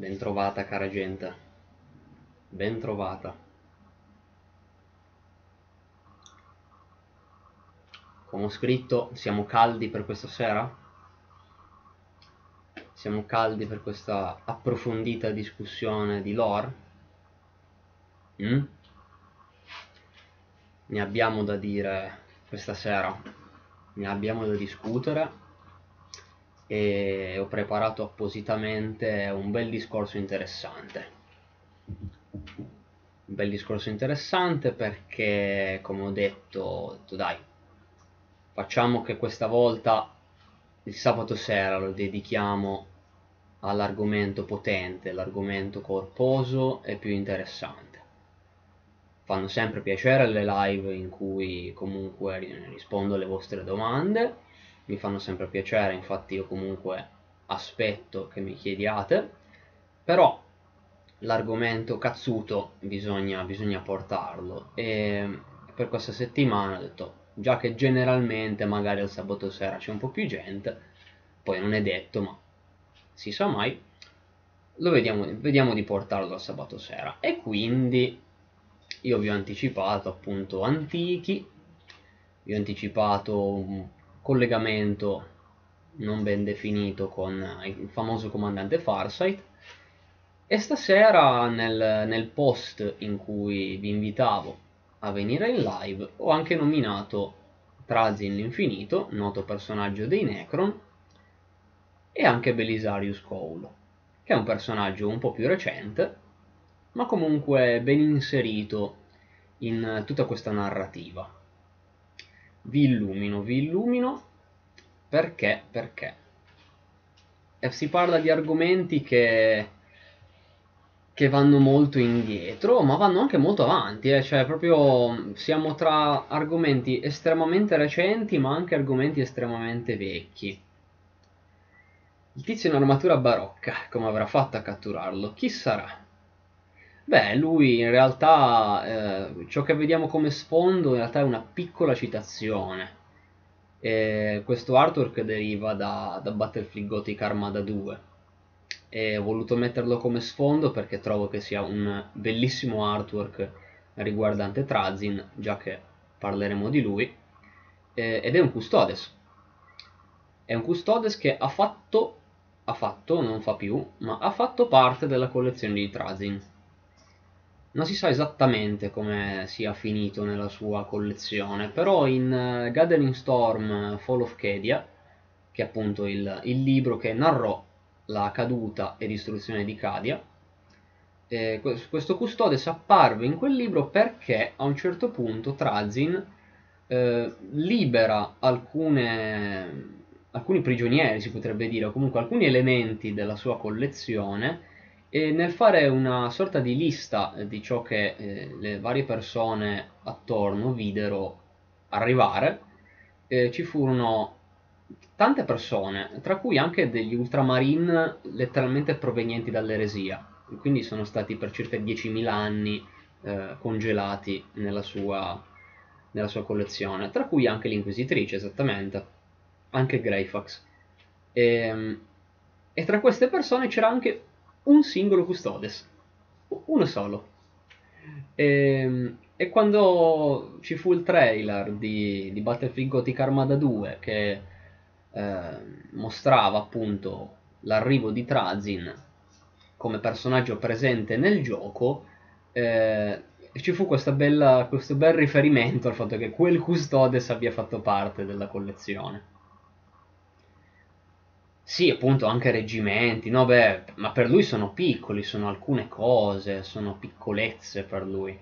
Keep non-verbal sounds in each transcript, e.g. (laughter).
Bentrovata cara gente. Bentrovata. Come ho scritto, siamo caldi per questa sera? Siamo caldi per questa approfondita discussione di lore? Mm? Ne abbiamo da dire questa sera, ne abbiamo da discutere e ho preparato appositamente un bel discorso interessante. Un bel discorso interessante perché, come ho detto, ho detto dai, facciamo che questa volta il sabato sera lo dedichiamo all'argomento potente, l'argomento corposo e più interessante. Fanno sempre piacere le live in cui comunque rispondo alle vostre domande mi fanno sempre piacere, infatti io comunque aspetto che mi chiediate, però l'argomento cazzuto bisogna, bisogna portarlo. E per questa settimana ho detto già che generalmente magari al sabato sera c'è un po' più gente, poi non è detto ma si sa mai, lo vediamo, vediamo di portarlo al sabato sera. E quindi io vi ho anticipato appunto antichi, vi ho anticipato collegamento non ben definito con il famoso comandante Farsight. E stasera nel, nel post in cui vi invitavo a venire in live ho anche nominato Trazin l'infinito, noto personaggio dei Necron, e anche Belisarius Cole, che è un personaggio un po' più recente, ma comunque ben inserito in tutta questa narrativa vi illumino, vi illumino perché, perché e si parla di argomenti che, che vanno molto indietro, ma vanno anche molto avanti, eh? cioè proprio siamo tra argomenti estremamente recenti, ma anche argomenti estremamente vecchi. Il tizio in armatura barocca, come avrà fatto a catturarlo? Chi sarà? Beh, lui in realtà, eh, ciò che vediamo come sfondo in realtà è una piccola citazione. E questo artwork deriva da, da Battlefield Gothic Armada 2 e ho voluto metterlo come sfondo perché trovo che sia un bellissimo artwork riguardante Trazin, già che parleremo di lui, eh, ed è un Custodes. È un Custodes che ha fatto, ha fatto, non fa più, ma ha fatto parte della collezione di Trazin non si sa esattamente come sia finito nella sua collezione, però in uh, Gathering Storm Fall of Kedia, che è appunto il, il, libro che narrò la caduta e distruzione di Cadia, eh, questo Custodes apparve in quel libro perché a un certo punto Trazin eh, libera alcune, alcuni prigionieri, si potrebbe dire, o comunque alcuni elementi della sua collezione e nel fare una sorta di lista di ciò che eh, le varie persone attorno videro arrivare, eh, ci furono tante persone, tra cui anche degli ultramarine letteralmente provenienti dall'eresia, quindi sono stati per circa 10.000 anni eh, congelati nella sua, nella sua, collezione, tra cui anche l'Inquisitrice, esattamente, anche Greyfax. E, ehm, e tra queste persone c'era anche un singolo custodes, uno solo. E, ehm, e, quando ci fu il trailer di, di Battlefield Gothic Armada 2 che eh, mostrava appunto l'arrivo di Trazin come personaggio presente nel gioco, eh, ci fu bella, questo bel riferimento al fatto che quel custodes abbia fatto parte della collezione. Sì, appunto, anche reggimenti, no, beh, ma per lui sono piccoli, sono alcune cose, sono piccolezze per lui,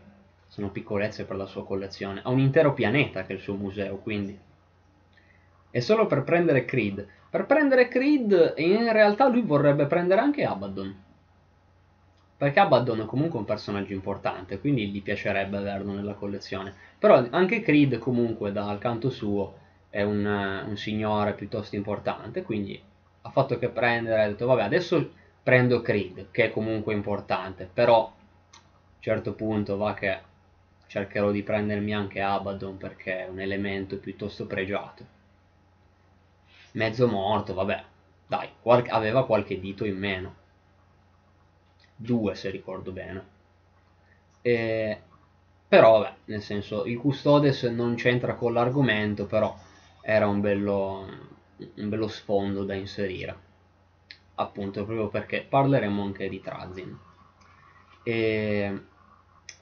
sono piccolezze per la sua collezione. Ha un intero pianeta che è il suo museo, quindi. È solo per prendere Creed. Per prendere Creed, in realtà lui vorrebbe prendere anche Abaddon. Perché Abaddon è comunque un personaggio importante, quindi gli piacerebbe averlo nella collezione. Però anche Creed comunque dal canto suo è un, un signore piuttosto importante, quindi ha fatto che prendere, ha detto vabbè adesso prendo Creed, che è comunque importante, però a un certo punto va che cercherò di prendermi anche Abaddon perché è un elemento piuttosto pregiato. Mezzo morto, vabbè, dai, qualche, aveva qualche dito in meno. due se ricordo bene. E, però, vabbè, nel senso, il Custodes non c'entra con l'argomento, però era un bello, un bello sfondo da inserire. Appunto, proprio perché parleremo anche di Trazin. E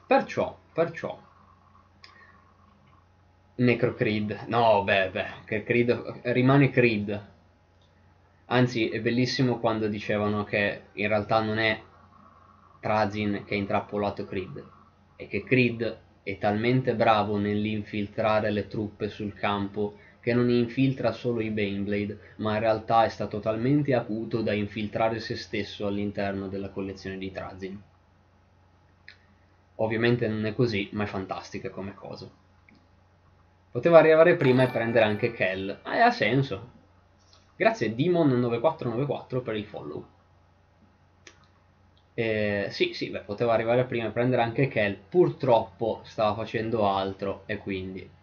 perciò, perciò, Necrocreed, no, beh, beh, che Creed rimane Creed. Anzi, è bellissimo quando dicevano che in realtà non è Trazin che ha intrappolato Creed, e che Creed è talmente bravo nell'infiltrare le truppe sul campo che non infiltra solo i Baneblade, ma in realtà è stato talmente acuto da infiltrare se stesso all'interno della collezione di Trazin. Ovviamente non è così, ma è fantastica come cosa. Poteva arrivare prima e prendere anche Kell. Ah, ha senso. Grazie Demon9494 per il follow. Eh, sì, sì, beh, poteva arrivare prima e prendere anche Kel. Purtroppo stava facendo altro e quindi...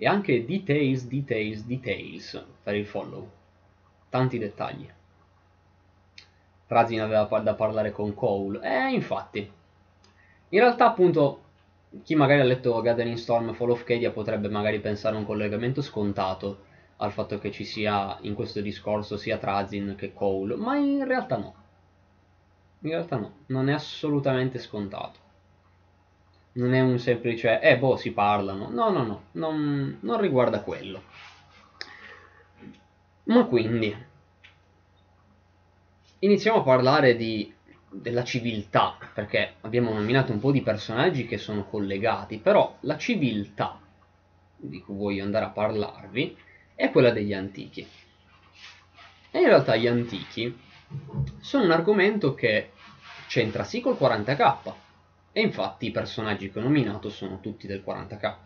E anche Details, Details, Details per il follow. Tanti dettagli. Razin aveva da parlare con Cole. Eh, infatti. In realtà, appunto, chi magari ha letto Gathering Storm Fall of Cadia potrebbe magari pensare a un collegamento scontato al fatto che ci sia in questo discorso sia Trazin che Cole, ma in realtà no. In realtà no, non è assolutamente scontato. Non è un semplice, eh boh, si parlano. No, no, no, non, non riguarda quello. Ma quindi, iniziamo a parlare di, della civiltà, perché abbiamo nominato un po' di personaggi che sono collegati, però la civiltà di cui voglio andare a parlarvi è quella degli antichi. E in realtà gli antichi sono un argomento che c'entra sì col 40k, e infatti i personaggi che ho nominato sono tutti del 40k.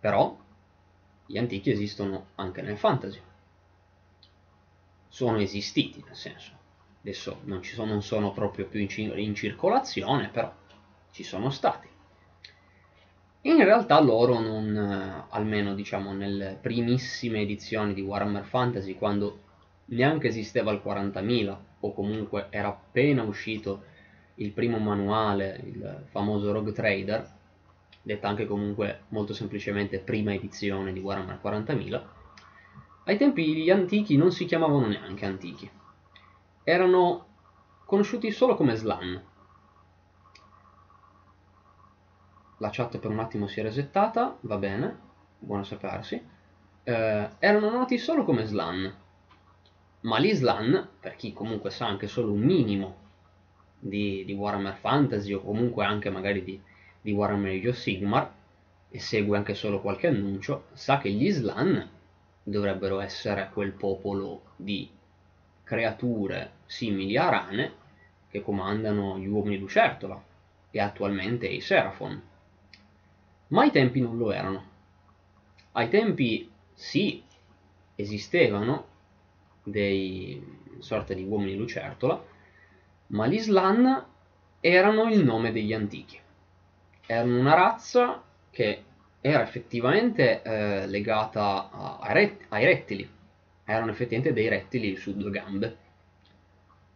Però gli antichi esistono anche nel fantasy. Sono esistiti, nel senso. Adesso non, sono, non sono, proprio più in, in circolazione, però ci sono stati in realtà loro non, eh, almeno diciamo nelle primissime edizioni di Warhammer Fantasy, quando neanche esisteva il 40.000 o comunque era appena uscito il primo manuale, il famoso Rogue Trader, detta anche comunque molto semplicemente prima edizione di Warhammer 40.000, ai tempi gli antichi non si chiamavano neanche antichi, erano conosciuti solo come slan, la chat per un attimo si è resettata, va bene, buono sapersi, eh, erano noti solo come slan, ma gli slan, per chi comunque sa anche solo un minimo di, di Warhammer Fantasy o comunque anche magari di, di Warhammer Age of Sigmar, e segue anche solo qualche annuncio, sa che gli slan dovrebbero essere quel popolo di creature simili a rane che comandano gli uomini lucertola e attualmente i Seraphon ma ai tempi non lo erano. Ai tempi sì, esistevano dei sorte di uomini lucertola, ma gli Slan erano il nome degli antichi. Erano una razza che era effettivamente eh, legata a, a ret- ai rettili, erano effettivamente dei rettili su due gambe.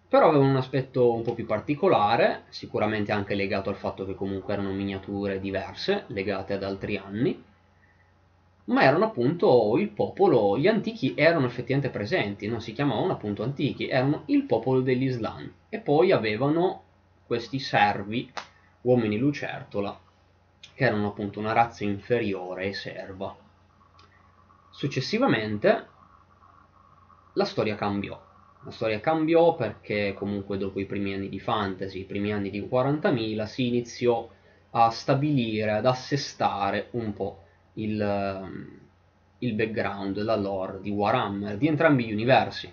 Però avevano un aspetto un po' più particolare, sicuramente anche legato al fatto che comunque erano miniature diverse, legate ad altri anni, ma erano appunto il popolo, gli antichi erano effettivamente presenti, non si chiamavano appunto antichi, erano il popolo degli Slan e poi avevano questi servi, uomini lucertola, che erano appunto una razza inferiore e serva. Successivamente la storia cambiò. La storia cambiò perché comunque dopo i primi anni di fantasy, i primi anni di 40.000, si iniziò a stabilire, ad assestare un po' il, ehm, il background, la lore di Warhammer, di entrambi gli universi.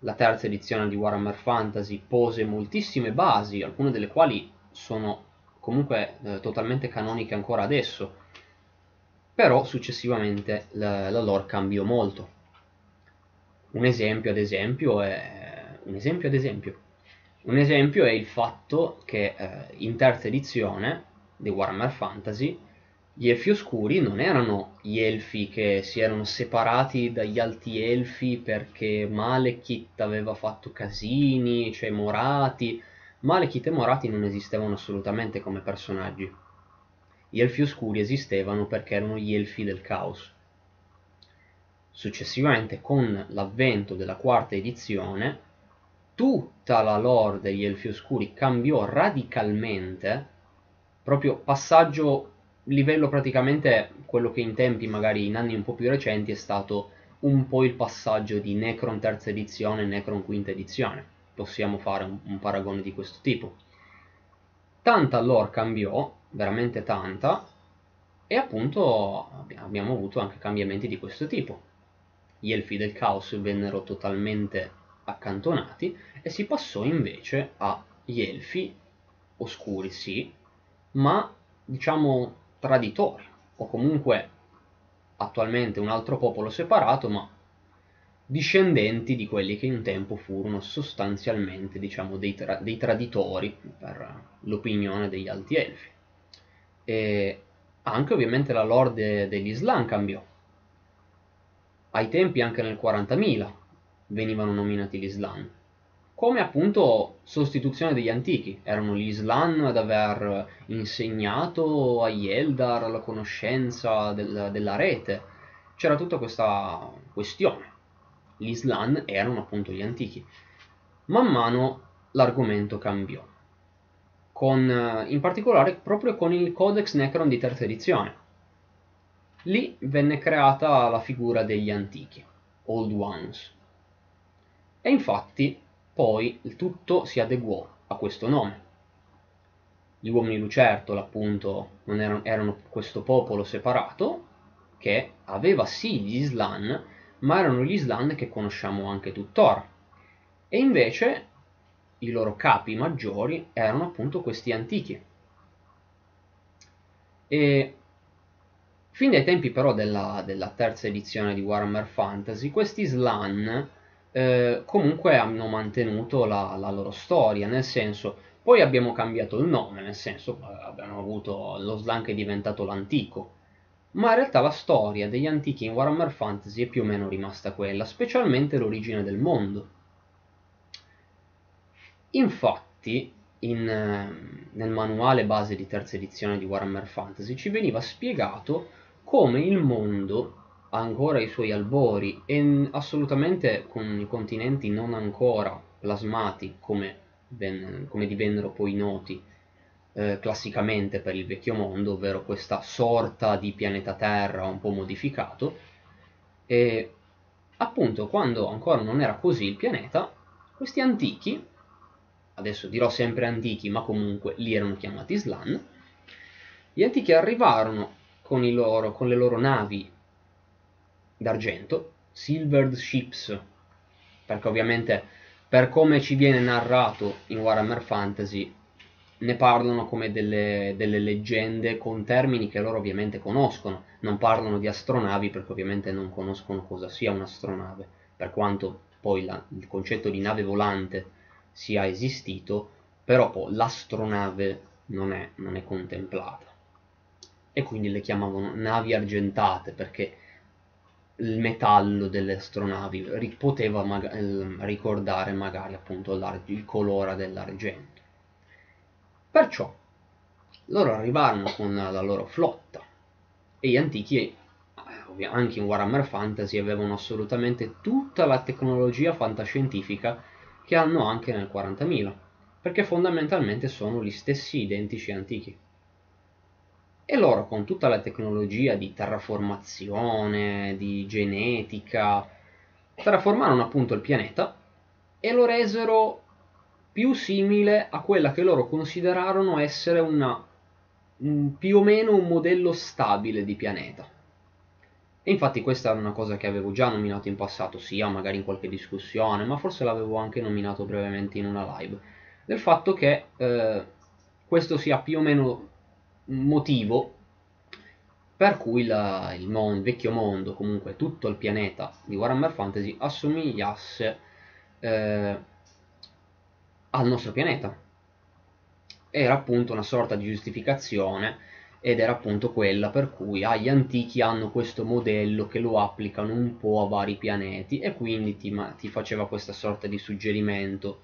La terza edizione di Warhammer Fantasy pose moltissime basi, alcune delle quali sono comunque eh, totalmente canoniche ancora adesso, però successivamente la, la lore cambiò molto un esempio, ad esempio, è... Un esempio, ad esempio. Un esempio è il fatto che eh, in terza edizione di Warhammer Fantasy gli elfi oscuri non erano gli elfi che si erano separati dagli alti elfi perché Malekith aveva fatto casini, cioè Morati. Malekith e Morati non esistevano assolutamente come personaggi. Gli elfi oscuri esistevano perché erano gli elfi del caos. Successivamente, con l'avvento della quarta edizione, tutta la lore degli elfi oscuri cambiò radicalmente, proprio passaggio livello praticamente quello che in tempi magari in anni un po' più recenti è stato un po' il passaggio di Necron terza edizione e Necron quinta edizione. Possiamo fare un, un paragone di questo tipo. Tanta lore cambiò, veramente tanta, e appunto abbiamo avuto anche cambiamenti di questo tipo. Gli elfi del caos vennero totalmente accantonati e si passò invece agli elfi oscuri, sì, ma diciamo traditori, o comunque attualmente un altro popolo separato, ma discendenti di quelli che un tempo furono sostanzialmente diciamo, dei, tra- dei traditori per l'opinione degli alti elfi. E anche ovviamente la lore de- dell'Islam cambiò. Ai tempi, anche nel 40.000, venivano nominati l'Islam come appunto sostituzione degli antichi. Erano gli Islan ad aver insegnato agli Eldar la conoscenza del, della rete. C'era tutta questa questione. Gli Islan erano appunto gli antichi. Man mano l'argomento cambiò. Con, in particolare proprio con il Codex Necron di terza edizione. Lì venne creata la figura degli antichi, Old Ones. E infatti poi il tutto si adeguò a questo nome. Gli uomini lucertolo, appunto, erano, erano, questo popolo separato che aveva sì gli Islan, ma erano gli Islan che conosciamo anche tuttora. E invece i loro capi maggiori erano appunto questi antichi. E fin dai tempi però della, della terza edizione di Warhammer Fantasy, questi Islan eh, comunque hanno mantenuto la, la, loro storia, nel senso, poi abbiamo cambiato il nome, nel senso, eh, abbiamo avuto lo slang che è diventato l'antico, ma in realtà la storia degli antichi in Warhammer Fantasy è più o meno rimasta quella, specialmente l'origine del mondo. Infatti, in, ehm, nel manuale base di terza edizione di Warhammer Fantasy ci veniva spiegato come il mondo ancora i suoi albori e assolutamente con i continenti non ancora plasmati come, ben, come divennero poi noti eh, classicamente per il vecchio mondo, ovvero questa sorta di pianeta Terra un po' modificato. E appunto quando ancora non era così il pianeta, questi antichi, adesso dirò sempre antichi, ma comunque lì erano chiamati Slan, gli antichi arrivarono con, loro, con le loro navi d'argento, Silvered Ships, perché ovviamente per come ci viene narrato in Warhammer Fantasy ne parlano come delle, delle, leggende con termini che loro ovviamente conoscono, non parlano di astronavi perché ovviamente non conoscono cosa sia un'astronave, per quanto poi la, il concetto di nave volante sia esistito, però poi l'astronave non è, non è contemplata. E quindi le chiamavano navi argentate perché il metallo delle astronavi poteva maga- ricordare magari appunto il colore dell'argento. Perciò loro arrivarono con la loro flotta e gli antichi, eh, anche in Warhammer Fantasy, avevano assolutamente tutta la tecnologia fantascientifica che hanno anche nel 40.000, perché fondamentalmente sono gli stessi identici antichi e loro con tutta la tecnologia di terraformazione, di genetica, terraformarono appunto il pianeta e lo resero più simile a quella che loro considerarono essere una, un, più o meno un modello stabile di pianeta. E infatti questa era una cosa che avevo già nominato in passato, sia magari in qualche discussione, ma forse l'avevo anche nominato brevemente in una live, del fatto che eh, questo sia più o meno motivo per cui la, il, mon, il, vecchio mondo, comunque tutto il pianeta di Warhammer Fantasy assomigliasse eh, al nostro pianeta. Era appunto una sorta di giustificazione ed era appunto quella per cui ah, gli antichi hanno questo modello che lo applicano un po' a vari pianeti e quindi ti, ti faceva questa sorta di suggerimento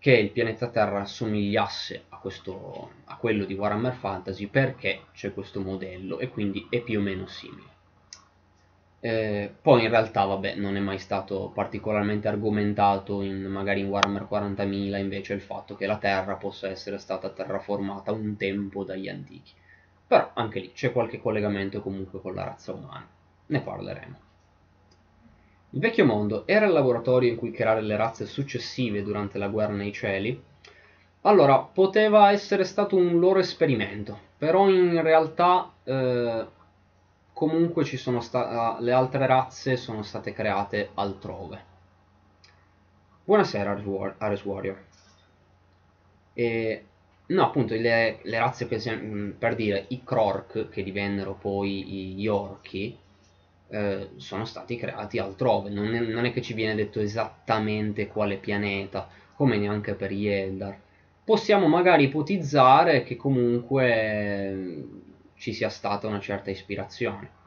che il pianeta Terra assomigliasse a, questo, a quello di Warhammer Fantasy perché c'è questo modello e quindi è più o meno simile. Eh, poi in realtà vabbè non è mai stato particolarmente argomentato in, magari in Warhammer 40.000 invece il fatto che la Terra possa essere stata terraformata un tempo dagli antichi però anche lì c'è qualche collegamento comunque con la razza umana. Ne parleremo. Il vecchio mondo era il laboratorio in cui creare le razze successive durante la guerra nei cieli? Allora, poteva essere stato un loro esperimento, però in realtà eh, comunque sta- le altre razze sono state create altrove. Buonasera, Ares Warrior. E No, appunto, le, le razze che, per dire, i Krork, che divennero poi gli Orchi, eh, sono stati creati altrove. Non è, non è, che ci viene detto esattamente quale pianeta, come neanche per gli Eldar. Possiamo magari ipotizzare che comunque mm, ci sia stata una certa ispirazione.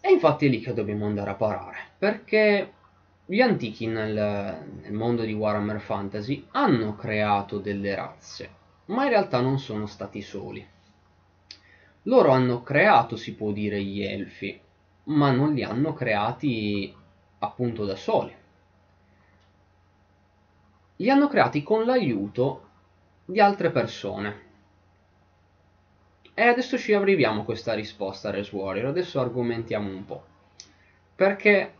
E infatti è lì che dobbiamo andare a parare, perché gli antichi nel, nel, mondo di Warhammer Fantasy hanno creato delle razze, ma in realtà non sono stati soli. Loro hanno creato, si può dire, gli elfi, ma non li hanno creati appunto da soli. Li hanno creati con l'aiuto di altre persone. E adesso ci arriviamo a questa risposta, Res Warrior. Adesso argomentiamo un po'. Perché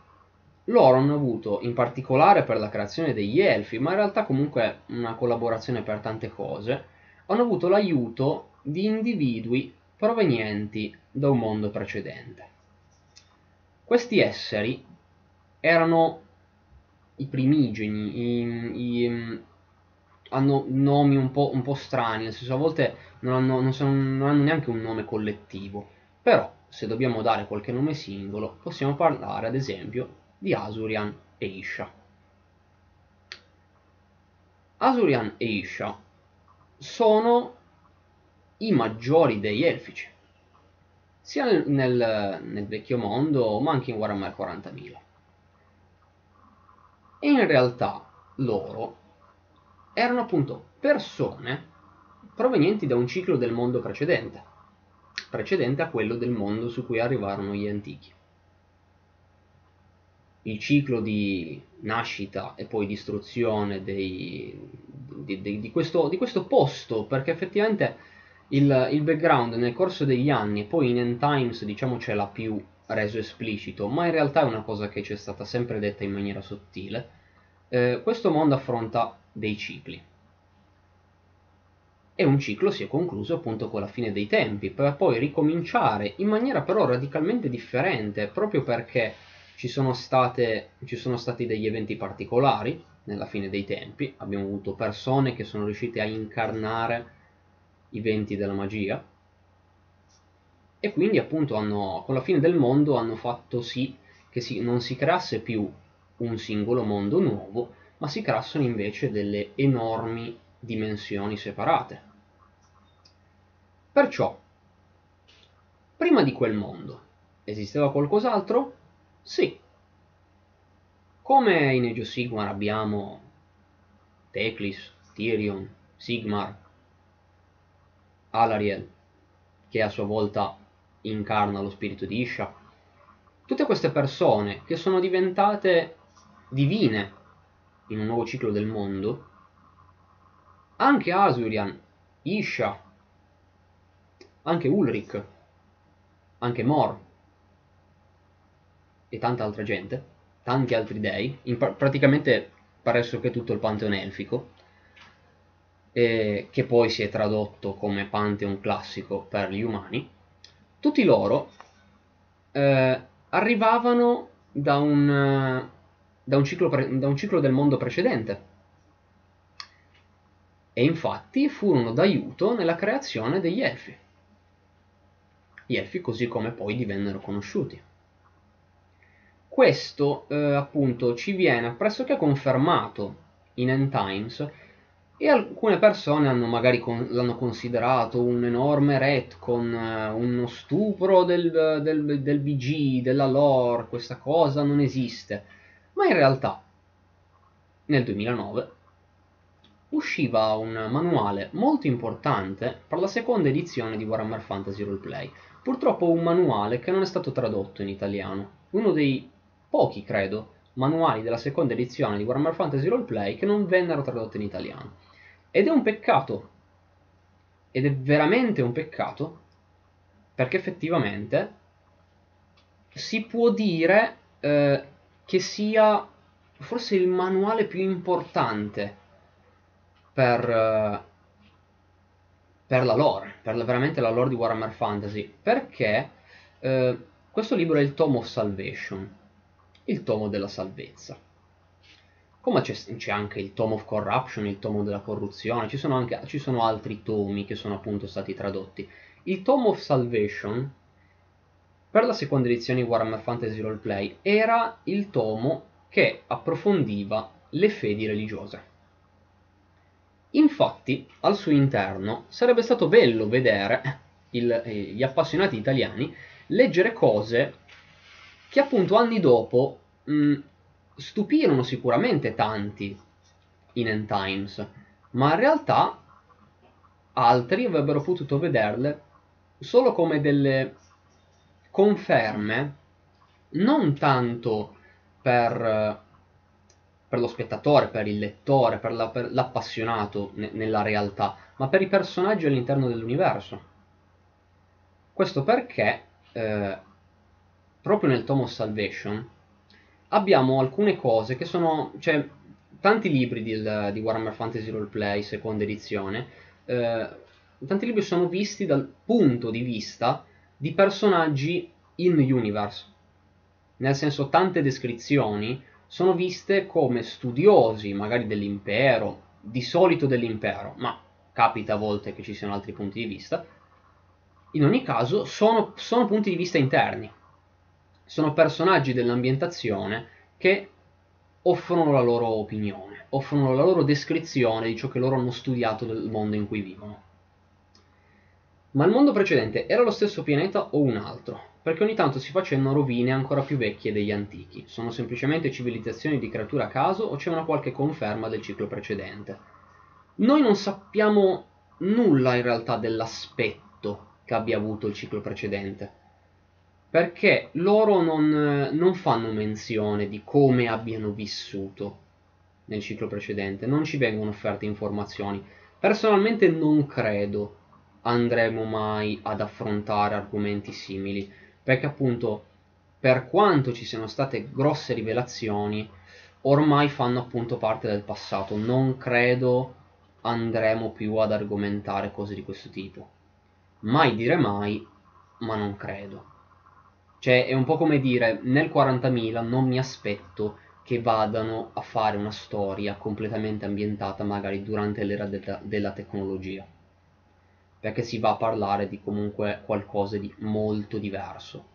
loro hanno avuto, in particolare per la creazione degli elfi, ma in realtà comunque una collaborazione per tante cose, hanno avuto l'aiuto di individui provenienti da un mondo precedente. Questi esseri erano i primigeni, i, i, hanno nomi un po', un po', strani, nel senso a volte non hanno, non, sono, non hanno neanche un nome collettivo, però se dobbiamo dare qualche nome singolo possiamo parlare ad esempio di Asurian e Isha. Asurian e Isha sono i maggiori dei elfici, sia nel, nel, nel vecchio mondo ma anche in Warhammer 40.000. E in realtà loro erano appunto persone provenienti da un ciclo del mondo precedente, precedente a quello del mondo su cui arrivarono gli antichi il ciclo di nascita e poi distruzione dei, di, di, di, questo, di, questo, posto, perché effettivamente il, il, background nel corso degli anni poi in End Times diciamo ce l'ha più reso esplicito, ma in realtà è una cosa che ci è stata sempre detta in maniera sottile. Eh, questo mondo affronta dei cicli. E un ciclo si è concluso appunto con la fine dei tempi, per poi ricominciare in maniera però radicalmente differente, proprio perché ci sono, state, ci sono stati degli eventi particolari nella fine dei tempi, abbiamo avuto persone che sono riuscite a incarnare i venti della magia e quindi appunto hanno, con la fine del mondo hanno fatto sì che si, non si creasse più un singolo mondo nuovo, ma si creassero invece delle enormi dimensioni separate. Perciò, prima di quel mondo, esisteva qualcos'altro? Sì. Come in Age of Sigmar abbiamo Teclis, Tyrion, Sigmar, Alariel, che a sua volta incarna lo spirito di Isha, tutte queste persone che sono diventate divine in un nuovo ciclo del mondo, anche Asurian, Isha, anche Ulrich, anche Mor, e tanta altra gente, tanti altri dei, pra- praticamente pressoché tutto il pantheon elfico, eh, che poi si è tradotto come pantheon classico per gli umani, tutti loro eh, arrivavano da un, da, un pre- da un ciclo del mondo precedente e infatti furono d'aiuto nella creazione degli elfi. Gli elfi così come poi divennero conosciuti. Questo eh, appunto ci viene pressoché confermato in End Times e alcune persone hanno magari con, l'hanno considerato un enorme retcon, eh, uno stupro del, del, del BG, della lore, questa cosa non esiste. Ma in realtà, nel 2009, usciva un manuale molto importante per la seconda edizione di Warhammer Fantasy Roleplay. Purtroppo un manuale che non è stato tradotto in italiano. Uno dei pochi, credo, manuali della seconda edizione di Warhammer Fantasy Roleplay che non vennero tradotti in italiano. Ed è un peccato. Ed è veramente un peccato perché effettivamente si può dire eh, che sia forse il manuale più importante per, eh, per la lore, per la, veramente la lore di Warhammer Fantasy, perché eh, questo libro è il Tome of Salvation, il tomo della salvezza come c'è, c'è, anche il Tome of Corruption, il Tomo della corruzione, ci sono, anche, ci sono altri tomi che sono appunto stati tradotti. Il Tome of Salvation, per la seconda edizione di Warhammer Fantasy Roleplay, era il tomo che approfondiva le fedi religiose. Infatti, al suo interno sarebbe stato bello vedere il, eh, gli appassionati italiani leggere cose che appunto anni dopo stupirono sicuramente tanti in End Times, ma in realtà altri avrebbero potuto vederle solo come delle conferme, non tanto per, per lo spettatore, per il lettore, per, la, per l'appassionato ne, nella realtà, ma per i personaggi all'interno dell'universo. Questo perché eh, proprio nel Tomo Salvation abbiamo alcune cose che sono, cioè, tanti libri di, di Warhammer Fantasy Roleplay, seconda edizione, eh, tanti libri sono visti dal punto di vista di personaggi in universe. Nel senso, tante descrizioni sono viste come studiosi, magari dell'impero, di solito dell'impero, ma capita a volte che ci siano altri punti di vista. In ogni caso, sono, sono punti di vista interni sono personaggi dell'ambientazione che offrono la loro opinione, offrono la loro descrizione di ciò che loro hanno studiato del mondo in cui vivono. Ma il mondo precedente era lo stesso pianeta o un altro? Perché ogni tanto si facevano rovine ancora più vecchie degli antichi. Sono semplicemente civilizzazioni di creature a caso o c'è una qualche conferma del ciclo precedente? Noi non sappiamo nulla in realtà dell'aspetto che abbia avuto il ciclo precedente perché loro non, non, fanno menzione di come abbiano vissuto nel ciclo precedente, non ci vengono offerte informazioni. Personalmente non credo andremo mai ad affrontare argomenti simili, perché appunto per quanto ci siano state grosse rivelazioni, ormai fanno appunto parte del passato, non credo andremo più ad argomentare cose di questo tipo. Mai dire mai, ma non credo. Cioè è un po' come dire nel 40.000 non mi aspetto che vadano a fare una storia completamente ambientata magari durante l'era de- della tecnologia. Perché si va a parlare di comunque qualcosa di molto diverso.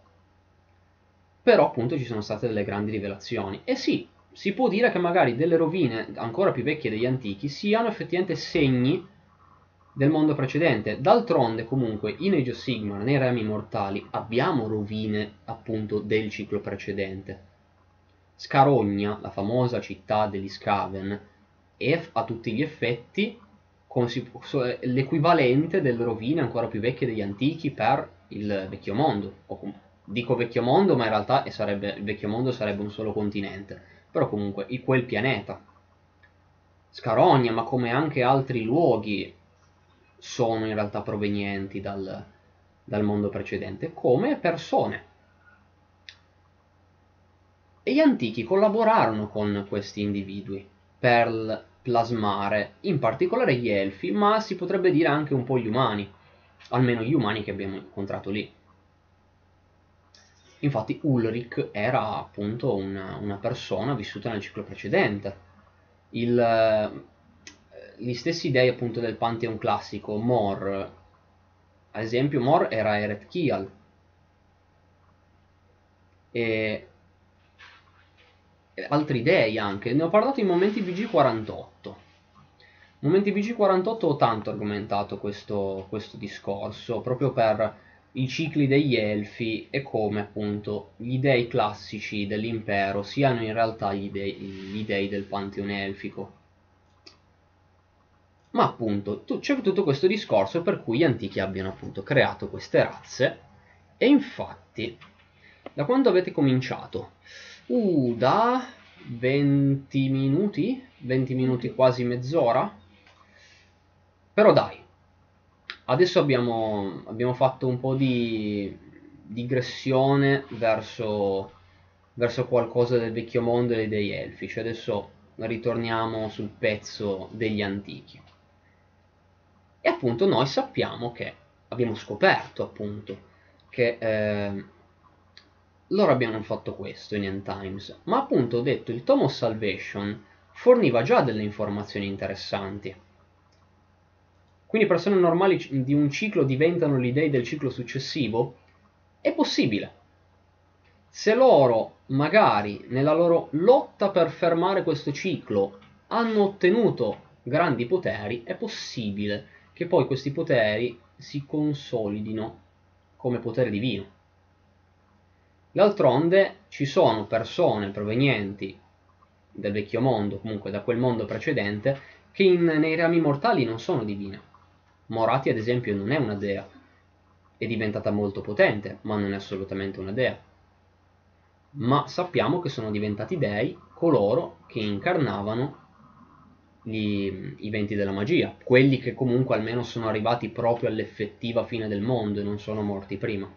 Però appunto ci sono state delle grandi rivelazioni. E sì, si può dire che magari delle rovine ancora più vecchie degli antichi siano effettivamente segni del mondo precedente. D'altronde, comunque, in Age of Sigmar, nei rami mortali, abbiamo rovine appunto del ciclo precedente. Scarogna, la famosa città degli Skaven, è a tutti gli effetti l'equivalente delle rovine ancora più vecchie degli antichi per il vecchio mondo. dico vecchio mondo, ma in realtà sarebbe, il vecchio mondo sarebbe un solo continente, però comunque quel pianeta. Scarogna, ma come anche altri luoghi sono in realtà provenienti dal, dal mondo precedente, come persone. E gli antichi collaborarono con questi individui per plasmare in particolare gli elfi, ma si potrebbe dire anche un po' gli umani, almeno gli umani che abbiamo incontrato lì. Infatti Ulrich era appunto una, una persona vissuta nel ciclo precedente. Il, gli stessi dei appunto del Pantheon classico, Mor, ad esempio Mor era Eret Kial, e altri dei anche, ne ho parlato in momenti BG48. Momenti BG48 ho tanto argomentato questo, questo discorso, proprio per i cicli degli elfi e come appunto gli dei classici dell'impero siano in realtà gli dei, gli dei del pantheone elfico. Ma appunto c'è tutto questo discorso per cui gli antichi abbiano appunto creato queste razze e infatti da quando avete cominciato? Uh, da 20 minuti? 20 minuti quasi mezz'ora? Però dai, adesso abbiamo, abbiamo fatto un po' di digressione verso, verso qualcosa del vecchio mondo e dei elfici. Adesso ritorniamo sul pezzo degli antichi. E appunto noi sappiamo che abbiamo scoperto appunto che eh, loro abbiano fatto questo in End Times, ma appunto ho detto il Tom of Salvation forniva già delle informazioni interessanti. Quindi persone normali di un ciclo diventano gli dei del ciclo successivo? È possibile. Se loro, magari, nella loro lotta per fermare questo ciclo, hanno ottenuto grandi poteri, è possibile che poi questi poteri si consolidino come potere divino. D'altronde ci sono persone provenienti del vecchio mondo, comunque da quel mondo precedente, che in, nei rami mortali non sono divine. Morati, ad esempio, non è una dea. È diventata molto potente, ma non è assolutamente una dea. Ma sappiamo che sono diventati dei coloro che incarnavano gli, i venti della magia, quelli che comunque almeno sono arrivati proprio all'effettiva fine del mondo e non sono morti prima.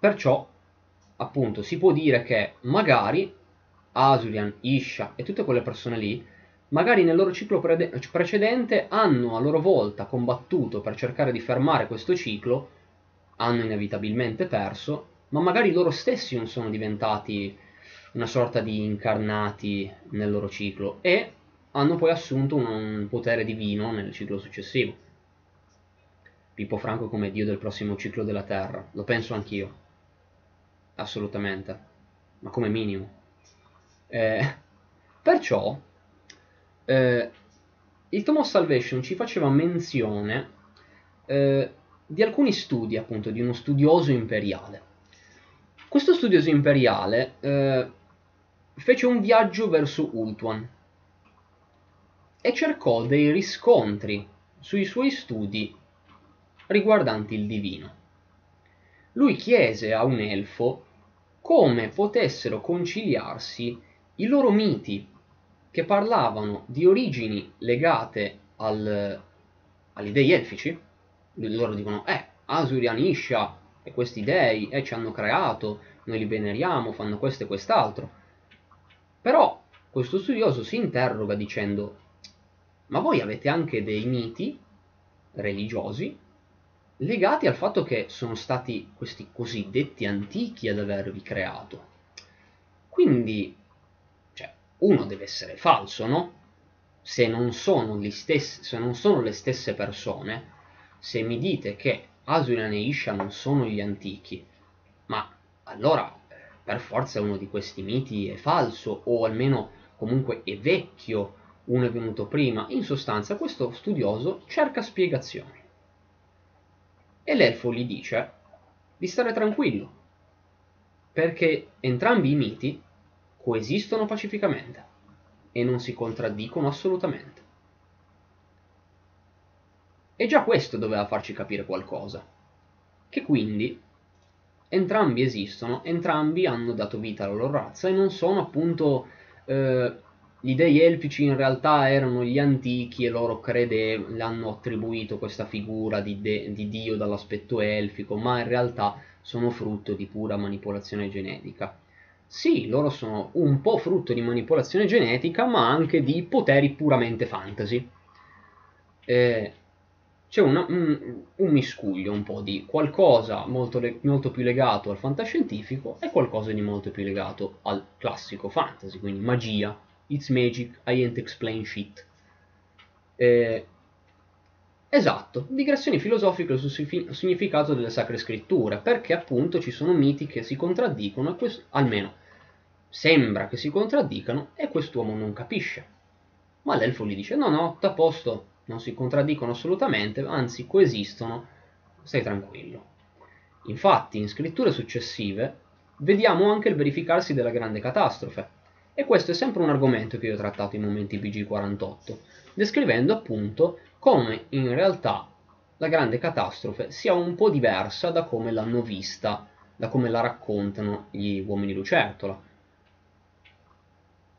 Perciò, appunto, si può dire che magari Asurian, Isha e tutte quelle persone lì, magari nel loro ciclo pre- precedente hanno a loro volta combattuto per cercare di fermare questo ciclo, hanno inevitabilmente perso, ma magari loro stessi non sono diventati una sorta di incarnati nel loro ciclo e hanno poi assunto un potere divino nel ciclo successivo. Pippo Franco come dio del prossimo ciclo della Terra, lo penso anch'io assolutamente, ma come minimo. Eh, (laughs) perciò eh, il Tom of Salvation ci faceva menzione eh, di alcuni studi, appunto, di uno studioso imperiale. Questo studioso imperiale eh, fece un viaggio verso Ultuan e cercò dei riscontri sui suoi studi riguardanti il divino lui chiese a un elfo come potessero conciliarsi i loro miti che parlavano di origini legate al, agli dei elfici. Loro dicono, eh, Asurian e questi dei eh, ci hanno creato, noi li veneriamo, fanno questo e quest'altro. Però questo studioso si interroga dicendo, ma voi avete anche dei miti religiosi legati al fatto che sono stati questi cosiddetti antichi ad avervi creato. Quindi, cioè, uno deve essere falso, no? Se non sono, stessi, se non sono le stesse persone, se mi dite che Asurian e Isha non sono gli antichi, ma allora per forza uno di questi miti è falso, o almeno comunque è vecchio, uno è venuto prima. In sostanza questo studioso cerca spiegazioni e l'elfo gli dice di stare tranquillo, perché entrambi i miti coesistono pacificamente e non si contraddicono assolutamente. E già questo doveva farci capire qualcosa, che quindi entrambi esistono, entrambi hanno dato vita alla loro razza e non sono appunto eh, gli dei elfici in realtà erano gli antichi e loro crede, hanno attribuito questa figura di, de, di dio dall'aspetto elfico, ma in realtà sono frutto di pura manipolazione genetica. Sì, loro sono un po' frutto di manipolazione genetica, ma anche di poteri puramente fantasy. Eh, c'è una, un, un, miscuglio un po' di qualcosa molto, molto, più legato al fantascientifico e qualcosa di molto più legato al classico fantasy, quindi magia, It's magic, I ain't explain shit. Eh, esatto, digressioni filosofiche sul significato delle sacre scritture, perché appunto ci sono miti che si contraddicono, e almeno sembra che si contraddicano, e quest'uomo non capisce. Ma l'elfo gli dice no no, tutto a posto, non si contraddicono assolutamente, anzi coesistono, stai tranquillo. Infatti in scritture successive vediamo anche il verificarsi della grande catastrofe. E questo è sempre un argomento che io ho trattato in momenti BG48, descrivendo appunto come in realtà la grande catastrofe sia un po' diversa da come l'hanno vista, da come la raccontano gli uomini lucertola.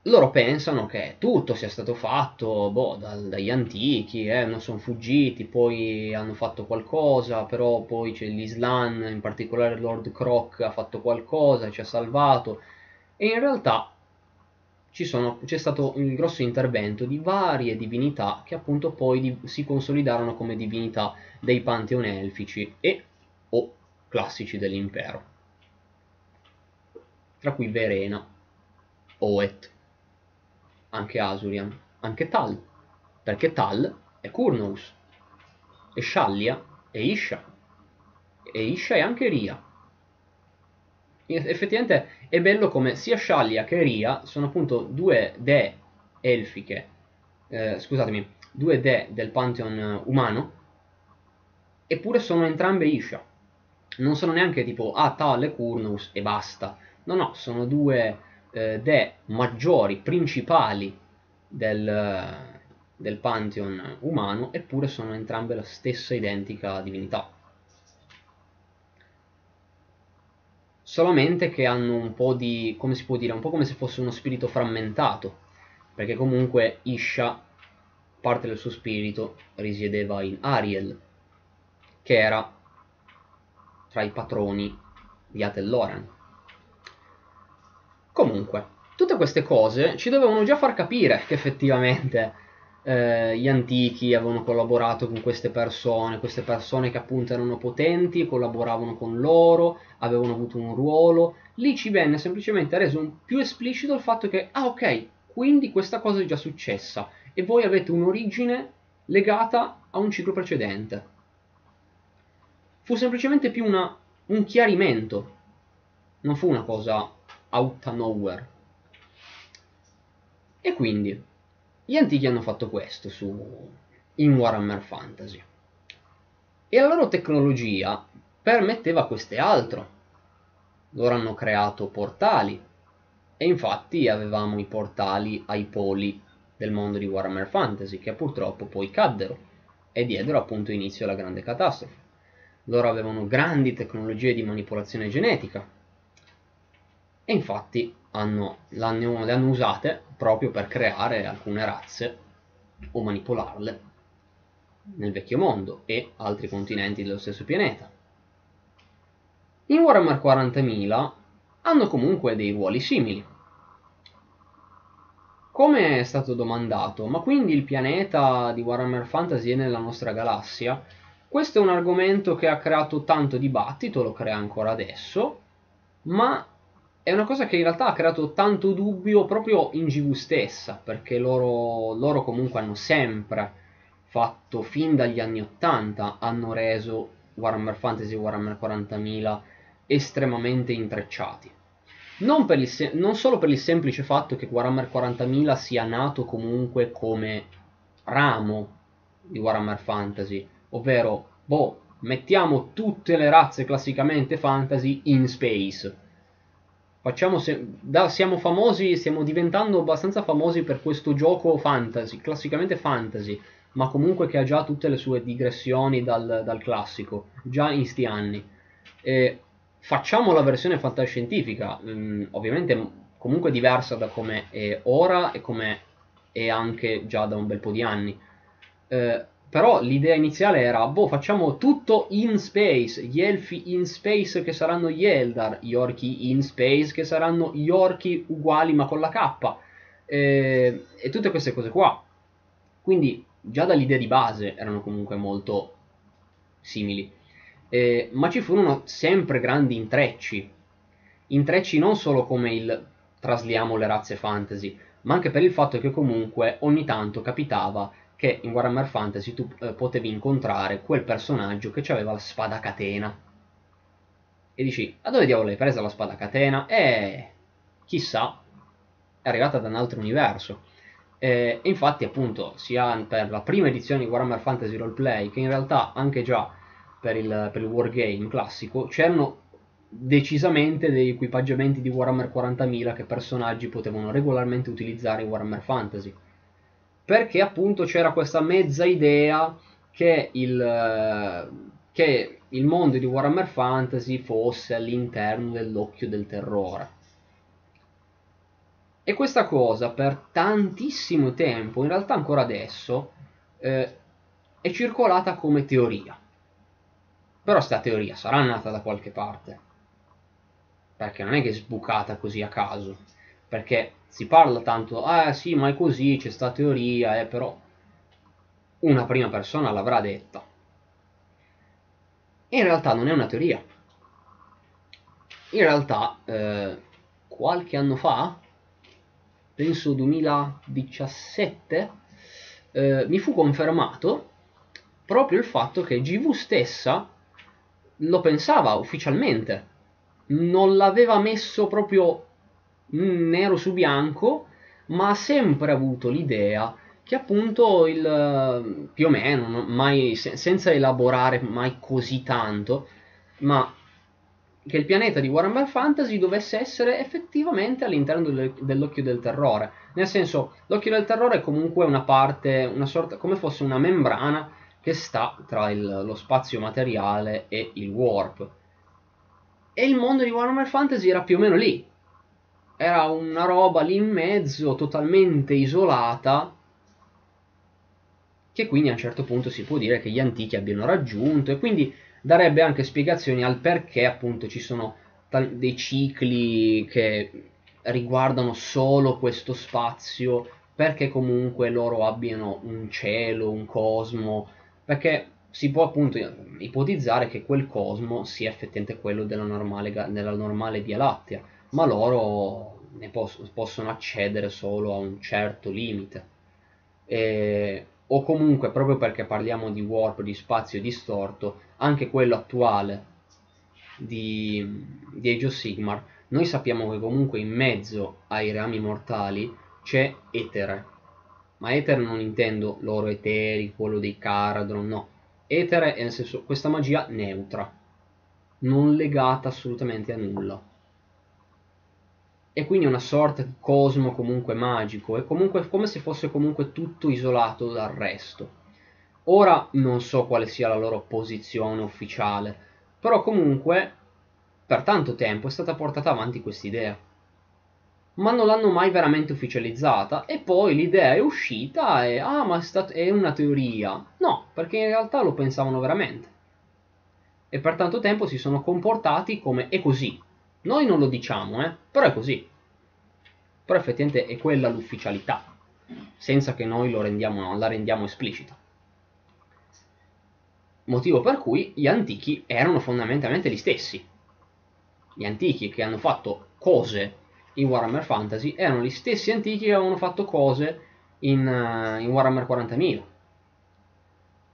Loro pensano che tutto sia stato fatto boh, dal, dagli antichi, eh, non sono fuggiti, poi hanno fatto qualcosa, però poi c'è l'Islam, in particolare Lord Croc ha fatto qualcosa, ci ha salvato, e in realtà sono, c'è stato un grosso intervento di varie divinità che appunto poi di, si consolidarono come divinità dei pantheon elfici e o classici dell'impero, tra cui Verena, Oet, anche Asurian, anche Tal, perché Tal è Kurnous, e Shallia è Isha, e Isha è anche Ria. Effettivamente è bello come sia Shallia che Ria sono appunto due dee elfiche, eh, scusatemi, due dee del pantheon umano, eppure sono entrambe Isha. Non sono neanche tipo, ah, Tal e Kurnous e basta. No, no, sono due eh, dee maggiori, principali del, del pantheon umano, eppure sono entrambe la stessa identica divinità. Solamente che hanno un po' di, come si può dire, un po' come se fosse uno spirito frammentato, perché comunque Isha, parte del suo spirito, risiedeva in Ariel, che era tra i patroni di Atelloran. Comunque, tutte queste cose ci dovevano già far capire che effettivamente eh, gli antichi avevano collaborato con queste persone, queste persone che appunto erano potenti, collaboravano con loro, avevano avuto un ruolo. Lì ci venne semplicemente reso più esplicito il fatto che, ah ok, quindi questa cosa è già successa e voi avete un'origine legata a un ciclo precedente. Fu semplicemente più una, un chiarimento, non fu una cosa out of nowhere. E quindi gli antichi hanno fatto questo su, in Warhammer Fantasy. E la loro tecnologia permetteva questo e altro. Loro hanno creato portali. E infatti avevamo i portali ai poli del mondo di Warhammer Fantasy, che purtroppo poi caddero e diedero appunto inizio alla grande catastrofe. Loro avevano grandi tecnologie di manipolazione genetica. E infatti hanno, le hanno usate proprio per creare alcune razze o manipolarle nel vecchio mondo e altri continenti dello stesso pianeta. In Warhammer 40.000 hanno comunque dei ruoli simili. Come è stato domandato, ma quindi il pianeta di Warhammer Fantasy è nella nostra galassia? Questo è un argomento che ha creato tanto dibattito, lo crea ancora adesso, ma è una cosa che in realtà ha creato tanto dubbio proprio in GV stessa, perché loro, loro comunque hanno sempre fatto, fin dagli anni 80, hanno reso Warhammer Fantasy e Warhammer 40.000 estremamente intrecciati. Non, il, non, solo per il semplice fatto che Warhammer 40.000 sia nato comunque come ramo di Warhammer Fantasy, ovvero, boh, mettiamo tutte le razze classicamente fantasy in space Facciamo se- da, siamo famosi, stiamo diventando abbastanza famosi per questo gioco fantasy, classicamente fantasy, ma comunque che ha già tutte le sue digressioni dal, dal classico, già in sti anni. E facciamo la versione fantascientifica, mm, ovviamente comunque diversa da come è ora e come è anche già da un bel po' di anni. Eh, però l'idea iniziale era, boh, facciamo tutto in space, gli elfi in space che saranno gli Eldar, gli orchi in space che saranno gli orchi uguali ma con la K, e, e tutte queste cose qua. Quindi già dall'idea di base erano comunque molto simili. Eh, ma ci furono sempre grandi intrecci. Intrecci non solo come il trasliamo le razze fantasy, ma anche per il fatto che comunque ogni tanto capitava che in Warhammer Fantasy tu eh, potevi incontrare quel personaggio che aveva la spada catena. E dici, a dove diavolo hai presa la spada catena? E chissà, è arrivata da un altro universo. E infatti appunto sia per la prima edizione di Warhammer Fantasy Roleplay che in realtà anche già per il, per il Wargame classico c'erano decisamente degli equipaggiamenti di Warhammer 40.000 che personaggi potevano regolarmente utilizzare in Warhammer Fantasy perché appunto c'era questa mezza idea che il, che il mondo di Warhammer Fantasy fosse all'interno dell'occhio del terrore. E questa cosa per tantissimo tempo, in realtà ancora adesso, eh, è circolata come teoria. Però sta teoria sarà nata da qualche parte. Perché non è che è sbucata così a caso. Perché si parla tanto, ah sì, ma è così, c'è sta teoria, eh, però una prima persona l'avrà detta. In realtà non è una teoria. In realtà, eh, qualche anno fa, penso 2017, eh, mi fu confermato proprio il fatto che GV stessa lo pensava ufficialmente. Non l'aveva messo proprio nero su bianco, ma ha sempre avuto l'idea che appunto il più o meno, mai, senza elaborare mai così tanto, ma che il pianeta di Warhammer Fantasy dovesse essere effettivamente all'interno dell'occhio del terrore. Nel senso, l'occhio del terrore è comunque una parte, una sorta, come fosse una membrana che sta tra il, lo spazio materiale e il warp. E il mondo di Warhammer Fantasy era più o meno lì. Era una roba lì in mezzo, totalmente isolata, che quindi a un certo punto si può dire che gli antichi abbiano raggiunto e quindi darebbe anche spiegazioni al perché appunto ci sono dei cicli che riguardano solo questo spazio, perché comunque loro abbiano un cielo, un cosmo, perché si può appunto ipotizzare che quel cosmo sia effettivamente quello della normale, della normale Via Lattea, ma loro pos- possono accedere solo a un certo limite. E o comunque proprio perché parliamo di warp, di spazio distorto, anche quello attuale di, di Age of Sigmar, noi sappiamo che comunque in mezzo ai rami mortali c'è Etere. Ma Etere non intendo l'oro eterico, quello dei Caradron, no. Etere è nel senso questa magia neutra, non legata assolutamente a nulla e quindi una sorta di cosmo comunque magico, è comunque come se fosse comunque tutto isolato dal resto. Ora non so quale sia la loro posizione ufficiale, però comunque per tanto tempo è stata portata avanti questa idea. Ma non l'hanno mai veramente ufficializzata e poi l'idea è uscita e ah ma è, stat- è una teoria. No, perché in realtà lo pensavano veramente. E per tanto tempo si sono comportati come è così, noi non lo diciamo, eh, però è così. Però effettivamente è quella l'ufficialità, senza che noi rendiamo, la rendiamo esplicita. Motivo per cui gli antichi erano fondamentalmente gli stessi. Gli antichi che hanno fatto cose in Warhammer Fantasy erano gli stessi antichi che avevano fatto cose in, uh, in Warhammer 40.000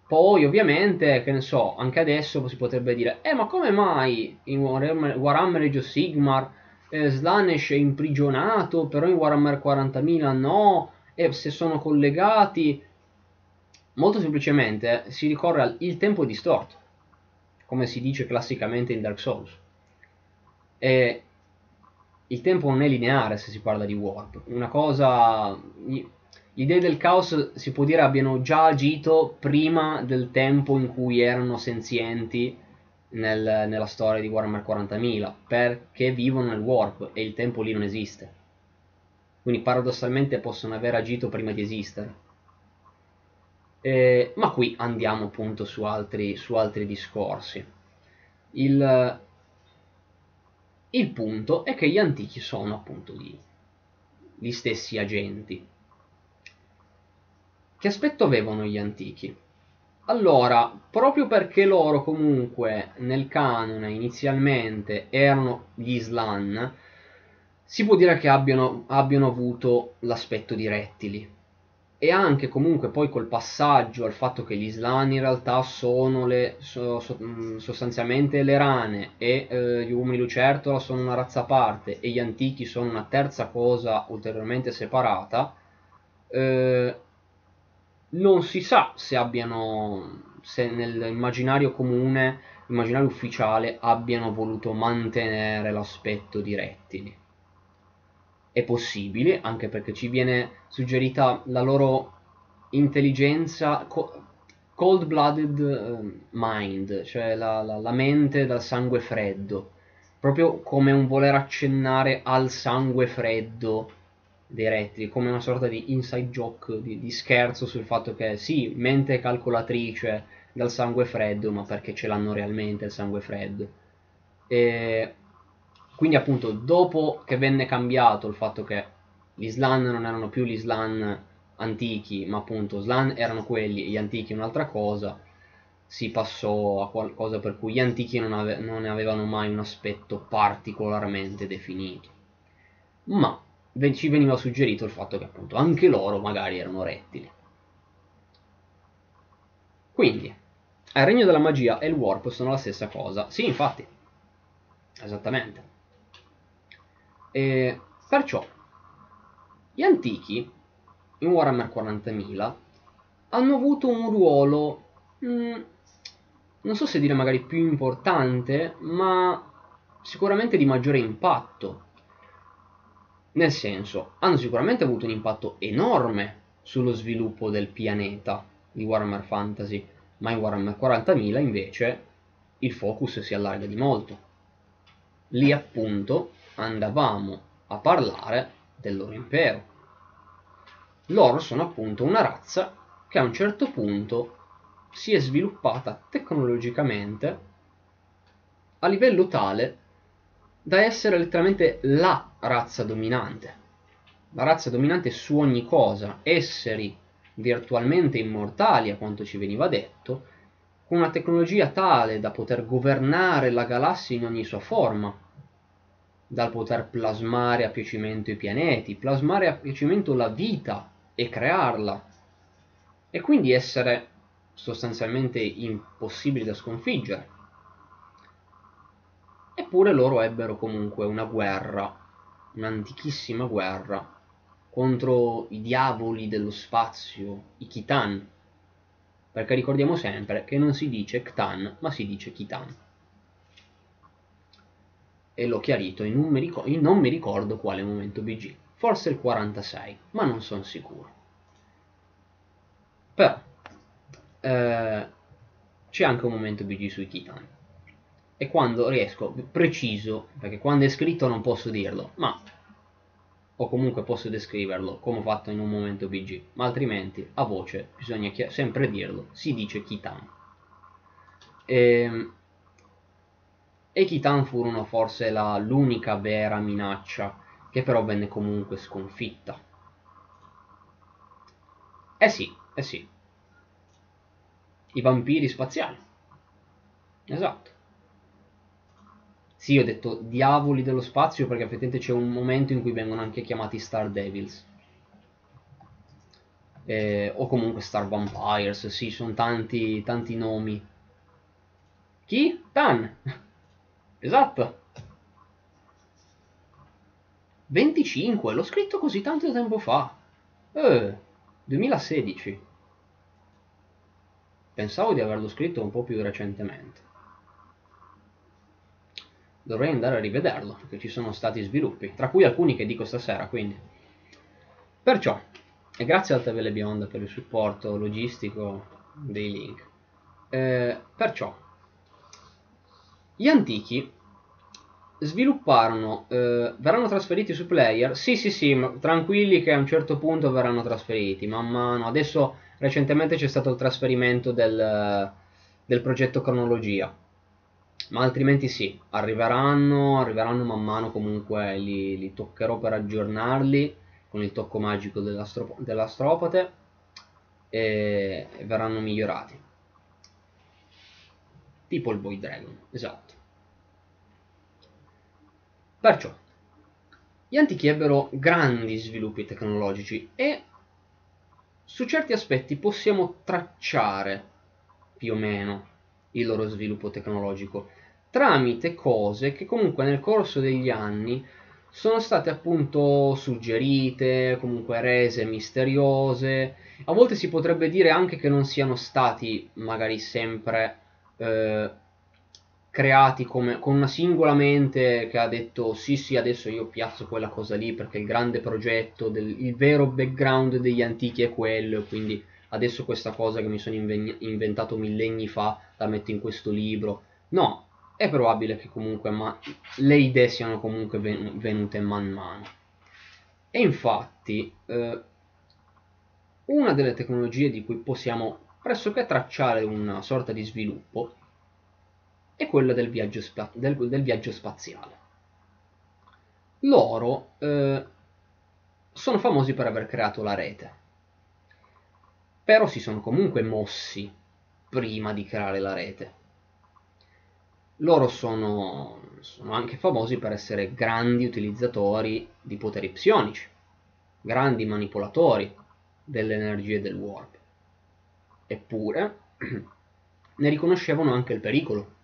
poi ovviamente, che ne so, anche adesso si potrebbe dire, eh ma come mai in Warhammer, Warhammer Age Sigmar eh, Slanesh è imprigionato, però in Warhammer 40.000 no, e se sono collegati... Molto semplicemente si ricorre al il tempo distorto, come si dice classicamente in Dark Souls. E il tempo non è lineare se si parla di warp. Una cosa gli dei del caos si può dire abbiano già agito prima del tempo in cui erano senzienti nel, nella storia di Warhammer 40.000 perché vivono nel warp e il tempo lì non esiste. Quindi paradossalmente possono aver agito prima di esistere. Eh, ma qui andiamo appunto su altri, su altri discorsi. Il, il punto è che gli antichi sono appunto gli, gli stessi agenti che aspetto avevano gli antichi? Allora, proprio perché loro comunque nel canone inizialmente erano gli Slan, si può dire che abbiano, abbiano avuto l'aspetto di rettili. E anche comunque poi col passaggio al fatto che gli Slan in realtà sono le, so, so, mm, sostanzialmente le rane e eh, gli uomini lucertola sono una razza a parte e gli antichi sono una terza cosa ulteriormente separata, eh, non si sa se abbiano se nell'immaginario comune immaginario ufficiale abbiano voluto mantenere l'aspetto di rettili. È possibile anche perché ci viene suggerita la loro intelligenza cold blooded eh, mind cioè la, la, la mente dal sangue freddo. Proprio come un voler accennare al sangue freddo dei rettili, come una sorta di inside joke, di, di, scherzo sul fatto che sì, mente calcolatrice dal sangue freddo, ma perché ce l'hanno realmente il sangue freddo. E quindi appunto dopo che venne cambiato il fatto che gli slan non erano più gli slan antichi, ma appunto slan erano quelli e gli antichi un'altra cosa, si passò a qualcosa per cui gli antichi non, ave- non avevano mai un aspetto particolarmente definito. Ma ci veniva suggerito il fatto che appunto anche loro magari erano rettili. Quindi, il regno della magia e il warp sono la stessa cosa. Sì, infatti. Esattamente. E perciò, gli antichi, in Warhammer 40.000, hanno avuto un ruolo mh, mm, non so se dire magari più importante, ma sicuramente di maggiore impatto. Nel senso, hanno sicuramente avuto un impatto enorme sullo sviluppo del pianeta di Warhammer Fantasy, ma in Warhammer 40.000 invece il focus si allarga di molto. Lì appunto andavamo a parlare del loro impero. Loro sono appunto una razza che a un certo punto si è sviluppata tecnologicamente a livello tale da essere letteralmente la razza dominante. La razza dominante su ogni cosa, esseri virtualmente immortali a quanto ci veniva detto, con una tecnologia tale da poter governare la galassia in ogni sua forma, dal poter plasmare a piacimento i pianeti, plasmare a piacimento la vita e crearla, e quindi essere sostanzialmente impossibili da sconfiggere. Eppure loro ebbero comunque una guerra, un'antichissima guerra, contro i diavoli dello spazio, i Khitan. Perché ricordiamo sempre che non si dice Ktan, ma si dice Khitan. E l'ho chiarito in, un, in non mi ricordo quale momento BG, forse il 46, ma non sono sicuro. Però eh, c'è anche un momento BG sui Titan. E quando riesco, preciso, perché quando è scritto non posso dirlo, ma o comunque posso descriverlo come ho fatto in un momento BG, ma altrimenti a voce bisogna sempre dirlo, si dice Kitan. E, ehm, e Kitan furono forse l'unica vera minaccia che però venne comunque sconfitta. Eh sì, eh sì, i vampiri spaziali. Esatto. Sì, ho detto diavoli dello spazio perché effettivamente c'è un momento in cui vengono anche chiamati Star Devils. Eh, o comunque Star Vampires, sì, sono tanti, tanti nomi. Chi? Tan! (laughs) esatto. 25, l'ho scritto così tanto tempo fa. Eh, 2016. Pensavo di averlo scritto un po' più recentemente. Dovrei andare a rivederlo, perché ci sono stati sviluppi, tra cui alcuni che dico stasera, quindi. Perciò, e grazie al TV Beyond per il supporto logistico dei link. Eh, perciò, gli antichi svilupparono, eh, verranno trasferiti su player, sì sì sì, tranquilli che a un certo punto verranno trasferiti, man mano, adesso recentemente c'è stato il trasferimento del, del progetto cronologia ma altrimenti sì, arriveranno, arriveranno man mano comunque li, li toccherò per aggiornarli con il tocco magico dell'astro, dell'astropate e verranno migliorati. Tipo il Boy Dragon, esatto. Perciò gli antichi ebbero grandi sviluppi tecnologici e su certi aspetti possiamo tracciare più o meno il loro sviluppo tecnologico tramite cose che comunque nel corso degli anni sono state appunto suggerite, comunque rese misteriose. A volte si potrebbe dire anche che non siano stati magari sempre eh, creati come, con una singola mente che ha detto sì sì adesso io piazzo quella cosa lì perché il grande progetto, del, il vero background degli antichi è quello, quindi adesso questa cosa che mi sono inventato millenni fa la metto in questo libro. No, è probabile che comunque le idee siano comunque venute man mano. E infatti eh, una delle tecnologie di cui possiamo pressoché tracciare una sorta di sviluppo è quella del viaggio, spa- del, del viaggio spaziale. Loro eh, sono famosi per aver creato la rete, però si sono comunque mossi prima di creare la rete loro sono, sono anche famosi per essere grandi utilizzatori di poteri psionici, grandi manipolatori delle energie del warp. Eppure (clears throat) ne riconoscevano anche il pericolo.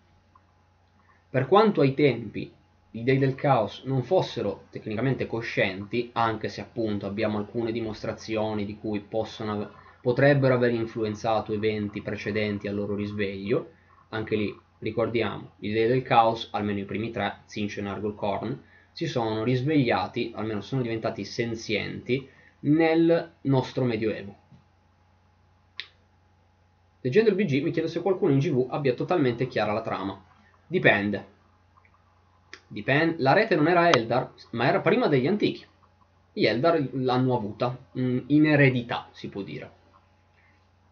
Per quanto ai tempi gli dei del caos non fossero tecnicamente coscienti, anche se appunto abbiamo alcune dimostrazioni di cui possono, potrebbero aver influenzato eventi precedenti al loro risveglio, anche lì Ricordiamo, gli dei del caos, almeno i primi tre, Zinch e Nargolkorn, si sono risvegliati, almeno sono diventati senzienti, nel nostro Medioevo. Leggendo il BG mi chiedo se qualcuno in GV abbia totalmente chiara la trama. Dipende. Dipende. La rete non era Eldar, ma era prima degli antichi. Gli Eldar l'hanno avuta, in eredità si può dire.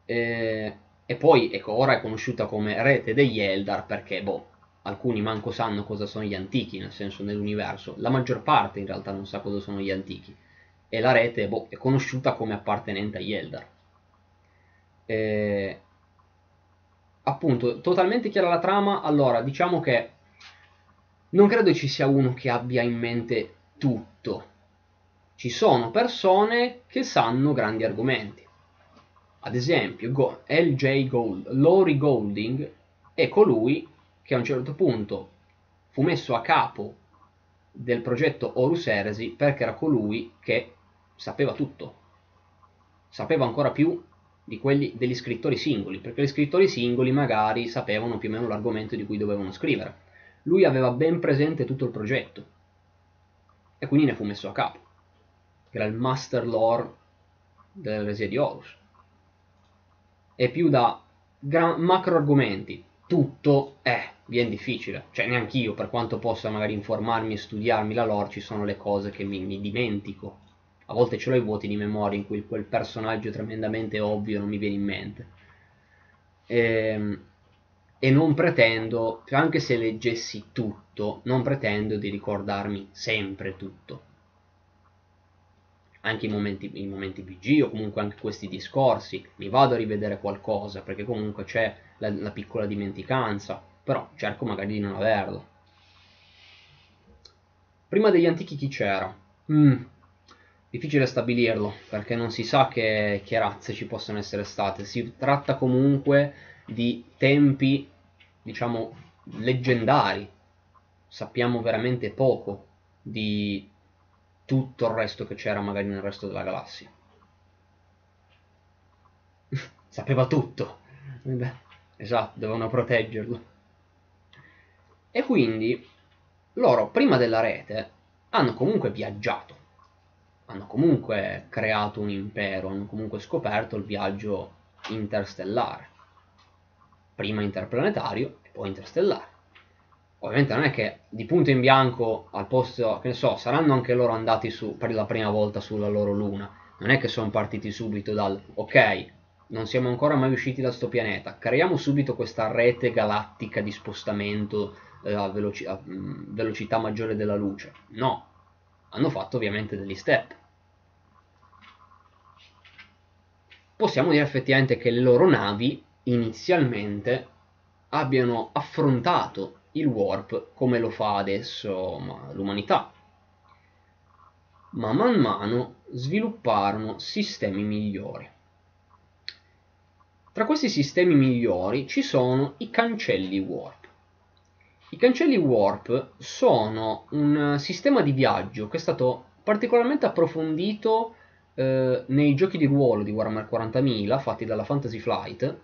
E e poi, ecco, ora è conosciuta come rete degli Eldar perché, boh, alcuni manco sanno cosa sono gli antichi, nel senso nell'universo. La maggior parte in realtà non sa cosa sono gli antichi. E la rete, boh, è conosciuta come appartenente agli Eldar. E... Appunto, totalmente chiara la trama, allora diciamo che non credo ci sia uno che abbia in mente tutto. Ci sono persone che sanno grandi argomenti ad esempio, L.J. Gold, Lori Golding è colui che a un certo punto fu messo a capo del progetto Horus Heresy perché era colui che sapeva tutto. Sapeva ancora più di quelli degli scrittori singoli, perché gli scrittori singoli magari sapevano più o meno l'argomento di cui dovevano scrivere. Lui aveva ben presente tutto il progetto e quindi ne fu messo a capo. Era il master lore dell'eresia di Horus è più da gran- macro argomenti. Tutto è, viene difficile. Cioè, neanche io, per quanto possa magari informarmi e studiarmi la lore, ci sono le cose che mi, mi dimentico. A volte ce l'ho i vuoti di memoria in cui quel personaggio tremendamente ovvio non mi viene in mente. E, ehm, e non pretendo, anche se leggessi tutto, non pretendo di ricordarmi sempre tutto anche i momenti, i momenti BG o comunque anche questi discorsi, mi vado a rivedere qualcosa perché comunque c'è la, la piccola dimenticanza, però cerco magari di non averla. Prima degli antichi chi c'era? Mm, difficile stabilirlo perché non si sa che, che razze ci possono essere state, si tratta comunque di tempi, diciamo, leggendari, sappiamo veramente poco di tutto il resto che c'era magari nel resto della galassia. (laughs) Sapeva tutto. esatto, dovevano proteggerlo. E quindi loro, prima della rete, hanno comunque viaggiato. Hanno comunque creato un impero, hanno comunque scoperto il viaggio interstellare. Prima interplanetario e poi interstellare ovviamente non è che di punto in bianco al posto, che ne so, saranno anche loro andati su per la prima volta sulla loro luna. Non è che sono partiti subito dal ok, non siamo ancora mai usciti da sto pianeta, creiamo subito questa rete galattica di spostamento eh, a, veloci- a mm, velocità maggiore della luce. No, hanno fatto ovviamente degli step. Possiamo dire effettivamente che le loro navi inizialmente abbiano affrontato il warp come lo fa adesso l'umanità. Ma man mano svilupparono sistemi migliori. Tra questi sistemi migliori ci sono i cancelli warp. I cancelli warp sono un sistema di viaggio che è stato particolarmente approfondito eh, nei giochi di ruolo di Warhammer 40.000 fatti dalla Fantasy Flight,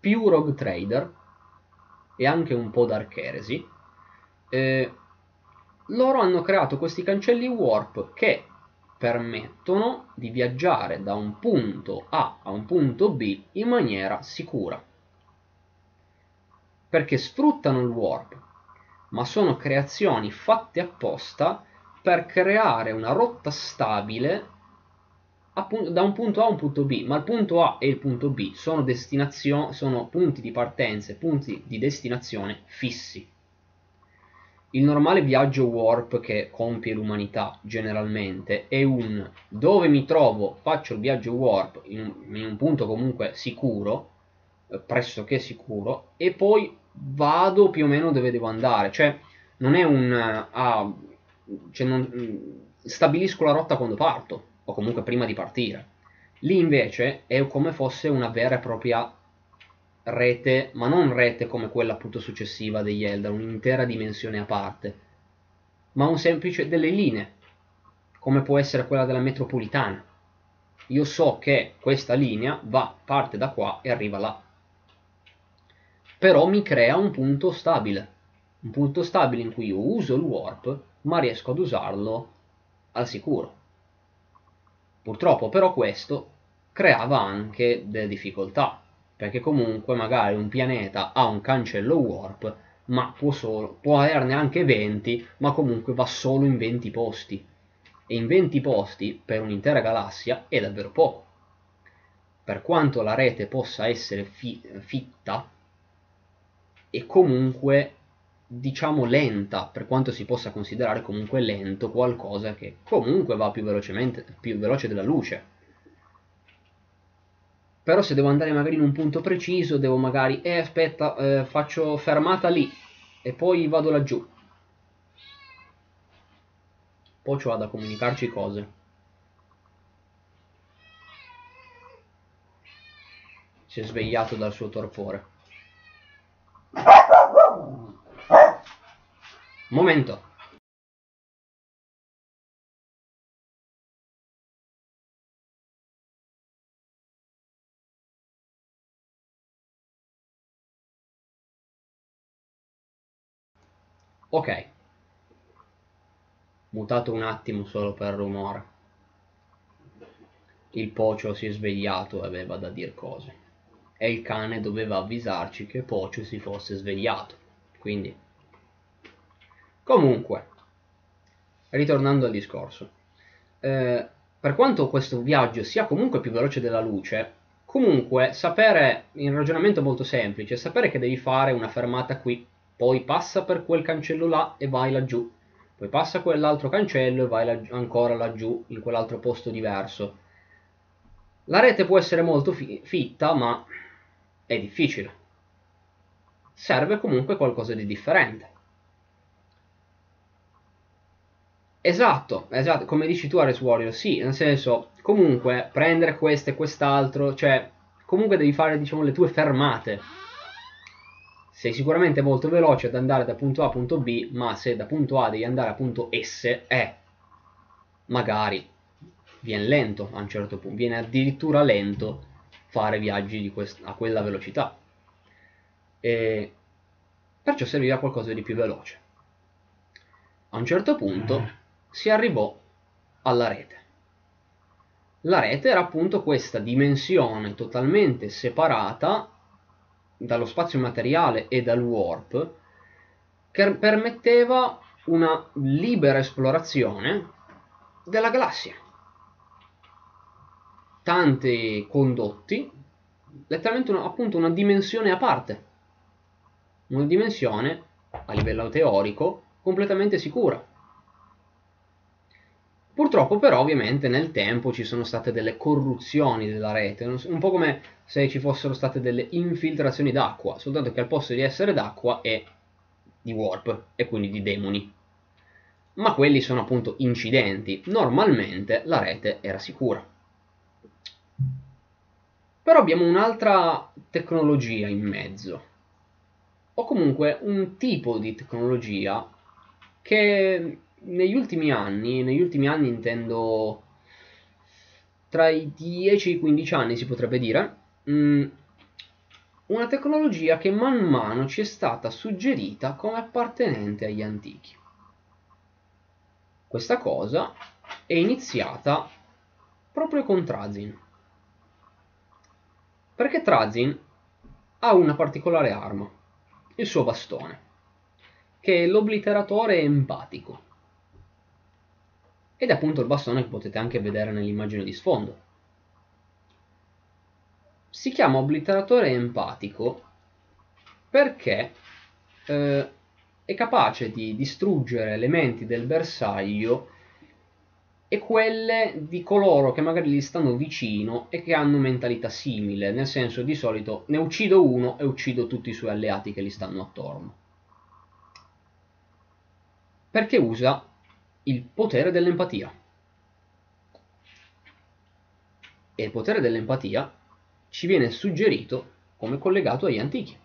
più Rogue Trader e anche un po' Dark Heresy. Eh, loro hanno creato questi cancelli warp che permettono di viaggiare da un punto A a un punto B in maniera sicura. Perché sfruttano il warp, ma sono creazioni fatte apposta per creare una rotta stabile da un punto A a un punto B, ma il punto A e il punto B sono, sono punti di partenza e punti di destinazione fissi. Il normale viaggio warp che compie l'umanità generalmente è un dove mi trovo, faccio il viaggio warp in un, in un punto comunque sicuro, eh, pressoché sicuro, e poi vado più o meno dove devo andare. Cioè, non è un... Ah, cioè non, mm, stabilisco la rotta quando parto, o comunque prima di partire. Lì invece è come fosse una vera e propria rete, ma non rete come quella appunto successiva degli Eldar, un'intera dimensione a parte, ma un semplice delle linee, come può essere quella della metropolitana. Io so che questa linea va, parte da qua e arriva là. Però mi crea un punto stabile, un punto stabile in cui io uso il warp, ma riesco ad usarlo al sicuro. Purtroppo però questo creava anche delle difficoltà, perché comunque magari un pianeta ha un cancello warp, ma può, solo, può averne anche 20, ma comunque va solo in 20 posti. E in 20 posti per un'intera galassia è davvero poco. Per quanto la rete possa essere fi fitta, è comunque diciamo lenta, per quanto si possa considerare comunque lento qualcosa che comunque va più velocemente, più veloce della luce. Però se devo andare magari in un punto preciso devo magari eh aspetta eh, faccio fermata lì e poi vado laggiù. Poi ci vado a comunicarci cose. Si è svegliato dal suo torpore momento Ok. Mutato un attimo solo per rumore. Il pocio si è svegliato e aveva da dir cose. E il cane doveva avvisarci che Pocio si fosse svegliato. Quindi... Comunque, ritornando al discorso. Eh, per quanto questo viaggio sia comunque più veloce della luce, comunque sapere, in ragionamento molto semplice, sapere che devi fare una fermata qui poi passa per quel cancello là e vai laggiù, poi passa quell'altro cancello e vai laggiù, ancora laggiù in quell'altro posto diverso. La rete può essere molto fi fitta, ma è difficile. Serve comunque qualcosa di differente. Esatto, esatto, come dici tu Ares Warrior, sì, nel senso, comunque prendere questo e quest'altro, cioè, comunque devi fare, diciamo, le tue fermate sei sicuramente molto veloce ad andare da punto A a punto B, ma se da punto A devi andare a punto S, eh, magari viene lento a un certo punto, viene addirittura lento fare viaggi a quella velocità. E perciò serviva qualcosa di più veloce. A un certo punto. Si arrivò alla rete. La rete era appunto questa dimensione totalmente separata dallo spazio materiale e dal warp che permetteva una libera esplorazione della galassia. Tanti condotti, letteralmente una, appunto una dimensione a parte, una dimensione a livello teorico completamente sicura. Purtroppo però ovviamente nel tempo ci sono state delle corruzioni della rete, un po' come se ci fossero state delle infiltrazioni d'acqua, soltanto che al posto di essere d'acqua è di warp e quindi di demoni. Ma quelli sono appunto incidenti, normalmente la rete era sicura. Però abbiamo un'altra tecnologia in mezzo, o comunque un tipo di tecnologia che negli ultimi anni, negli ultimi anni intendo tra i 10 e i 15 anni si potrebbe dire, mh, mm, una tecnologia che man mano ci è stata suggerita come appartenente agli antichi. Questa cosa è iniziata proprio con Trazin. Perché Trazin ha una particolare arma, il suo bastone, che è l'obliteratore empatico. Ed è appunto il bastone che potete anche vedere nell'immagine di sfondo. Si chiama obliteratore empatico perché eh, è capace di distruggere elementi del bersaglio e quelle di coloro che magari gli stanno vicino e che hanno mentalità simile, nel senso di solito ne uccido uno e uccido tutti i suoi alleati che gli stanno attorno. Perché usa il potere dell'empatia. E il potere dell'empatia ci viene suggerito come collegato agli antichi.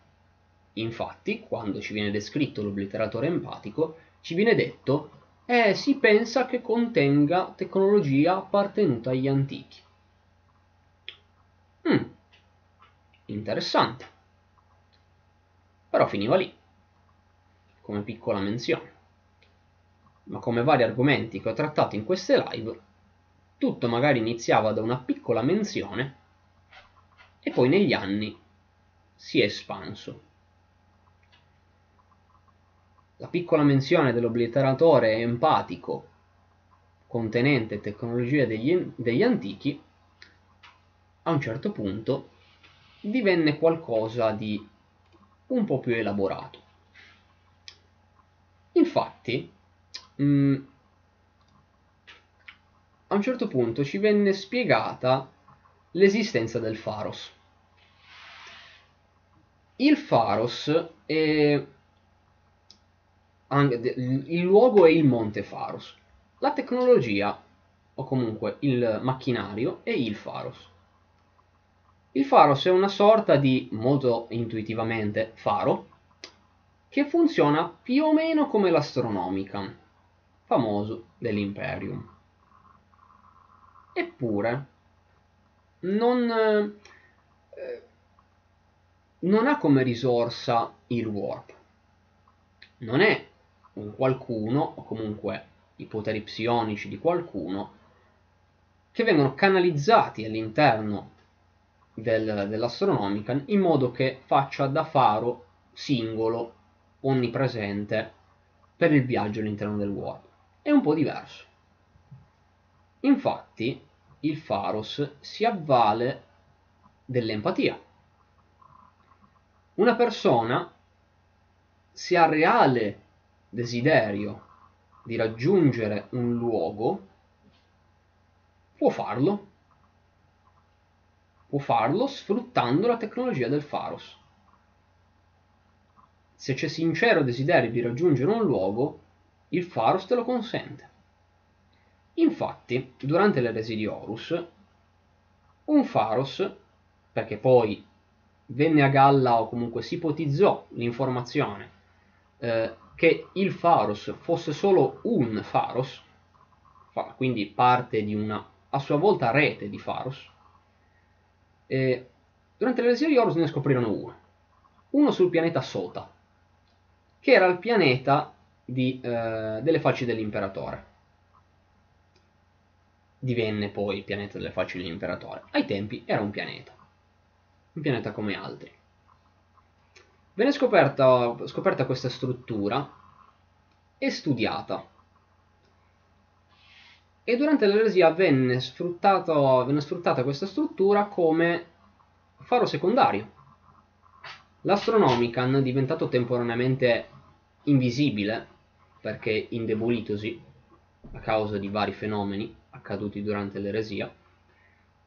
Infatti, quando ci viene descritto l'obliteratore empatico, ci viene detto eh, si pensa che contenga tecnologia appartenuta agli antichi. Mm, interessante. Però finiva lì, come piccola menzione. Ma come vari argomenti che ho trattato in queste live, tutto magari iniziava da una piccola menzione e poi negli anni si è espanso. La piccola menzione dell'obliteratore empatico contenente tecnologia degli, degli antichi a un certo punto divenne qualcosa di un po' più elaborato. Infatti, mh, mm, a un certo punto ci venne spiegata l'esistenza del Faros. Il Faros è il luogo è il Monte Faros. La tecnologia, o comunque il macchinario, è il Faros. Il Faros è una sorta di, molto intuitivamente, faro, che funziona più o meno come l'astronomica, famoso dell'Imperium. Eppure, non, eh, non ha come risorsa il warp. Non è un qualcuno, o comunque i poteri psionici di qualcuno, che vengono canalizzati all'interno del, dell'Astronomican in modo che faccia da faro singolo, onnipresente, per il viaggio all'interno del warp. È un po' diverso. Infatti, il Faros si avvale dell'empatia. Una persona, se ha reale desiderio di raggiungere un luogo, può farlo. Può farlo sfruttando la tecnologia del Faros. Se c'è sincero desiderio di raggiungere un luogo, il Faros te lo consente. Infatti, durante l'eresia di Horus, un Faros, perché poi venne a galla o comunque si ipotizzò l'informazione eh, che il Faros fosse solo un Faros, quindi parte di una a sua volta rete di Faros, e durante l'eresia di Horus ne scoprirono uno, uno sul pianeta Sota, che era il pianeta di, eh, delle facce dell'imperatore. Divenne poi il pianeta delle facce dell'imperatore. Ai tempi era un pianeta, un pianeta come altri. Venne scoperta, scoperta questa struttura e studiata. E durante l'eresia venne, venne sfruttata questa struttura come faro secondario. L'Astronomican, diventato temporaneamente invisibile, perché indebolitosi a causa di vari fenomeni accaduti durante l'eresia,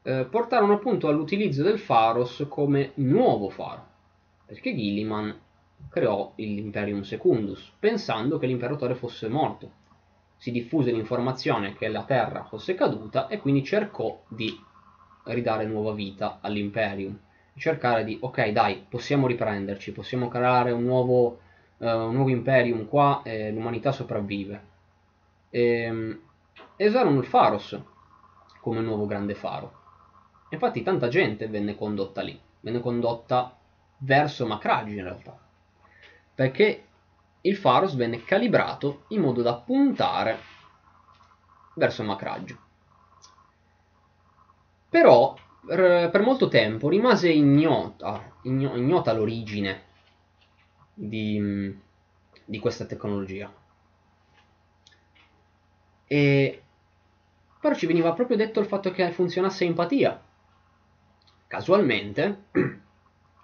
eh, portarono appunto all'utilizzo del Faros come nuovo faro perché Gilliman creò l'Imperium Secundus, pensando che l'imperatore fosse morto. Si diffuse l'informazione che la Terra fosse caduta e quindi cercò di ridare nuova vita all'Imperium, cercare di, ok dai, possiamo riprenderci, possiamo creare un nuovo, uh, un nuovo imperium qua e l'umanità sopravvive. E, ehm, usarono il Faros come nuovo grande faro. Infatti tanta gente venne condotta lì, venne condotta verso Macragge in realtà, perché il Faros venne calibrato in modo da puntare verso Macragge. Però per molto tempo rimase ignota, ignota l'origine di, di questa tecnologia. E però ci veniva proprio detto il fatto che funzionasse empatia. Casualmente,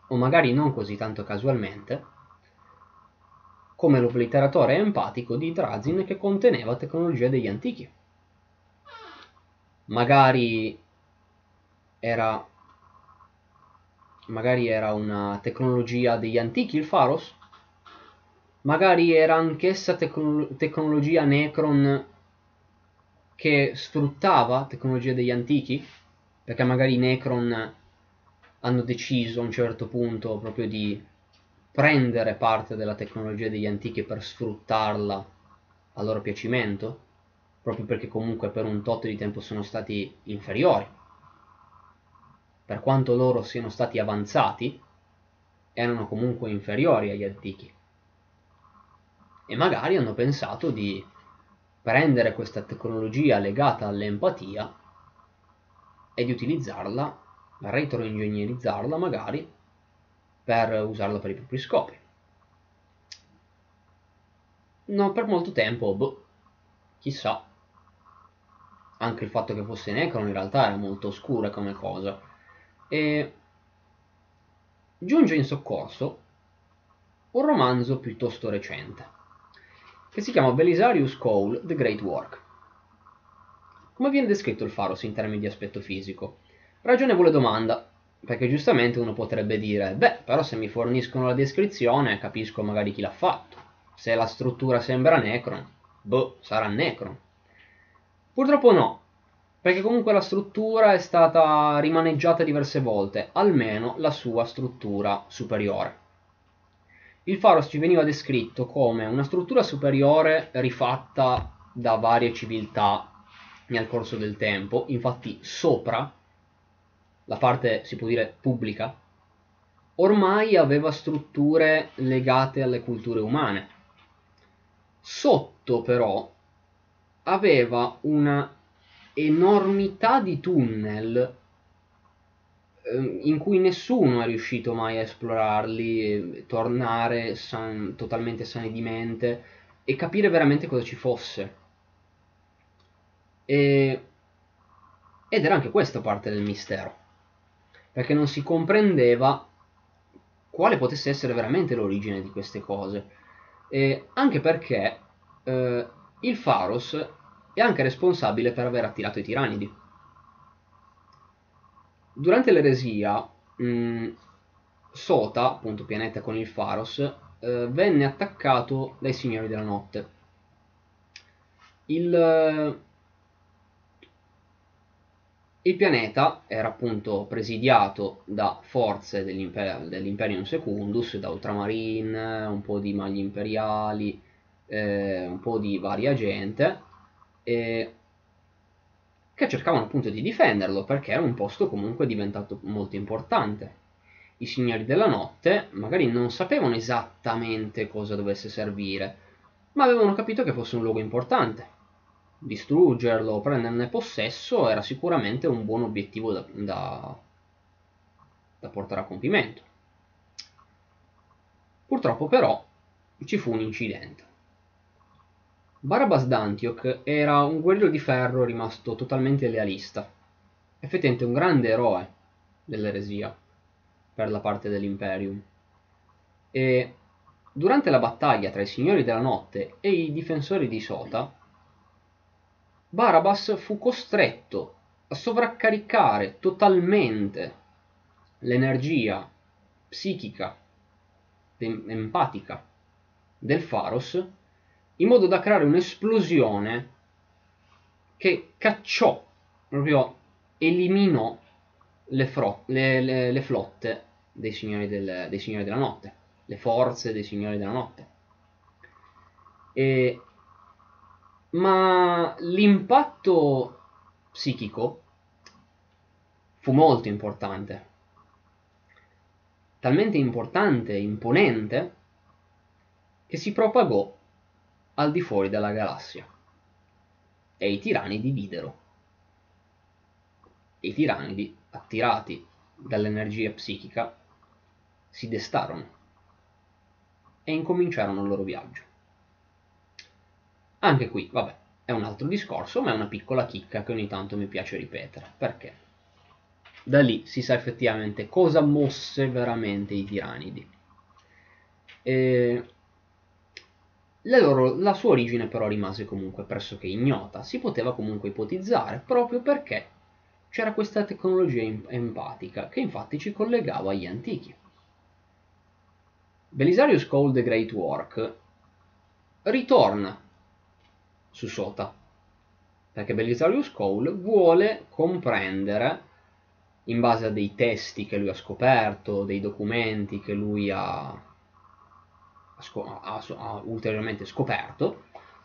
o magari non così tanto casualmente, come l'obliteratore empatico di Drazin che conteneva tecnologia degli antichi. Magari era magari era una tecnologia degli antichi il Pharos magari era anch'essa tecno tecnologia Necron che sfruttava tecnologia degli antichi perché magari i Necron hanno deciso a un certo punto proprio di prendere parte della tecnologia degli antichi per sfruttarla a loro piacimento proprio perché comunque per un tot di tempo sono stati inferiori per quanto loro siano stati avanzati, erano comunque inferiori agli antichi. E magari hanno pensato di prendere questa tecnologia legata all'empatia e di utilizzarla, retroingegnerizzarla magari, per usarla per i propri scopi. No, per molto tempo, boh, chissà. Anche il fatto che fosse Necron in realtà era molto oscura come cosa e giunge in soccorso un romanzo piuttosto recente che si chiama Belisarius Cole The Great Work. Come viene descritto il Faros in termini di aspetto fisico? Ragionevole domanda, perché giustamente uno potrebbe dire, beh, però se mi forniscono la descrizione capisco magari chi l'ha fatto. Se la struttura sembra Necron, boh, sarà Necron. Purtroppo no, perché comunque la struttura è stata rimaneggiata diverse volte, almeno la sua struttura superiore. Il Faros ci veniva descritto come una struttura superiore rifatta da varie civiltà nel corso del tempo, infatti sopra, la parte si può dire pubblica, ormai aveva strutture legate alle culture umane. Sotto però aveva una enormità di tunnel in cui nessuno è riuscito mai a esplorarli, tornare san, totalmente sani di mente e capire veramente cosa ci fosse. E, ed era anche questa parte del mistero, perché non si comprendeva quale potesse essere veramente l'origine di queste cose, e anche perché eh, il Faros è anche responsabile per aver attirato i tiranidi. Durante l'eresia, mh, Sota, appunto pianeta con il Faros, eh, venne attaccato dai Signori della Notte. Il, il pianeta era appunto presidiato da forze dell'Imperium dell Secundus, da Ultramarine, un po' di magli imperiali, eh, un po' di varia gente, eh, che cercavano appunto di difenderlo perché era un posto comunque diventato molto importante. I signori della notte magari non sapevano esattamente cosa dovesse servire, ma avevano capito che fosse un luogo importante. Distruggerlo prenderne possesso era sicuramente un buon obiettivo da, da, da portare a compimento. Purtroppo però ci fu un incidente. Barabas d'Antioch era un guerriero di ferro rimasto totalmente lealista, effettivamente un grande eroe dell'eresia per la parte dell'Imperium. E durante la battaglia tra i Signori della Notte e i difensori di Sota, Barabas fu costretto a sovraccaricare totalmente l'energia psichica, empatica del Faros in modo da creare un'esplosione che cacciò, proprio eliminò le, fro- le, le, le flotte dei signori, del, dei signori, della notte, le forze dei signori della notte. E, ma l'impatto psichico fu molto importante, talmente importante e imponente che si propagò al di fuori della galassia e i tiranidi videro. I tiranidi, attirati dall'energia psichica, si destarono e incominciarono il loro viaggio. Anche qui, vabbè, è un altro discorso, ma è una piccola chicca che ogni tanto mi piace ripetere. Perché? Da lì si sa effettivamente cosa mosse veramente i tiranidi. E la, loro, la sua origine però rimase comunque pressoché ignota, si poteva comunque ipotizzare proprio perché c'era questa tecnologia empatica che infatti ci collegava agli antichi. Belisarius Cole the Great Work ritorna su Sota perché Belisarius Cole vuole comprendere in base a dei testi che lui ha scoperto, dei documenti che lui ha ha, ha ulteriormente scoperto,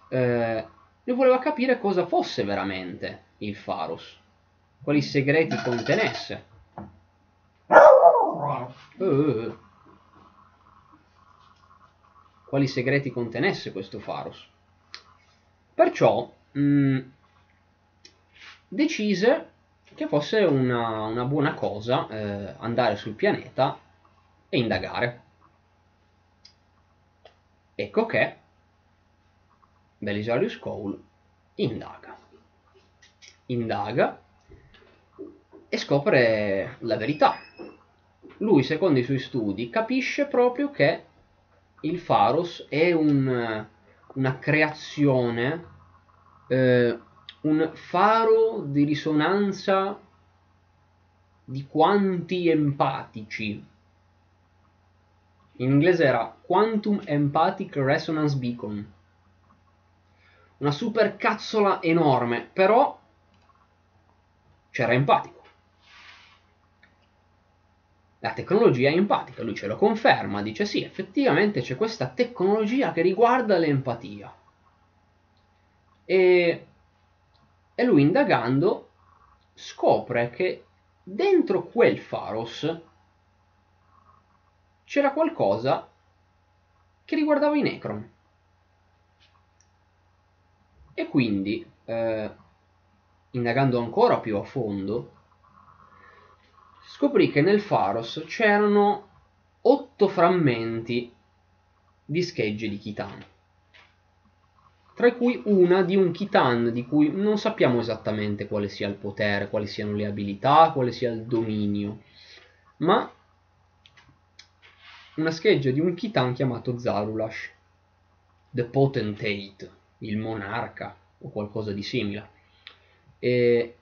eh, lui voleva capire cosa fosse veramente il Faros, quali segreti contenesse. Uh, quali segreti contenesse questo Faros. Perciò mh, mm, decise che fosse una, una buona cosa eh, andare sul pianeta e indagare. Ecco che Belisarius Cole indaga. Indaga e scopre la verità. Lui, secondo i suoi studi, capisce proprio che il Pharos è un, una creazione, eh, un faro di risonanza di quanti empatici in inglese era Quantum Empathic Resonance Beacon. Una super cazzola enorme, però c'era empatico. La tecnologia è empatica, lui ce lo conferma, dice sì, effettivamente c'è questa tecnologia che riguarda l'empatia. E, e lui indagando scopre che dentro quel Faros c'era qualcosa che riguardava i Necron. E quindi, eh, indagando ancora più a fondo, scoprì che nel Faros c'erano otto frammenti di schegge di Khitan, tra cui una di un Khitan di cui non sappiamo esattamente quale sia il potere, quali siano le abilità, quale sia il dominio, ma una scheggia di un Khitan chiamato Zarulash, The Potentate, il monarca o qualcosa di simile. E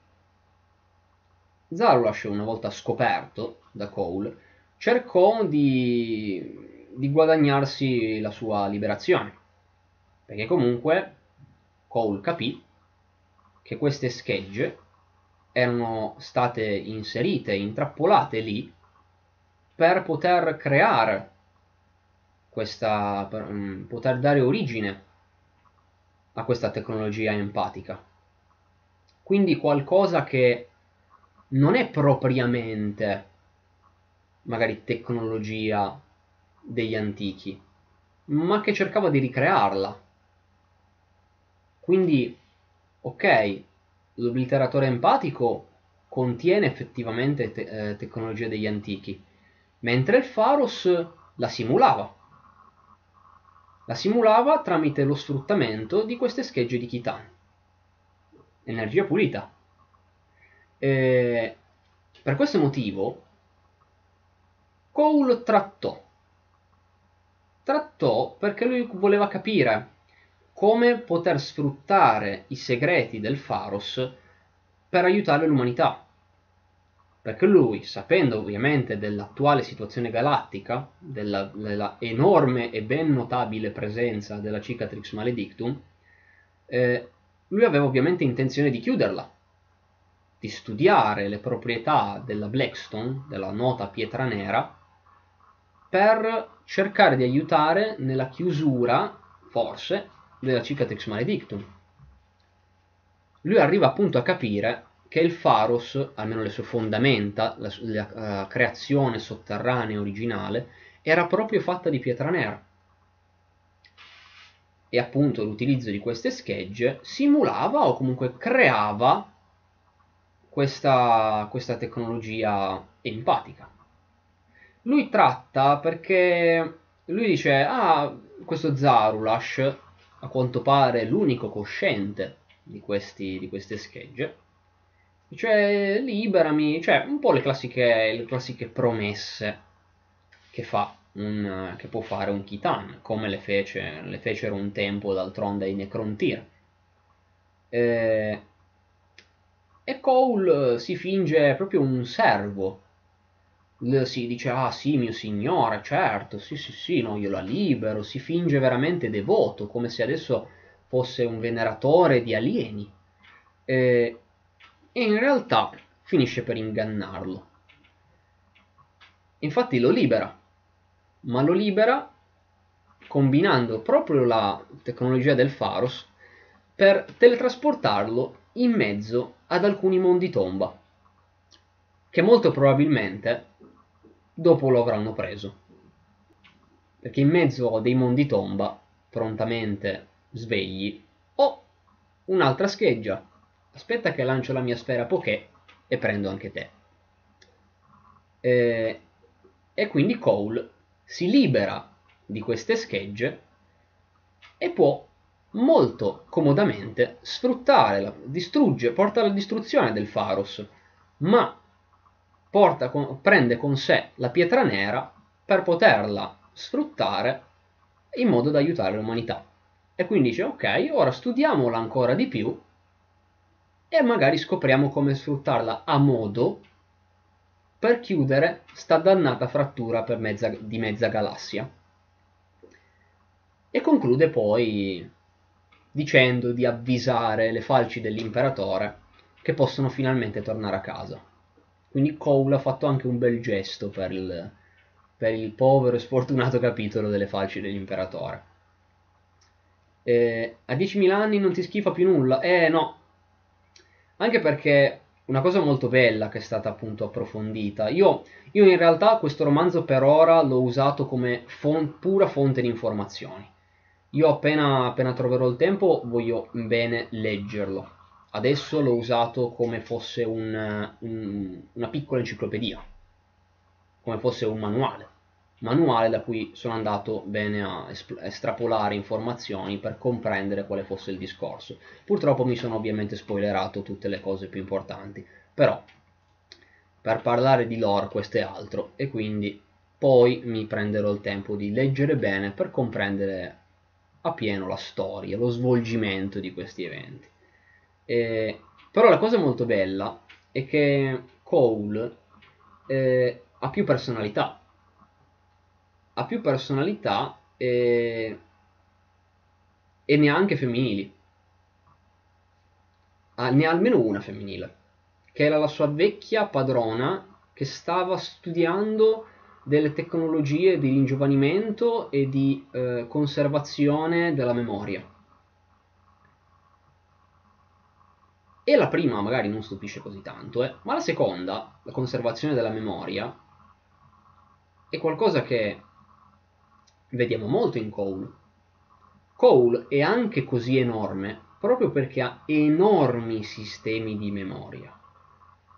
Zarulash, una volta scoperto da Cole, cercò di, di guadagnarsi la sua liberazione, perché comunque Cole capì che queste schegge erano state inserite, intrappolate lì per poter creare questa, per um, poter dare origine a questa tecnologia empatica. Quindi qualcosa che non è propriamente magari tecnologia degli antichi, ma che cercava di ricrearla. Quindi, ok, l'obliteratore empatico contiene effettivamente te- eh, tecnologia degli antichi, mentre il Pharos la simulava. La simulava tramite lo sfruttamento di queste schegge di Khitan. Energia pulita. E per questo motivo Cole trattò. Trattò perché lui voleva capire come poter sfruttare i segreti del Pharos per aiutare l'umanità perché lui, sapendo ovviamente dell'attuale situazione galattica, della, della, enorme e ben notabile presenza della Cicatrix Maledictum, eh, lui aveva ovviamente intenzione di chiuderla, di studiare le proprietà della Blackstone, della nota pietra nera, per cercare di aiutare nella chiusura, forse, della Cicatrix Maledictum. Lui arriva appunto a capire che il Pharos, almeno le sue fondamenta, la, la, la creazione sotterranea originale, era proprio fatta di pietra nera. E appunto l'utilizzo di queste schegge simulava o comunque creava questa, questa tecnologia empatica. Lui tratta perché lui dice, ah, questo Zarulash a quanto pare l'unico cosciente di, questi, di queste schegge, cioè liberami, cioè un po' le classiche, le classiche promesse che, fa un, che può fare un Kitan, come le, fece, le fecero un tempo d'altronde i Necrontyr. Eh, e Cole si finge proprio un servo. Si dice ah sì mio signore certo sì sì sì no io la libero. Si finge veramente devoto come se adesso fosse un veneratore di alieni. E, e in realtà finisce per ingannarlo infatti lo libera ma lo libera combinando proprio la tecnologia del Faros per teletrasportarlo in mezzo ad alcuni mondi tomba che molto probabilmente dopo lo avranno preso. Perché in mezzo a dei mondi tomba, prontamente svegli, ho un'altra scheggia. Aspetta che lancio la mia sfera Poké e prendo anche te. E, e quindi Cole si libera di queste schegge e può molto comodamente sfruttare, la, distrugge, porta alla distruzione del Faros, ma con, prende con sé la pietra nera per poterla sfruttare in modo da aiutare l'umanità. E quindi dice, ok, ora studiamola ancora di più e magari scopriamo come sfruttarla a modo per chiudere sta dannata frattura mezza, di mezza galassia. E conclude poi dicendo di avvisare le falci dell'imperatore che possono finalmente tornare a casa. Quindi Cole ha fatto anche un bel gesto per il, per il povero e sfortunato capitolo delle falci dell'imperatore. Eh, a 10.000 anni non ti schifa più nulla? Eh no, anche perché una cosa molto bella che è stata appunto approfondita. Io, io in realtà questo romanzo per ora l'ho usato come fon- pura fonte di informazioni. Io appena, appena troverò il tempo voglio bene leggerlo adesso l'ho usato come fosse un, un, una piccola enciclopedia, come fosse un manuale, manuale da cui sono andato bene a estrapolare informazioni per comprendere quale fosse il discorso. Purtroppo mi sono ovviamente spoilerato tutte le cose più importanti, però per parlare di lore questo è altro e quindi poi mi prenderò il tempo di leggere bene per comprendere appieno la storia, lo svolgimento di questi eventi. Eh, però la cosa molto bella è che Cole eh, ha più personalità. Ha più personalità e, e ne ha anche femminili. Ah, ne ha almeno una femminile, che era la sua vecchia padrona che stava studiando delle tecnologie di ringiovanimento e di eh, conservazione della memoria. E la prima magari non stupisce così tanto, eh, ma la seconda, la conservazione della memoria, è qualcosa che vediamo molto in Cole. Cole è anche così enorme proprio perché ha enormi sistemi di memoria,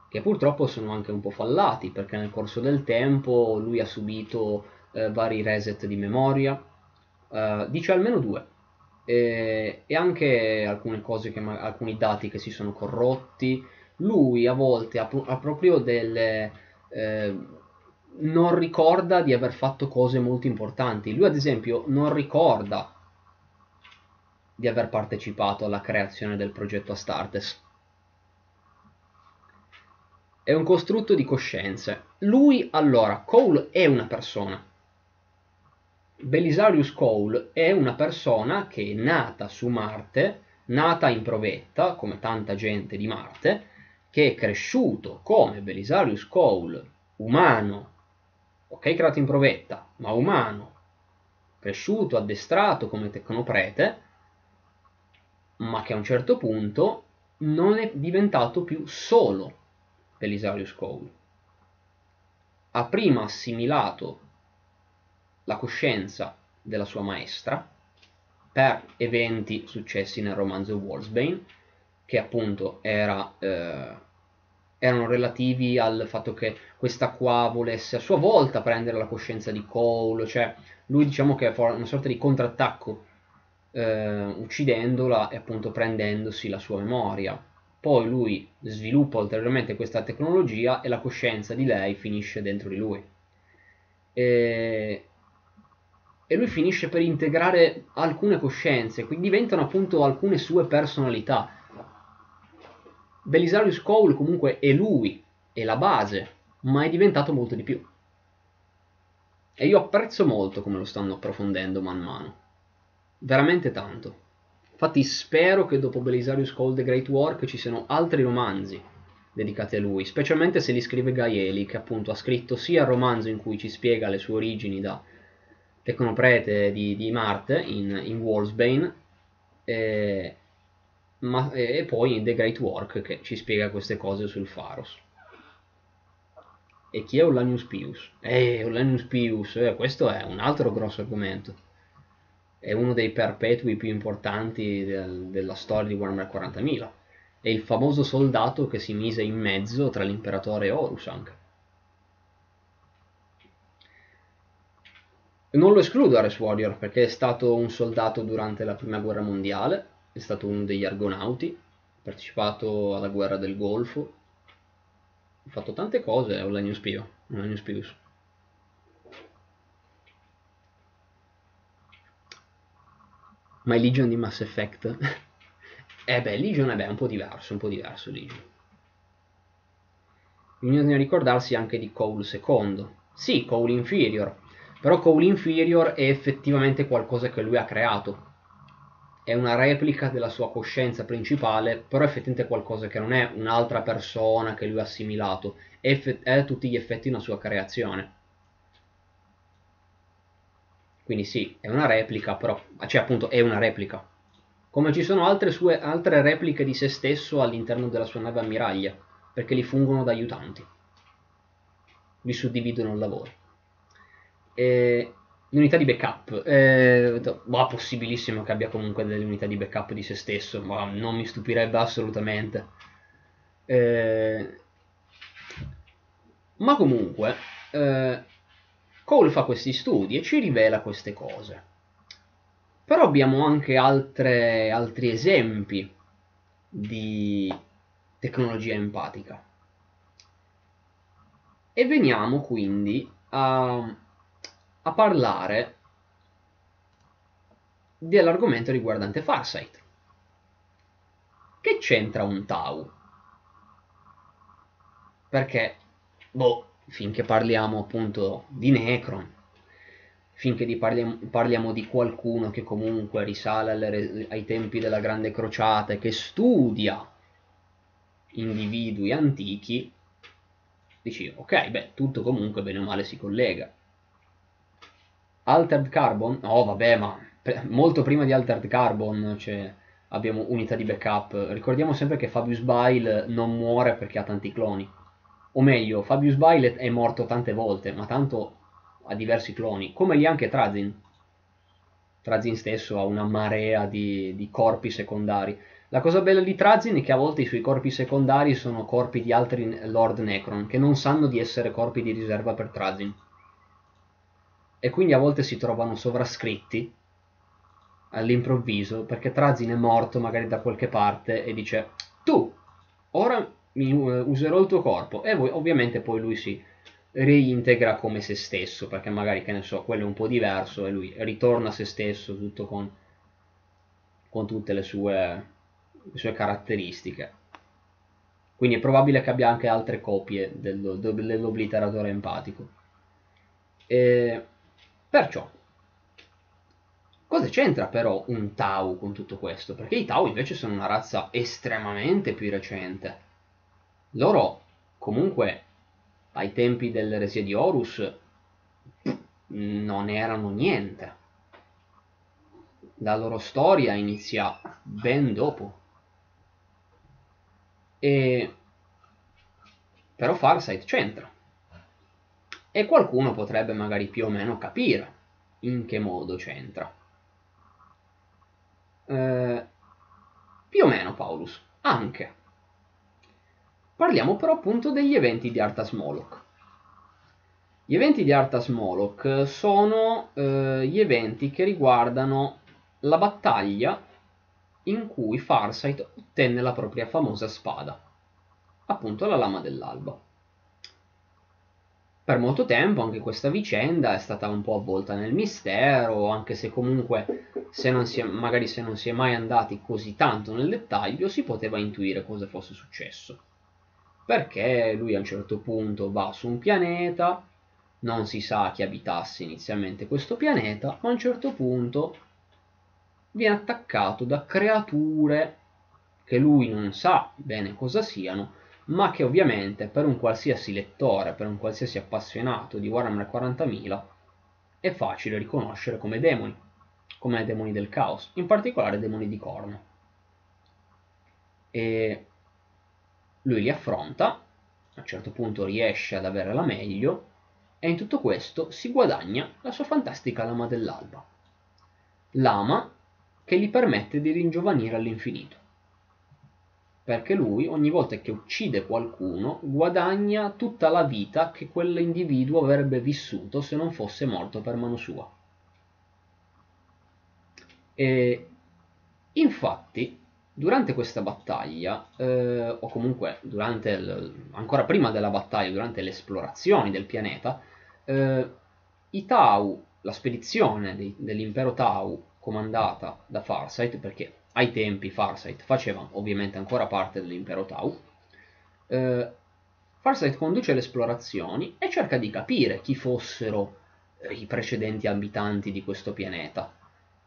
che purtroppo sono anche un po' fallati, perché nel corso del tempo lui ha subito eh, vari reset di memoria, eh, dice almeno due e, e anche alcune cose che, alcuni dati che si sono corrotti. Lui a volte ha, ha proprio delle... Eh, non ricorda di aver fatto cose molto importanti. Lui ad esempio non ricorda di aver partecipato alla creazione del progetto Astartes. È un costrutto di coscienze. Lui allora, Cole è una persona, Belisarius Cole è una persona che è nata su Marte, nata in provetta, come tanta gente di Marte, che è cresciuto come Belisarius Cole, umano, ok creato in provetta, ma umano, cresciuto, addestrato come tecnoprete, ma che a un certo punto non è diventato più solo Belisarius Cole. Ha prima assimilato la coscienza della sua maestra per eventi successi nel romanzo Wolfsbane, che appunto era, eh, erano relativi al fatto che questa qua volesse a sua volta prendere la coscienza di Cole, cioè lui diciamo che fa una sorta di contrattacco eh, uccidendola e appunto prendendosi la sua memoria. Poi lui sviluppa ulteriormente questa tecnologia e la coscienza di lei finisce dentro di lui. E, e lui finisce per integrare alcune coscienze, quindi diventano appunto alcune sue personalità. Belisarius Cole comunque è lui, è la base, ma è diventato molto di più. E io apprezzo molto come lo stanno approfondendo man mano. Veramente tanto. Infatti spero che dopo Belisarius Cole The Great Work ci siano altri romanzi dedicati a lui, specialmente se li scrive Gaieli, che appunto ha scritto sia il romanzo in cui ci spiega le sue origini da tecnoprete di, di Marte in, in Wolfsbane, e, ma, e poi in The Great Work che ci spiega queste cose sul Pharos. E chi è Ollanius Pius? Eh, Ollanius Pius, eh, questo è un altro grosso argomento. È uno dei perpetui più importanti del, della storia di Warhammer 40.000. È il famoso soldato che si mise in mezzo tra l'imperatore e Horus anche. Non lo escludo Ares Warrior perché è stato un soldato durante la prima guerra mondiale, è stato uno degli argonauti, ha partecipato alla guerra del Golfo, ho fatto tante cose, ho la News Pio, la News Pius. Ma è Legion di Mass Effect? (laughs) eh beh, Legion è un po' diverso, un po' diverso Legion. Bisogna ricordarsi anche di Cole II. Sì, Cole Inferior, però Cole Inferior è effettivamente qualcosa che lui ha creato è una replica della sua coscienza principale, però effettivamente è qualcosa che non è un'altra persona che lui ha assimilato, è, è a tutti gli effetti una sua creazione. Quindi sì, è una replica, però, cioè appunto è una replica. Come ci sono altre, sue, altre repliche di se stesso all'interno della sua nave ammiraglia, perché li fungono da aiutanti. Vi suddividono il lavoro. E L'unità di backup, eh, ma possibilissimo che abbia comunque delle unità di backup di se stesso, ma non mi stupirebbe assolutamente. Eh, ma comunque, eh, Cole fa questi studi e ci rivela queste cose. Però abbiamo anche altre, altri esempi di tecnologia empatica. E veniamo quindi a a parlare dell'argomento riguardante Farsight. Che c'entra un Tau? Perché, boh, finché parliamo appunto di Necron, finché parliamo, parliamo, di qualcuno che comunque risale alle, ai tempi della Grande Crociata e che studia individui antichi, dici, ok, beh, tutto comunque bene o male si collega. Altered Carbon? No, vabbè, ma molto prima di Altered Carbon cioè, abbiamo unità di backup. Ricordiamo sempre che Fabius Bile non muore perché ha tanti cloni. O meglio, Fabius Bile è morto tante volte, ma tanto ha diversi cloni, come lì anche Trazin. Trazin stesso ha una marea di, di corpi secondari. La cosa bella di Trazin è che a volte i suoi corpi secondari sono corpi di altri Lord Necron, che non sanno di essere corpi di riserva per Trazin e quindi a volte si trovano sovrascritti all'improvviso perché Trazin è morto magari da qualche parte e dice tu ora eh, userò il tuo corpo. E voi, ovviamente poi lui si reintegra come se stesso perché magari che ne so quello è un po' diverso e lui ritorna a se stesso tutto con, con tutte le sue, le sue caratteristiche. Quindi è probabile che abbia anche altre copie dell'obliteratore empatico. E Perciò, cosa c'entra però un Tau con tutto questo? Perché i Tau invece sono una razza estremamente più recente. loro comunque ai tempi dell'eresia di Horus non erano niente. La loro storia inizia ben dopo. E però Farsight c'entra. E qualcuno potrebbe magari più o meno capire in che modo c'entra. Eh, più o meno Paulus, anche. Parliamo però appunto degli eventi di Arthas Moloch. Gli eventi di Arthas Moloch sono eh, gli eventi che riguardano la battaglia in cui Farsight ottenne la propria famosa spada, appunto la lama dell'alba. Per molto tempo anche questa vicenda è stata un po' avvolta nel mistero, anche se comunque se è, magari se non si è mai andati così tanto nel dettaglio si poteva intuire cosa fosse successo. Perché lui a un certo punto va su un pianeta, non si sa chi abitasse inizialmente questo pianeta, ma a un certo punto viene attaccato da creature che lui non sa bene cosa siano, ma che ovviamente per un qualsiasi lettore, per un qualsiasi appassionato di Warhammer 40.000 è facile riconoscere come demoni, come demoni del caos, in particolare demoni di corno. E lui li affronta, a un certo punto riesce ad avere la meglio e in tutto questo si guadagna la sua fantastica lama dell'alba. Lama che gli permette di ringiovanire all'infinito perché lui ogni volta che uccide qualcuno guadagna tutta la vita che quell'individuo avrebbe vissuto se non fosse morto per mano sua. E infatti, durante questa battaglia, eh, o comunque il, ancora prima della battaglia, durante le esplorazioni del pianeta, eh, i Tau, la spedizione dell'impero Tau comandata da Farsight, perché ai tempi Farsight faceva ovviamente ancora parte dell'impero Tau, eh, Farsight conduce le esplorazioni e cerca di capire chi fossero i precedenti abitanti di questo pianeta.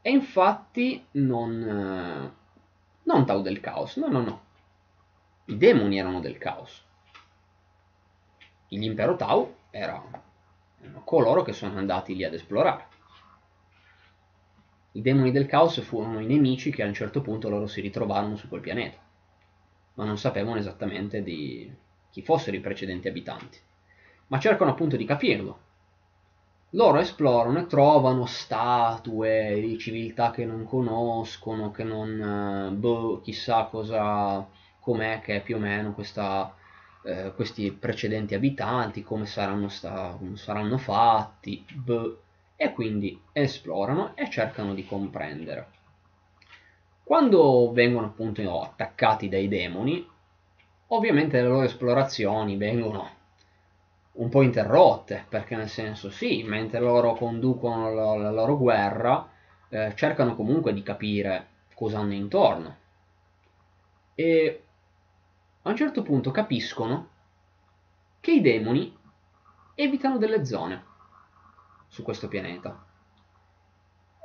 E infatti non, eh, non Tau del caos, no, no, no. I demoni erano del caos. L'impero Tau erano coloro che sono andati lì ad esplorare. I demoni del caos furono i nemici che a un certo punto loro si ritrovarono su quel pianeta, ma non sapevano esattamente di chi fossero i precedenti abitanti. Ma cercano appunto di capirlo. Loro esplorano e trovano statue di civiltà che non conoscono, che non... boh, chissà cosa... com'è che è più o meno questa, eh, questi precedenti abitanti, come saranno, sta, come saranno fatti, boh e quindi esplorano e cercano di comprendere. Quando vengono appunto attaccati dai demoni, ovviamente le loro esplorazioni vengono un po' interrotte, perché nel senso sì, mentre loro conducono la, la loro guerra, eh, cercano comunque di capire cosa hanno intorno. E a un certo punto capiscono che i demoni evitano delle zone su questo pianeta.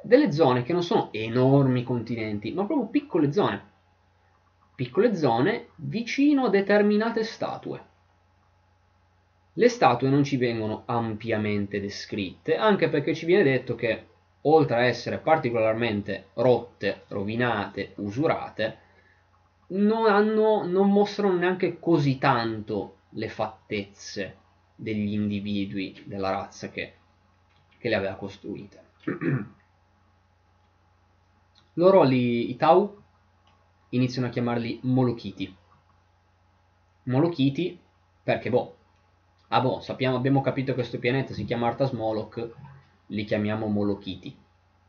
Delle zone che non sono enormi continenti, ma proprio piccole zone. Piccole zone vicino a determinate statue. Le statue non ci vengono ampiamente descritte, anche perché ci viene detto che, oltre a essere particolarmente rotte, rovinate, usurate, non, hanno, non mostrano neanche così tanto le fattezze degli individui della razza che che le aveva costruite. (clears throat) Loro li, i Tau iniziano a chiamarli Molochiti. Molochiti perché boh, ah boh, sappiamo, abbiamo capito che questo pianeta si chiama Arthas Moloch, li chiamiamo Molochiti,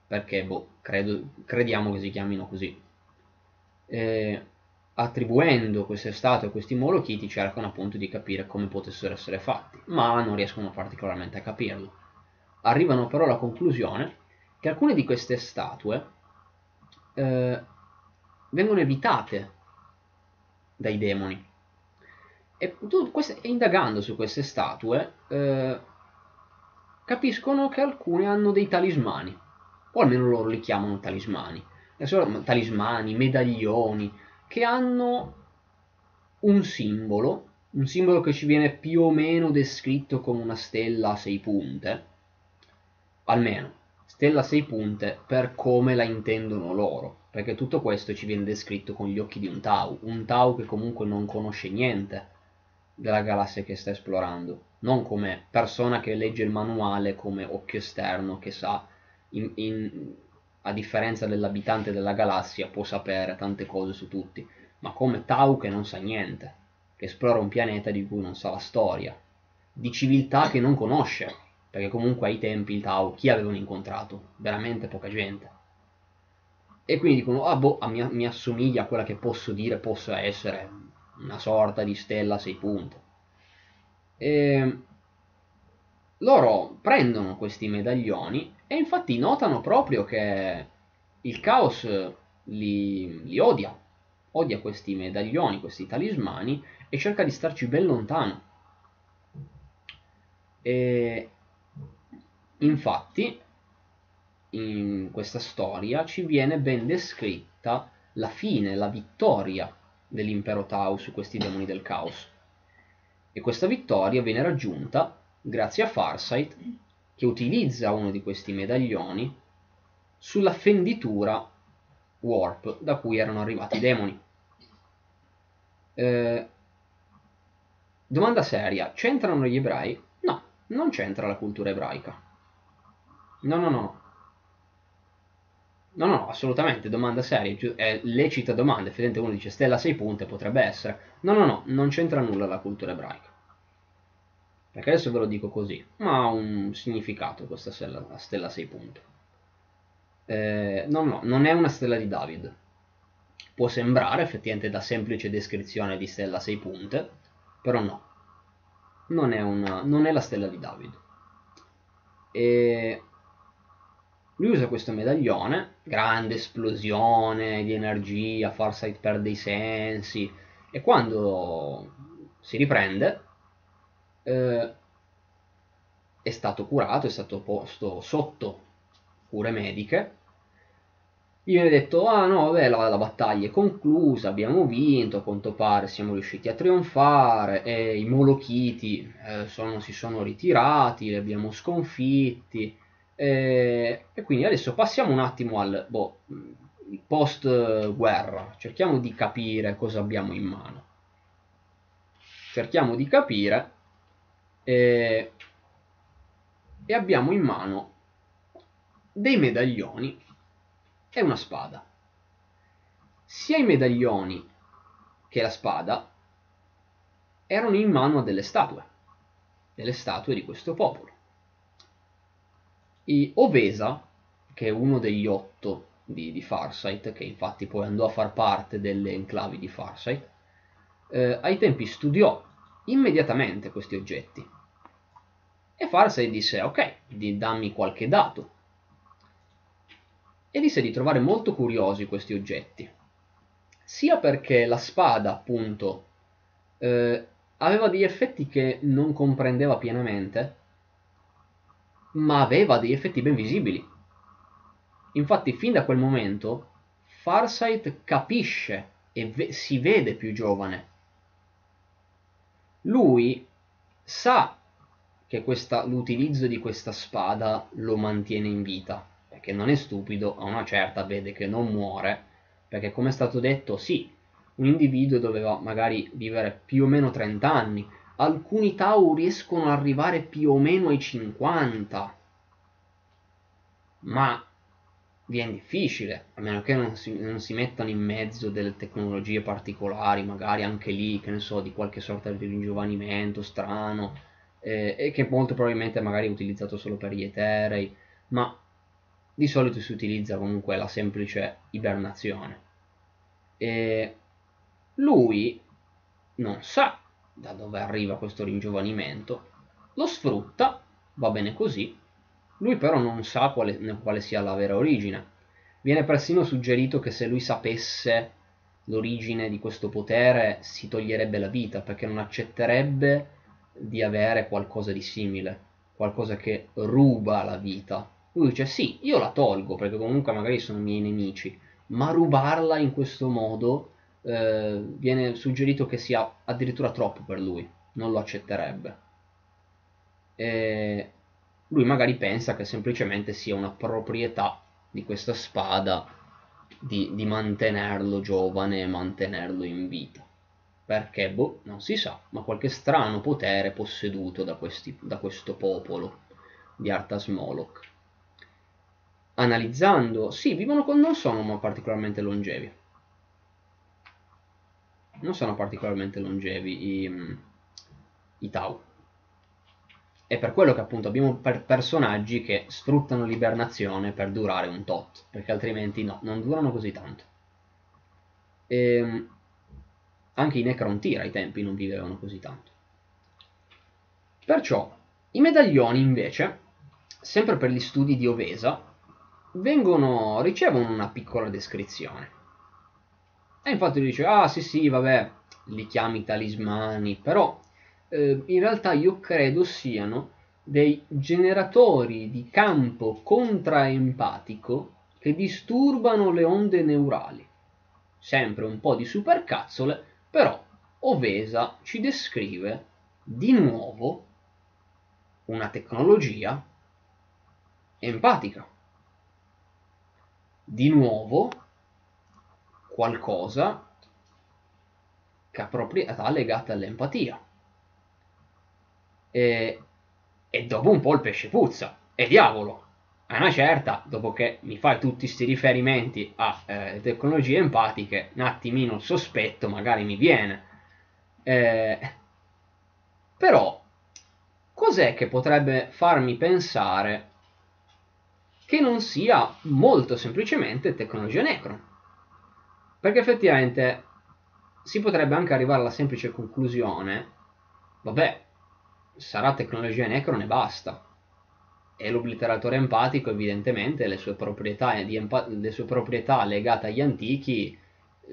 perché boh, credo, crediamo che si chiamino così. E, attribuendo queste statue a questi Molochiti cercano appunto di capire come potessero essere fatti, ma non riescono particolarmente a capirlo arrivano però alla conclusione che alcune di queste statue eh, vengono evitate dai demoni. E, tu, queste, indagando su queste statue, eh, capiscono che alcune hanno dei talismani, o almeno loro li chiamano talismani. Talismani, medaglioni, che hanno un simbolo un simbolo che ci viene più o meno descritto come una stella a sei punte, almeno stella a sei punte per come la intendono loro, perché tutto questo ci viene descritto con gli occhi di un Tau, un Tau che comunque non conosce niente della galassia che sta esplorando, non come persona che legge il manuale come occhio esterno che sa, in, in, a differenza dell'abitante della galassia, può sapere tante cose su tutti, ma come Tau che non sa niente, che esplora un pianeta di cui non sa la storia, di civiltà che non conosce, perché comunque ai tempi il Tau chi avevano incontrato? Veramente poca gente. E quindi dicono, ah boh, mi, mi assomiglia a quella che posso dire possa essere una sorta di stella a sei punte. E loro prendono questi medaglioni e infatti notano proprio che il caos li, li odia, odia questi medaglioni, questi talismani e cerca di starci ben lontano. E infatti in questa storia ci viene ben descritta la fine, la vittoria dell'impero Tau su questi demoni del caos. E questa vittoria viene raggiunta grazie a Farsight che utilizza uno di questi medaglioni sulla fenditura Warp da cui erano arrivati i demoni. Eh, domanda seria, c'entrano gli ebrei? No, non c'entra la cultura ebraica. No, no, no. No, no, assolutamente, domanda seria, è lecita domanda, effettivamente uno dice stella a 6 punte, potrebbe essere. No, no, no, non c'entra nulla la cultura ebraica. Perché adesso ve lo dico così, ma ha un significato questa stella, la stella a 6 punte. Eh, no, no, non è una stella di David. Può sembrare effettivamente da semplice descrizione di stella a 6 punte, però no, non è, una, non è la stella di David. E lui usa questo medaglione, grande esplosione di energia, Farsight perde i sensi e quando si riprende eh, è stato curato, è stato posto sotto cure mediche. Gli viene detto, ah no, vabbè, la, la battaglia è conclusa, abbiamo vinto, a quanto pare siamo riusciti a trionfare, e i Molochiti eh, sono, si sono ritirati, li abbiamo sconfitti, e, e, quindi adesso passiamo un attimo al boh, post guerra, cerchiamo di capire cosa abbiamo in mano. Cerchiamo di capire e, e abbiamo in mano dei medaglioni e una spada. Sia i medaglioni che la spada erano in mano a delle statue, delle statue di questo popolo. I Ovesa, che è uno degli otto di, di Farsight, che infatti poi andò a far parte delle enclavi di Farsight, eh, ai tempi studiò immediatamente questi oggetti. E Farsight disse, ok, dammi qualche dato. E disse di trovare molto curiosi questi oggetti. Sia perché la spada, appunto, eh, aveva degli effetti che non comprendeva pienamente, ma aveva degli effetti ben visibili. Infatti, fin da quel momento, Farsight capisce e ve- si vede più giovane. Lui sa che questa, l'utilizzo di questa spada lo mantiene in vita, perché non è stupido, a una certa vede che non muore, perché come è stato detto, sì, un individuo doveva magari vivere più o meno 30 anni, alcuni Tau riescono ad arrivare più o meno ai 50, ma viene difficile, a meno che non si, non si, mettano in mezzo delle tecnologie particolari, magari anche lì, che ne so, di qualche sorta di ringiovanimento strano, eh, e che molto probabilmente magari è utilizzato solo per gli eterei, ma di solito si utilizza comunque la semplice ibernazione. E lui non sa da dove arriva questo ringiovanimento, lo sfrutta, va bene così, lui però non sa quale, quale sia la vera origine. Viene persino suggerito che se lui sapesse l'origine di questo potere si toglierebbe la vita perché non accetterebbe di avere qualcosa di simile, qualcosa che ruba la vita. Lui dice sì, io la tolgo perché comunque magari sono miei nemici, ma rubarla in questo modo eh, viene suggerito che sia addirittura troppo per lui, non lo accetterebbe. E lui magari pensa che semplicemente sia una proprietà di questa spada di, di mantenerlo giovane e mantenerlo in vita. Perché, boh, non si sa, ma qualche strano potere posseduto da, questi, da questo popolo di Arthas Moloch. Analizzando, sì, vivono con, non sono particolarmente longevi. Non sono particolarmente longevi i, i Tau. È per quello che appunto abbiamo per personaggi che sfruttano l'ibernazione per durare un tot, perché altrimenti no, non durano così tanto. E, ehm, anche i Necrontyr ai tempi non vivevano così tanto. Perciò i medaglioni invece, sempre per gli studi di Ovesa, vengono, ricevono una piccola descrizione. E infatti lui dice, ah sì sì, vabbè, li chiami talismani, però eh, in realtà io credo siano dei generatori di campo contraempatico che disturbano le onde neurali. Sempre un po' di supercazzole, però Ovesa ci descrive di nuovo una tecnologia empatica. Di nuovo qualcosa che ha proprietà legate all'empatia e, e dopo un po' il pesce puzza. E diavolo, a una certa, dopo che mi fai tutti questi riferimenti a eh, tecnologie empatiche, un attimino il sospetto magari mi viene. Eh, però, cos'è che potrebbe farmi pensare che non sia molto semplicemente tecnologia Necron? Perché effettivamente si potrebbe anche arrivare alla semplice conclusione, vabbè, sarà tecnologia Necron e basta. E l'obliteratore empatico, evidentemente, le sue proprietà, empa- le sue proprietà legate agli antichi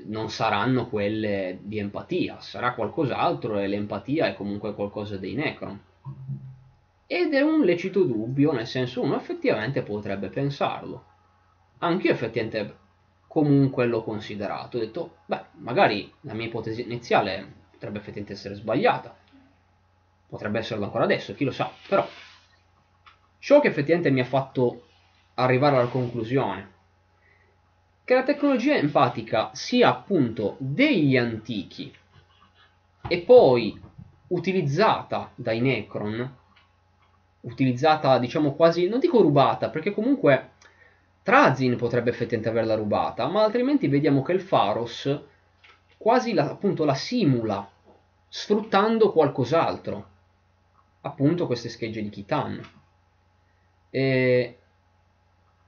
non saranno quelle di empatia, sarà qualcos'altro e l'empatia è comunque qualcosa dei Necron. Ed è un lecito dubbio, nel senso uno effettivamente potrebbe pensarlo. Anch'io effettivamente comunque l'ho considerato, ho detto, beh, magari la mia ipotesi iniziale potrebbe effettivamente essere sbagliata. Potrebbe esserlo ancora adesso, chi lo sa, però ciò che effettivamente mi ha fatto arrivare alla conclusione che la tecnologia empatica sia appunto degli antichi e poi utilizzata dai Necron, utilizzata diciamo quasi, non dico rubata, perché comunque Trazin potrebbe effettivamente averla rubata, ma altrimenti vediamo che il Faros quasi la, appunto la simula sfruttando qualcos'altro appunto queste schegge di Kitan. E,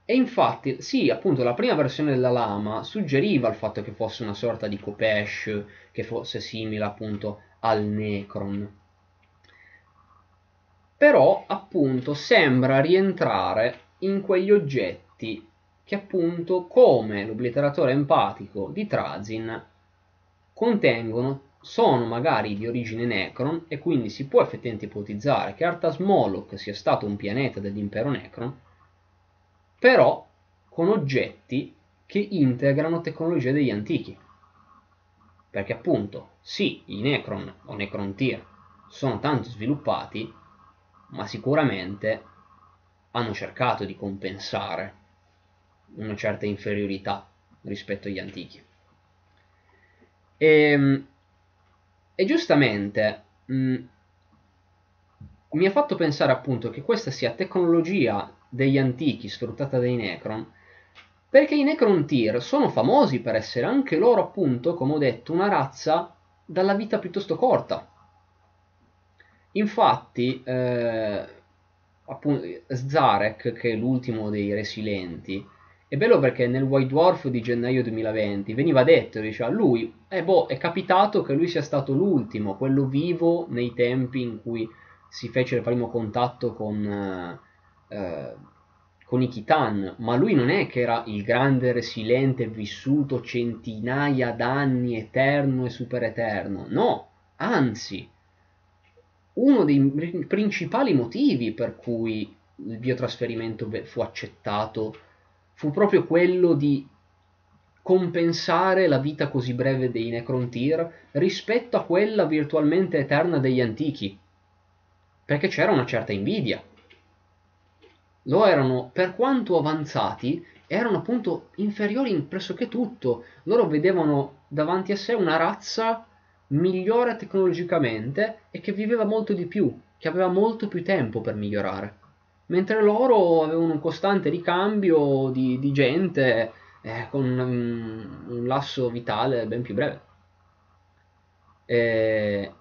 e infatti, sì, appunto la prima versione della lama suggeriva il fatto che fosse una sorta di Kopesh, che fosse simile appunto al Necron. Però appunto sembra rientrare in quegli oggetti che appunto come l'obliteratore empatico di Trazin contengono sono magari di origine Necron e quindi si può effettivamente ipotizzare che Arthas Moloch sia stato un pianeta dell'impero Necron, però con oggetti che integrano tecnologie degli antichi. Perché appunto, sì, i Necron o Necron Tier sono tanto sviluppati, ma sicuramente hanno cercato di compensare una certa inferiorità rispetto agli antichi. E, ehm, e giustamente mh, mm, mi ha fatto pensare appunto che questa sia tecnologia degli antichi sfruttata dai Necron, perché i Necron Tyr sono famosi per essere anche loro appunto, come ho detto, una razza dalla vita piuttosto corta. Infatti, eh, appunto, Zarek, che è l'ultimo dei Resilenti, è bello perché nel White Dwarf di gennaio 2020 veniva detto, diceva, lui, eh boh, è capitato che lui sia stato l'ultimo, quello vivo nei tempi in cui si fece il primo contatto con, eh, eh con i Kitan, ma lui non è che era il grande resiliente vissuto centinaia d'anni, eterno e super eterno, no, anzi, uno dei principali motivi per cui il biotrasferimento fu accettato fu proprio quello di compensare la vita così breve dei Necrontyr rispetto a quella virtualmente eterna degli antichi. Perché c'era una certa invidia. Lo erano, per quanto avanzati, erano appunto inferiori in pressoché tutto. Loro vedevano davanti a sé una razza migliore tecnologicamente e che viveva molto di più, che aveva molto più tempo per migliorare. Mentre loro avevano un costante ricambio di, di gente eh, con un, un, lasso vitale ben più breve. E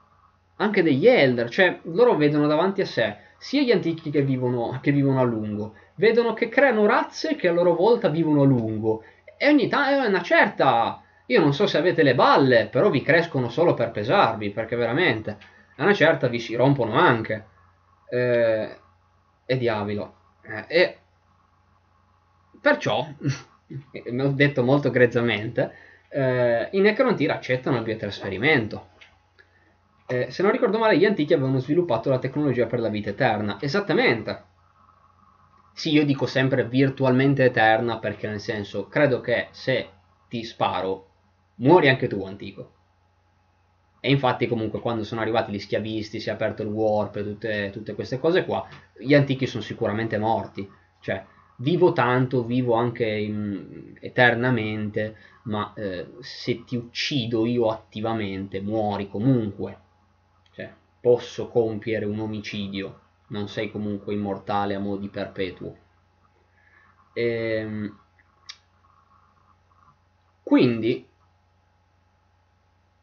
anche degli Elder, cioè loro vedono davanti a sé sia gli antichi che vivono, che vivono a lungo, vedono che creano razze che a loro volta vivono a lungo. E ogni tanto è una certa io non so se avete le balle però vi crescono solo per pesarvi perché veramente a una certa vi si rompono anche. Eh, e diavolo. Eh, e perciò (laughs) mi ho detto molto grezzamente eh, i Necrontyr accettano il biotrasferimento. Eh, se non ricordo male gli antichi avevano sviluppato la tecnologia per la vita eterna. Esattamente. Sì, io dico sempre virtualmente eterna perché nel senso, credo che se ti sparo, muori anche tu, antico. E infatti comunque quando sono arrivati gli schiavisti, si è aperto il warp e tutte, tutte queste cose qua, gli antichi sono sicuramente morti. Cioè, vivo tanto, vivo anche in, eternamente, ma eh, se ti uccido io attivamente, muori comunque. Cioè, posso compiere un omicidio non sei comunque immortale a mo' di perpetuo. Ehm, quindi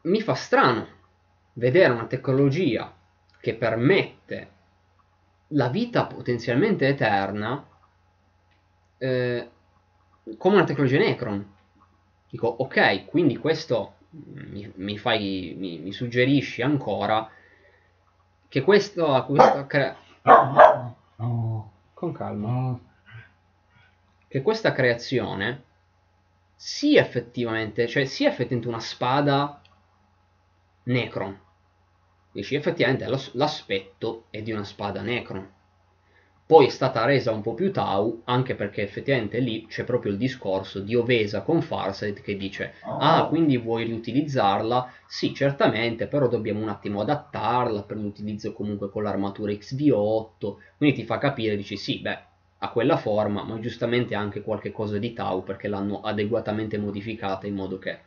mi fa strano vedere una tecnologia che permette la vita potenzialmente eterna eh, come una tecnologia Necron. Dico, ok, quindi questo mi, mi, fai, mi, mi suggerisci ancora che questo, questa, cre- con calma. Che questa creazione sia effettivamente, cioè sia effettivamente una spada Necron. Dici, effettivamente l'aspetto è di una spada Necron. Poi è stata resa un po' più Tau, anche perché effettivamente lì c'è proprio il discorso di Ovesa con Farsight che dice Ah, quindi vuoi riutilizzarla? Sì, certamente, però dobbiamo un attimo adattarla per l'utilizzo comunque con l'armatura XV8. Quindi ti fa capire, dici sì, beh, ha quella forma, ma giustamente anche qualche cosa di Tau perché l'hanno adeguatamente modificata in modo che,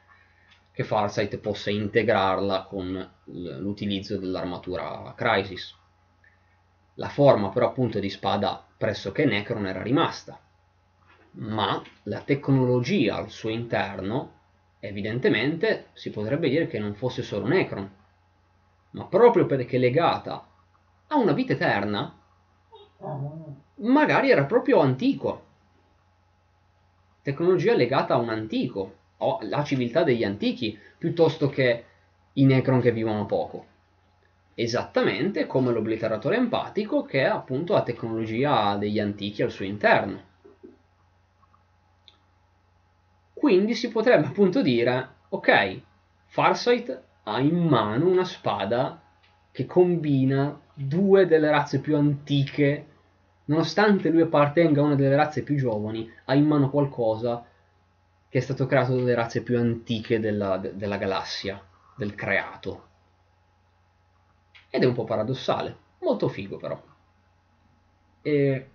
che Farsight possa integrarla con l'utilizzo dell'armatura Crisis. La forma però appunto di spada pressoché Necron era rimasta, ma la tecnologia al suo interno evidentemente si potrebbe dire che non fosse solo Necron, ma proprio perché legata a una vita eterna, magari era proprio antico. Tecnologia legata a un antico, o alla civiltà degli antichi, piuttosto che i Necron che vivono poco esattamente come l'obliteratore empatico che è appunto la tecnologia degli antichi al suo interno. Quindi si potrebbe appunto dire, ok, Farsight ha in mano una spada che combina due delle razze più antiche, nonostante lui appartenga a una delle razze più giovani, ha in mano qualcosa che è stato creato dalle razze più antiche della, della galassia, del creato ed è un po' paradossale, molto figo però. E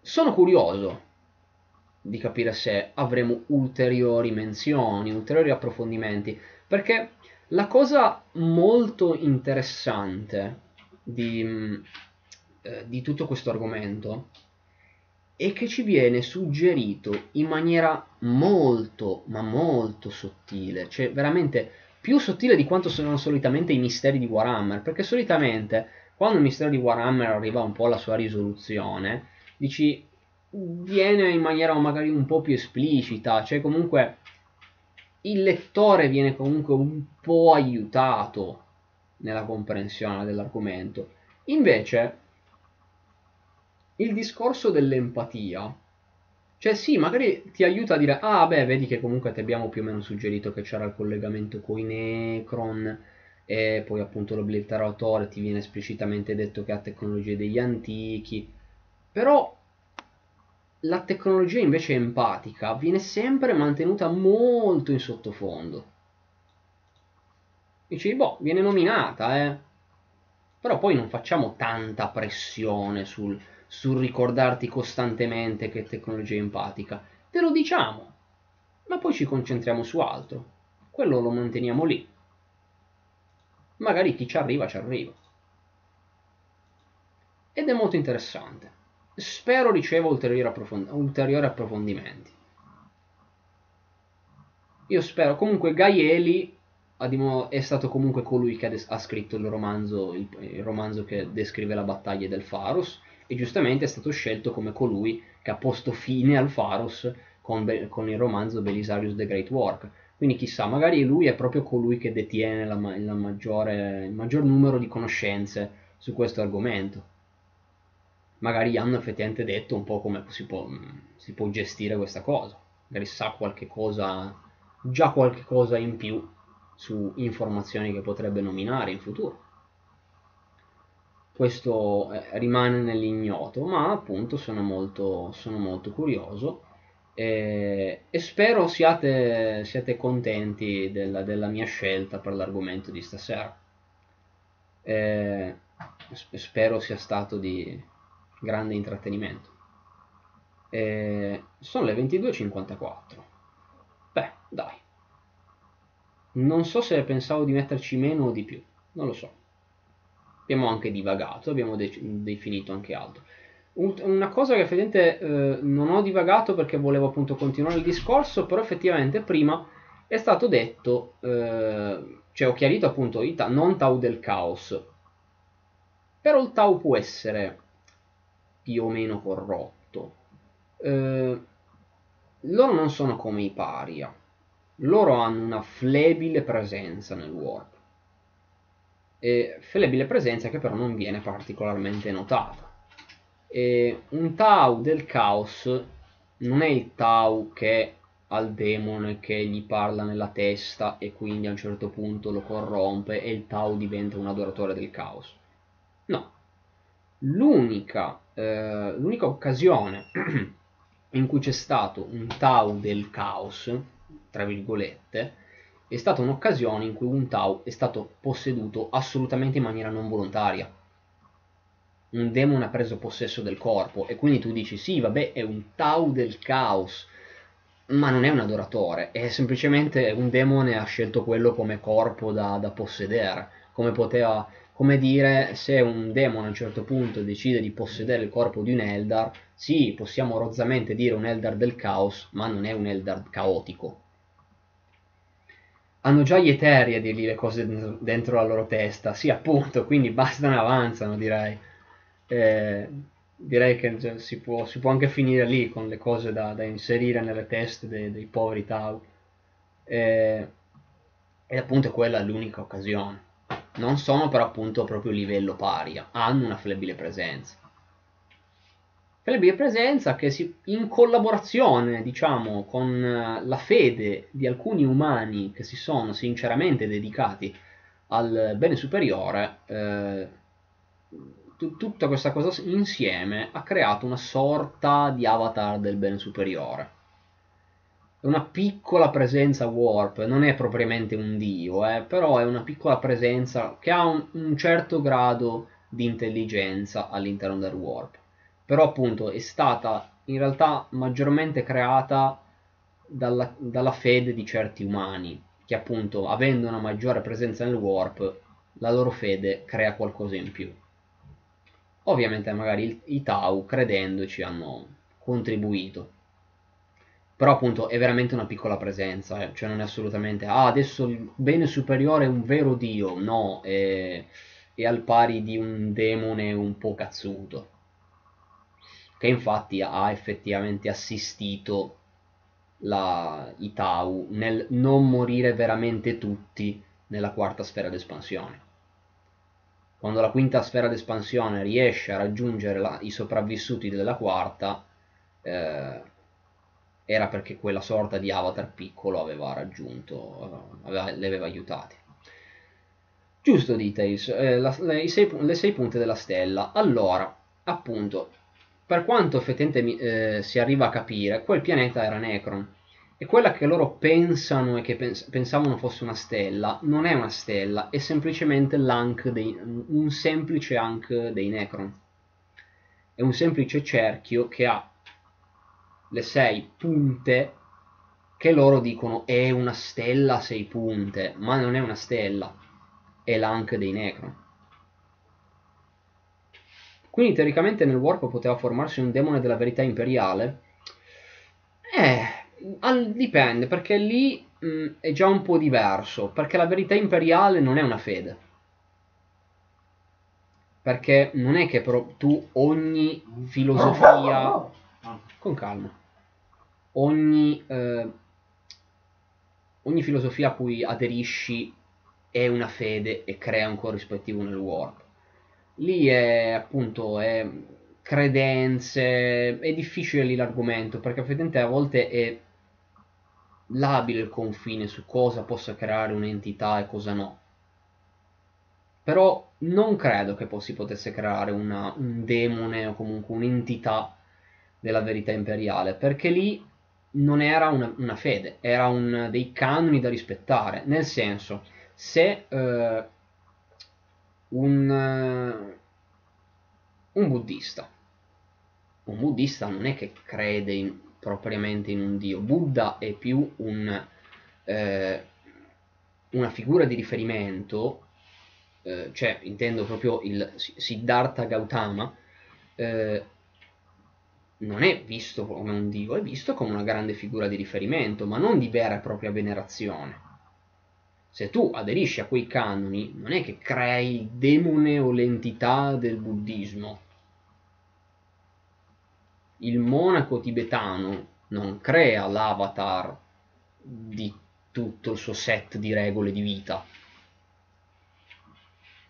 sono curioso di capire se avremo ulteriori menzioni, ulteriori approfondimenti, perché la cosa molto interessante di, eh, di tutto questo argomento è che ci viene suggerito in maniera molto, ma molto sottile, cioè veramente più sottile di quanto sono solitamente i misteri di Warhammer, perché solitamente quando il mistero di Warhammer arriva un po' alla sua risoluzione, dici viene in maniera magari un po' più esplicita, cioè comunque il lettore viene comunque un po' aiutato nella comprensione dell'argomento. Invece il discorso dell'empatia cioè sì, magari ti aiuta a dire, ah beh, vedi che comunque ti abbiamo più o meno suggerito che c'era il collegamento con i Necron e poi appunto l'obliteratore ti viene esplicitamente detto che ha tecnologie degli antichi. Però la tecnologia invece empatica viene sempre mantenuta molto in sottofondo. Dici, boh, viene nominata, eh. Però poi non facciamo tanta pressione sul, sul ricordarti costantemente che è tecnologia empatica. Te lo diciamo, ma poi ci concentriamo su altro. Quello lo manteniamo lì. Magari chi ci arriva ci arriva. Ed è molto interessante. Spero riceva ulteriori, approfond- ulteriori approfondimenti. Io spero. Comunque Gaieli è stato comunque colui che ha, scritto il romanzo, il, il romanzo che descrive la battaglia del Faros e giustamente è stato scelto come colui che ha posto fine al Faros con, con il romanzo Belisarius the Great Work. Quindi chissà, magari lui è proprio colui che detiene la, la maggiore, il maggior numero di conoscenze su questo argomento. Magari gli hanno effettivamente detto un po' come si può, si può gestire questa cosa. Magari sa qualche cosa, già qualche cosa in più su informazioni che potrebbe nominare in futuro questo eh, rimane nell'ignoto, ma appunto sono molto, sono molto curioso e, e spero siate, siate contenti della, della, mia scelta per l'argomento di stasera. E, spero sia stato di grande intrattenimento. E, sono le 22.54. Beh, dai. Non so se pensavo di metterci meno o di più, non lo so abbiamo anche divagato, abbiamo de- definito anche altro. Un- una cosa che effettivamente eh, non ho divagato perché volevo appunto continuare il discorso, però effettivamente prima è stato detto, eh, cioè ho chiarito appunto i ta- non Tau del caos, però il Tau può essere più o meno corrotto. Eh, loro non sono come i paria, loro hanno una flebile presenza nel warp e flebile presenza che però non viene particolarmente notata. E un Tau del caos non è il Tau che ha il demone che gli parla nella testa e quindi a un certo punto lo corrompe e il Tau diventa un adoratore del caos. No. L'unica, eh, l'unica occasione (clears throat) in cui c'è stato un Tau del caos, tra virgolette, è stata un'occasione in cui un Tau è stato posseduto assolutamente in maniera non volontaria. Un demone ha preso possesso del corpo e quindi tu dici sì, vabbè, è un Tau del caos, ma non è un adoratore, è semplicemente un demone ha scelto quello come corpo da, da possedere, come poteva, come dire, se un demone a un certo punto decide di possedere il corpo di un Eldar, sì, possiamo rozzamente dire un Eldar del caos, ma non è un Eldar caotico, hanno già gli eteri a dirgli le cose dentro la loro testa, sì appunto, quindi bastano e avanzano direi. Eh, direi che cioè, si, può, si, può, anche finire lì con le cose da, da inserire nelle teste dei, dei poveri Tau. Eh, e appunto quella è l'unica occasione. Non sono però appunto proprio livello paria, hanno una flebile presenza flebile presenza che si, in collaborazione diciamo con eh, la fede di alcuni umani che si sono sinceramente dedicati al bene superiore eh, t- tutta questa cosa insieme ha creato una sorta di avatar del bene superiore. Una piccola presenza warp non è propriamente un dio eh, però è una piccola presenza che ha un, un certo grado di intelligenza all'interno del warp però appunto è stata in realtà maggiormente creata dalla, dalla fede di certi umani, che appunto avendo una maggiore presenza nel warp, la loro fede crea qualcosa in più. Ovviamente magari i Tau, credendoci, hanno contribuito. Però appunto è veramente una piccola presenza, eh? cioè non è assolutamente, ah adesso il bene superiore è un vero dio, no, è, è al pari di un demone un po' cazzuto che infatti ha effettivamente assistito la, Tau nel non morire veramente tutti nella quarta sfera d'espansione. Quando la quinta sfera d'espansione riesce a raggiungere la, i sopravvissuti della quarta, eh, era perché quella sorta di avatar piccolo aveva raggiunto, aveva, le aveva aiutati. Giusto, Details, eh, la, le, sei, le sei punte della stella. Allora, appunto, per quanto effettivamente eh, si arriva a capire, quel pianeta era Necron. E quella che loro pensano e che pens- pensavano fosse una stella, non è una stella, è semplicemente dei, un semplice Ankh dei Necron. È un semplice cerchio che ha le sei punte che loro dicono è una stella a sei punte, ma non è una stella, è l'Ankh dei Necron. Quindi teoricamente nel Warp poteva formarsi un demone della verità imperiale. Eh, al, dipende, perché lì mh, mm, è già un po' diverso, perché la verità imperiale non è una fede. Perché non è che però tu ogni filosofia... Con calma. Ogni, eh, ogni filosofia a cui aderisci è una fede e crea un corrispettivo nel warp. Lì è appunto è credenze, è difficile lì l'argomento perché effettivamente a volte è labile il confine su cosa possa creare un'entità e cosa no. Però non credo che si potesse creare una, un demone o comunque un'entità della verità imperiale, perché lì non era una, una fede, era un, dei canoni da rispettare. Nel senso, se eh, un, un buddista, un buddista non è che crede in, propriamente in un dio. Buddha è più un, eh, una figura di riferimento, eh, cioè intendo proprio il Siddhartha Gautama, eh, non è visto come un dio, è visto come una grande figura di riferimento, ma non di vera e propria venerazione. Se tu aderisci a quei canoni, non è che crei il demone o l'entità del buddismo, il monaco tibetano non crea l'avatar di tutto il suo set di regole di vita.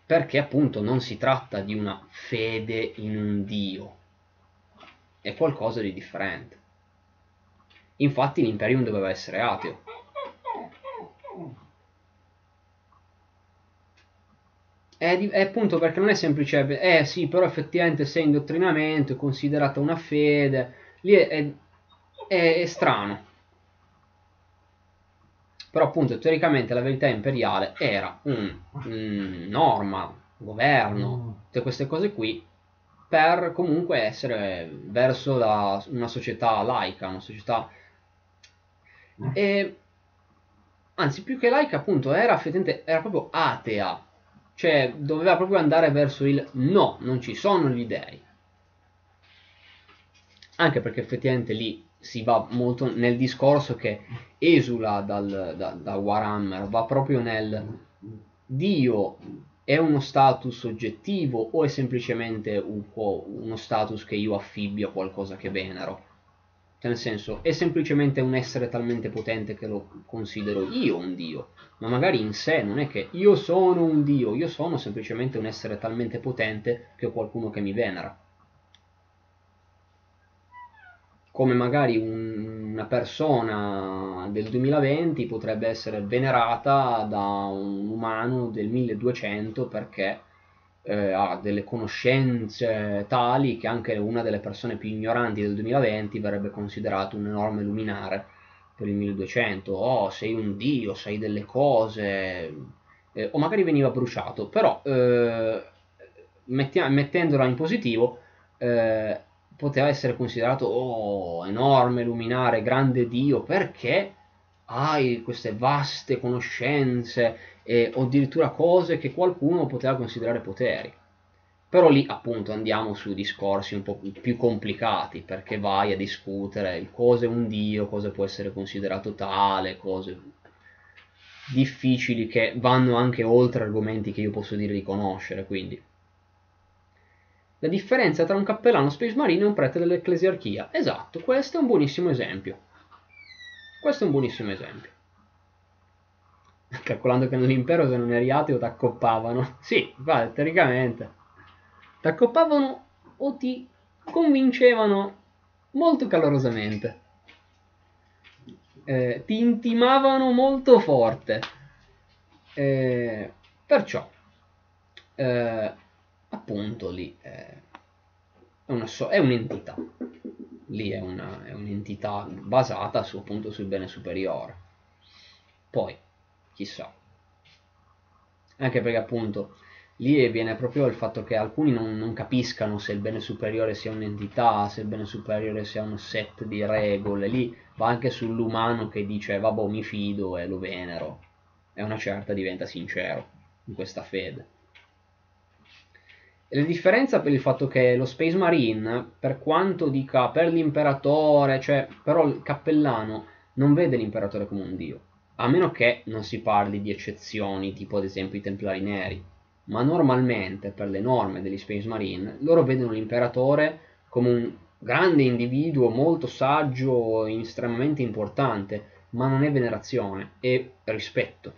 Perché appunto non si tratta di una fede in un dio, è qualcosa di differente. Infatti l'Imperium doveva essere ateo. È, è, appunto perché non è semplice, eh sì, però effettivamente se indottrinamento è considerata una fede, lì è, è, è, è strano. Però appunto teoricamente la verità imperiale era un, un norma, governo, mm. tutte queste cose qui, per comunque essere verso la, una società laica, una società... Mm. E, anzi, più che laica appunto era, effettivamente, era proprio atea, cioè doveva proprio andare verso il no, non ci sono gli dei. Anche perché effettivamente lì si va molto nel discorso che esula dal, da, da Warhammer, va proprio nel Dio è uno status oggettivo o è semplicemente un uno status che io affibbio a qualcosa che venero? Cioè, nel senso, è semplicemente un essere talmente potente che lo considero io un dio, ma magari in sé non è che io sono un dio, io sono semplicemente un essere talmente potente che ho qualcuno che mi venera. Come magari un, una persona del 2020 potrebbe essere venerata da un umano del 1200 perché eh, ha delle conoscenze tali che anche una delle persone più ignoranti del 2020 verrebbe considerato un enorme luminare per il 1200, oh sei un dio, sai delle cose, eh, o magari veniva bruciato, però eh, mettia- mettendola in positivo eh, poteva essere considerato oh enorme luminare, grande dio, perché hai queste vaste conoscenze o addirittura cose che qualcuno poteva considerare poteri. Però lì appunto andiamo su discorsi un po' più complicati perché vai a discutere cosa è un dio, cosa può essere considerato tale, cose difficili che vanno anche oltre argomenti che io posso dire di conoscere, quindi. La differenza tra un cappellano Space Marine e un prete dell'ecclesiarchia. Esatto, questo è un buonissimo esempio. Questo è un buonissimo esempio (laughs) calcolando che nell'impero se non eri ateo ti accoppavano. Sì, vale, teoricamente. Ti accoppavano o ti convincevano molto calorosamente. Eh, ti intimavano molto forte. Eh, perciò, eh, appunto lì, eh, è, una so- è un'entità. Lì è, una, è un'entità basata su, appunto sul bene superiore. Poi, chissà. Anche perché appunto lì viene proprio il fatto che alcuni non, non, capiscano se il bene superiore sia un'entità, se il bene superiore sia un set di regole, lì va anche sull'umano che dice vabbè mi fido e lo venero, e una certa diventa sincero in questa fede. La differenza per il fatto che lo Space Marine, per quanto dica per l'imperatore, cioè però il cappellano non vede l'imperatore come un dio, a meno che non si parli di eccezioni, tipo ad esempio i Templari Neri ma normalmente per le norme degli Space Marine loro vedono l'imperatore come un grande individuo molto saggio estremamente importante, ma non è venerazione, è rispetto.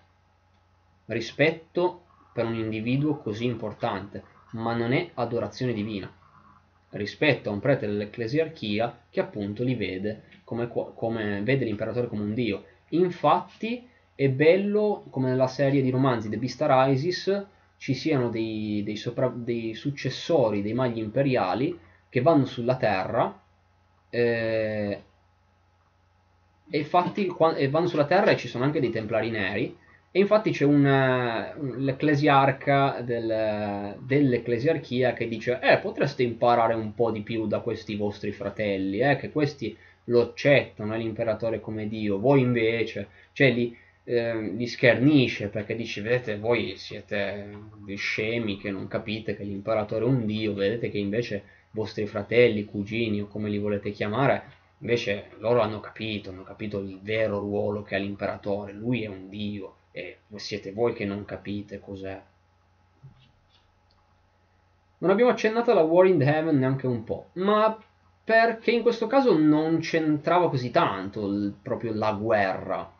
Rispetto per un individuo così importante, ma non è adorazione divina. Rispetto a un prete dell'ecclesiarchia che appunto li vede come, come vede l'imperatore come un dio. Infatti è bello come nella serie di romanzi The Beastar Isis ci siano dei, dei, sopra, dei successori dei maghi imperiali che vanno sulla terra eh, e, infatti, e vanno sulla terra e ci sono anche dei templari neri. E infatti c'è un, l'ecclesiarca del, dell'ecclesiarchia che dice eh potreste imparare un po' di più da questi vostri fratelli eh, che questi lo accettano l'imperatore come dio voi invece cioè li, eh, li schernisce perché dice vedete voi siete scemi che non capite che l'imperatore è un dio vedete che invece vostri fratelli, cugini o come li volete chiamare invece loro hanno capito, hanno capito il vero ruolo che ha l'imperatore. Lui è un dio e siete voi che non capite cos'è. Non abbiamo accennato alla War in Heaven neanche un po', ma perché in questo caso non c'entrava così tanto il, proprio la guerra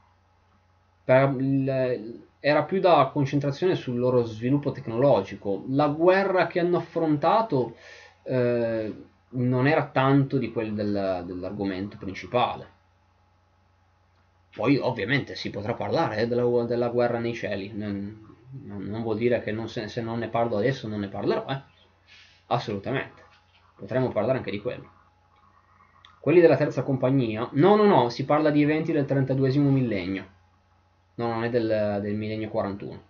il, era più da concentrazione sul loro sviluppo tecnologico. La guerra che hanno affrontato eh, non era tanto di quel del, dell'argomento principale. Poi ovviamente si potrà parlare eh, della, della, guerra nei cieli, non, non vuol dire che non se, se, non ne parlo adesso non ne parlerò, eh? assolutamente, potremmo parlare anche di quello. Quelli della terza compagnia, no no no, si parla di eventi del 32 millennio No, non è del, del millennio 41.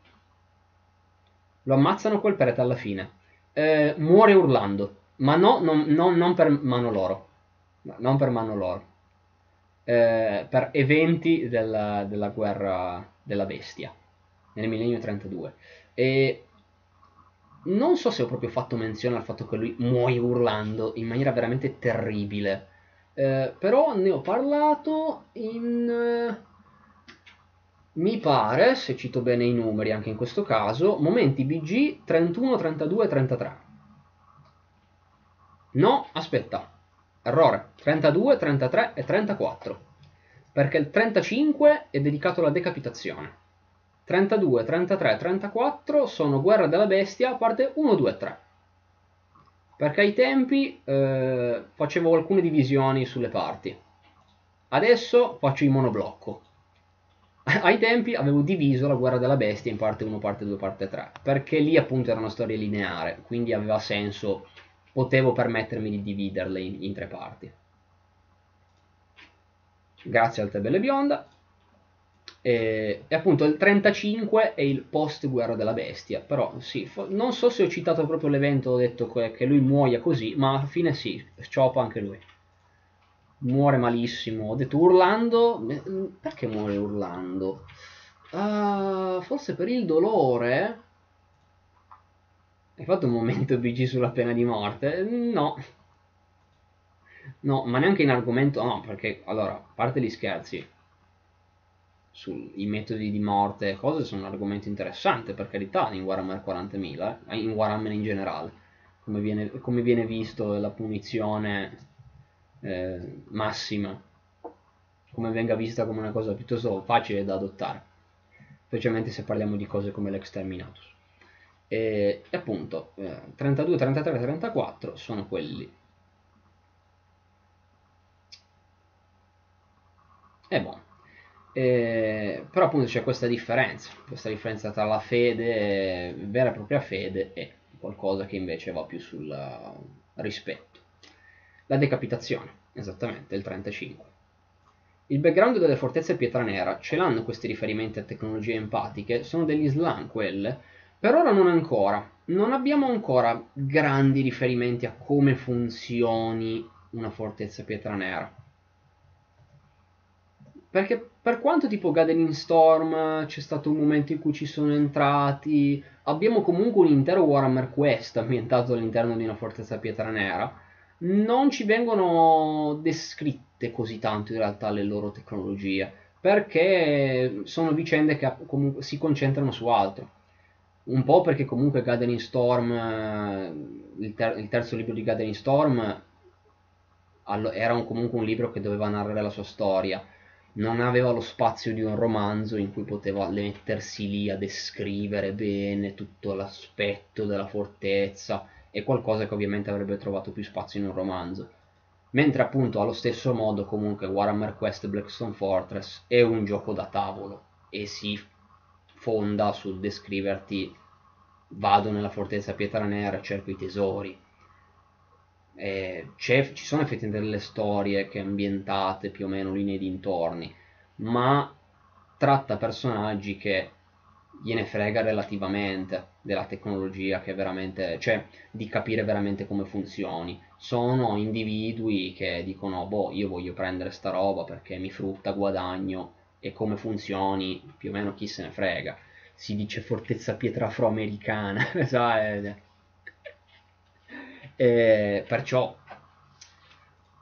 Lo ammazzano quel prete alla fine. Eh, muore urlando. Ma no, non, non, non per mano loro. Non per mano loro. Eh, per eventi della, della guerra della bestia. Nel millennio 32. E non so se ho proprio fatto menzione al fatto che lui muoia urlando in maniera veramente terribile. Eh, però ne ho parlato in mi pare, se cito bene i numeri anche in questo caso, momenti BG 31, 32 e 33. No, aspetta, errore, 32, 33 e 34, perché il 35 è dedicato alla decapitazione. 32, 33 e 34 sono Guerra della Bestia, parte 1, 2 e 3. Perché ai tempi eh, facevo alcune divisioni sulle parti. Adesso faccio il monoblocco (laughs) ai tempi avevo diviso la guerra della bestia in parte 1, parte 2, parte 3, perché lì appunto era una storia lineare, quindi aveva senso, potevo permettermi di dividerle in, in tre parti. Grazie al Tebele Bionda. E, e, appunto il 35 è il post guerra della bestia, però sì, non so se ho citato proprio l'evento, ho detto che, che lui muoia così, ma alla fine sì, scioppa anche lui muore malissimo. Ho detto urlando. Perché muore urlando? Uh, forse per il dolore. Hai fatto un momento BG sulla pena di morte? No. No, ma neanche in argomento. No, perché allora, a parte gli scherzi sui metodi di morte e cose sono un argomento interessante per carità in Warhammer 40.000, eh? in Warhammer in generale, come viene, come viene visto la punizione eh, massima, come venga vista come una cosa piuttosto facile da adottare, specialmente se parliamo di cose come l'exterminatus. E, e appunto, eh, 32, 33, 34 sono quelli. È buono. Eh, però appunto c'è questa differenza, questa differenza tra la fede, vera e propria fede, e qualcosa che invece va più sul rispetto La decapitazione, esattamente, il 35. Il background delle fortezze pietra nera ce l'hanno questi riferimenti a tecnologie empatiche, sono degli slam quelle, per ora non ancora, non abbiamo ancora grandi riferimenti a come funzioni una fortezza pietra nera. Perché per quanto tipo Gathering Storm c'è stato un momento in cui ci sono entrati, abbiamo comunque un intero Warhammer Quest ambientato all'interno di una fortezza pietra nera, non ci vengono descritte così tanto in realtà le loro tecnologie, perché sono vicende che comunque si concentrano su altro. Un po' perché comunque Gathering Storm, eh, il, ter- il terzo libro di Gathering Storm, era un, comunque un libro che doveva narrare la sua storia, non aveva lo spazio di un romanzo in cui poteva mettersi lì a descrivere bene tutto l'aspetto della fortezza e qualcosa che ovviamente avrebbe trovato più spazio in un romanzo. Mentre appunto allo stesso modo comunque Warhammer Quest Blackstone Fortress è un gioco da tavolo e si fonda sul descriverti vado nella fortezza Pietra Nera, cerco i tesori. ci sono effettivamente delle storie che ambientate più o meno lì nei dintorni, ma tratta personaggi che gliene frega relativamente della tecnologia che veramente, cioè di capire veramente come funzioni. Sono individui che dicono, boh, io voglio prendere sta roba perché mi frutta, guadagno e come funzioni più o meno chi se ne frega. Si dice fortezza pietra afroamericana (laughs) eh, perciò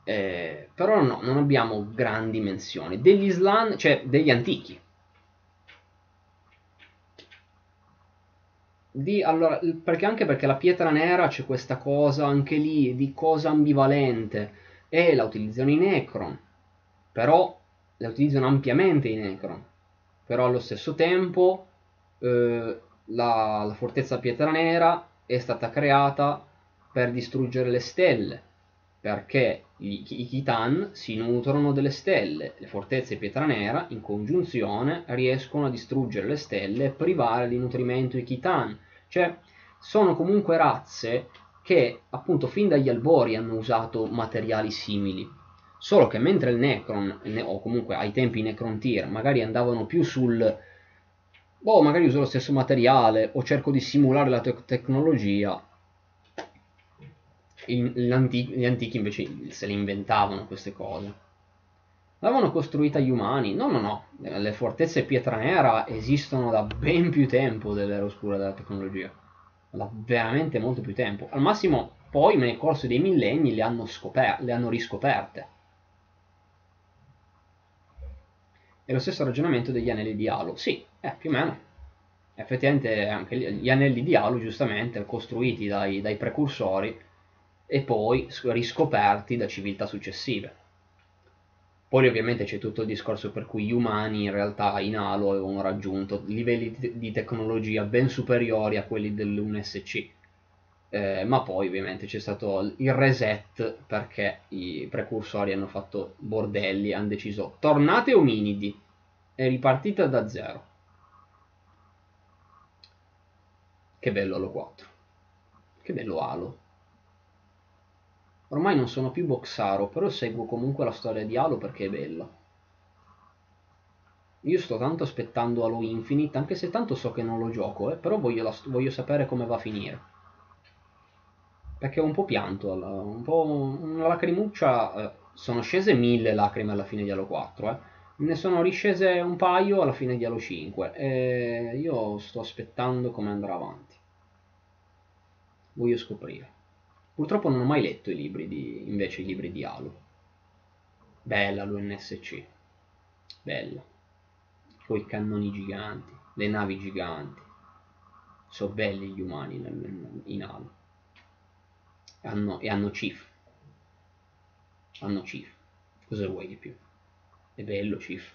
eh, però no, non abbiamo grandi menzioni degli slan, cioè degli antichi di, allora, perché anche perché la pietra nera c'è questa cosa anche lì di cosa ambivalente. E la utilizzano i Necron. Però la utilizzano ampiamente i Necron, però allo stesso tempo eh, la, la, fortezza Pietra Nera è stata creata per distruggere le stelle, perché i, i Khitan si nutrono delle stelle, le fortezze Pietra Nera in congiunzione riescono a distruggere le stelle e privare di nutrimento i Khitan, cioè sono comunque razze che appunto fin dagli albori hanno usato materiali simili Solo che mentre il Necron, o comunque ai tempi Necron Tier, magari andavano più sul boh, magari uso lo stesso materiale o cerco di simulare la te- tecnologia, gli antichi invece se le inventavano queste cose. L'avevano costruita gli umani? No, no, no. Le fortezze pietra nera esistono da ben più tempo dell'era oscura della tecnologia. Da veramente molto più tempo. Al massimo, poi nel corso dei millenni le hanno, scoper- le hanno riscoperte. È lo stesso ragionamento degli anelli di Halo. Sì, eh, più o meno. Effettivamente anche gli anelli di Halo, giustamente, costruiti dai, dai precursori e poi riscoperti da civiltà successive. Poi ovviamente c'è tutto il discorso per cui gli umani in realtà in Halo avevano raggiunto livelli di tecnologia ben superiori a quelli dell'1SC. Eh, ma poi ovviamente c'è stato il reset perché i precursori hanno fatto bordelli, hanno deciso tornate ominidi e ripartite da zero. Che bello Halo 4. Che bello Halo. Ormai non sono più Boxaro, però seguo comunque la storia di Halo perché è bella. Io sto tanto aspettando Halo Infinite, anche se tanto so che non lo gioco, eh, però voglio, voglio sapere come va a finire perché ho un po' pianto, un po' una lacrimuccia, eh, sono scese mille lacrime alla fine di Halo 4, eh. ne sono riscese un paio alla fine di Halo 5 e io sto aspettando come andrà avanti. Voglio scoprire. Purtroppo non ho mai letto i libri di, invece i libri di Halo. Bella l'UNSC, bella. Con i cannoni giganti, le navi giganti. Sono belli gli umani in Halo hanno, e hanno Chief. Hanno Chief. Cosa vuoi di più? È bello Chief.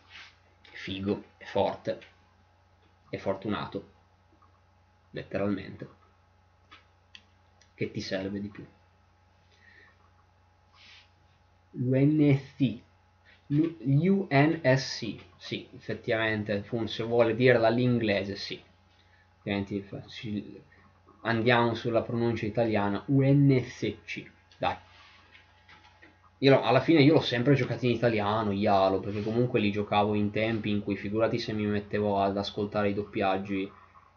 È figo, è forte, è fortunato. Letteralmente. Che ti serve di più? L'UNSC. L'UNSC, sì, effettivamente, se vuole dirla all'inglese, sì. Andiamo sulla pronuncia italiana UNSC dai io, alla fine io l'ho sempre giocato in italiano, Yalo, perché comunque li giocavo in tempi in cui figurati se mi mettevo ad ascoltare i doppiaggi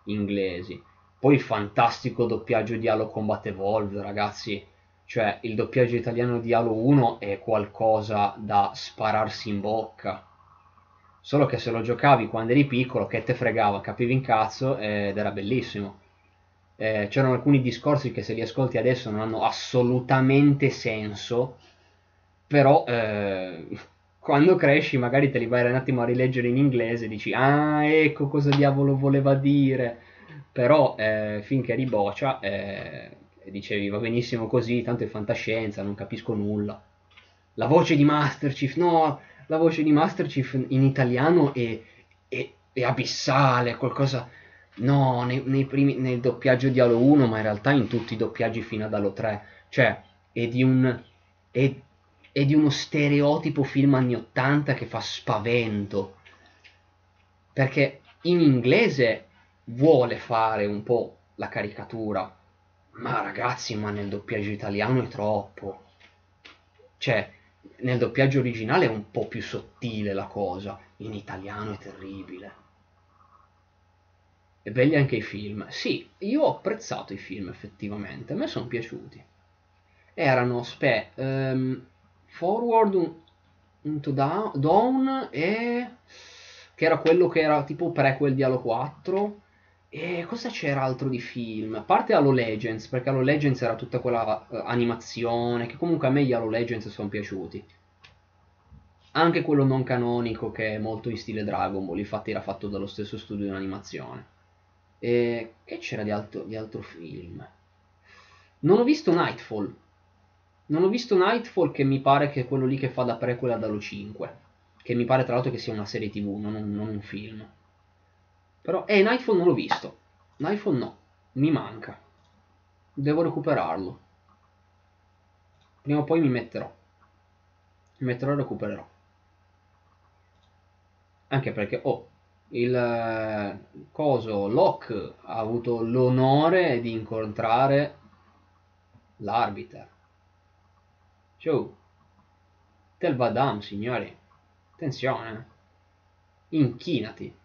inglesi. Poi fantastico doppiaggio di Halo Combat Evolved, ragazzi, cioè il doppiaggio italiano di Halo 1 è qualcosa da spararsi in bocca. Solo che se lo giocavi quando eri piccolo, che te fregava, capivi in cazzo ed era bellissimo. Eh, c'erano alcuni discorsi che se li ascolti adesso non hanno assolutamente senso, però eh, (laughs) quando cresci magari te li vai un attimo a rileggere in inglese e dici ah ecco cosa diavolo voleva dire, però eh, finché eri boccia eh, dicevi va benissimo così, tanto è fantascienza, non capisco nulla. La voce di Master Chief, no, la voce di Master Chief in italiano è, è, è abissale, qualcosa... No, nei, nei primi, nel doppiaggio di Halo 1, ma in realtà in tutti i doppiaggi fino ad Halo 3. Cioè, è di un... È, è di uno stereotipo film anni 80 che fa spavento. Perché in inglese vuole fare un po' la caricatura, ma ragazzi, ma nel doppiaggio italiano è troppo. Cioè, nel doppiaggio originale è un po' più sottile la cosa, in italiano è terribile. E belli anche i film. Sì, io ho apprezzato i film effettivamente, a me sono piaciuti. Erano, spe, um, Forward into Dawn e... che era quello che era tipo prequel di Halo 4 e cosa c'era altro di film? A parte Halo Legends, perché Halo Legends era tutta quella uh, animazione, che comunque a me gli Halo Legends sono piaciuti. Anche quello non canonico che è molto in stile Dragon Ball, infatti era fatto dallo stesso studio di animazione. E che c'era di altro, di altro film? Non ho visto Nightfall. Non ho visto Nightfall che mi pare che è quello lì che fa da prequel ad Halo 5. Che mi pare tra l'altro che sia una serie tv, non un, non un film. Però, eh, Nightfall non l'ho visto. Nightfall no, mi manca. Devo recuperarlo. Prima o poi mi metterò. Mi metterò e recupererò. Anche perché, oh, il eh, coso Locke ha avuto l'onore di incontrare l'arbiter. Ciao. Tel Vadam, signori. Attenzione. Inchinati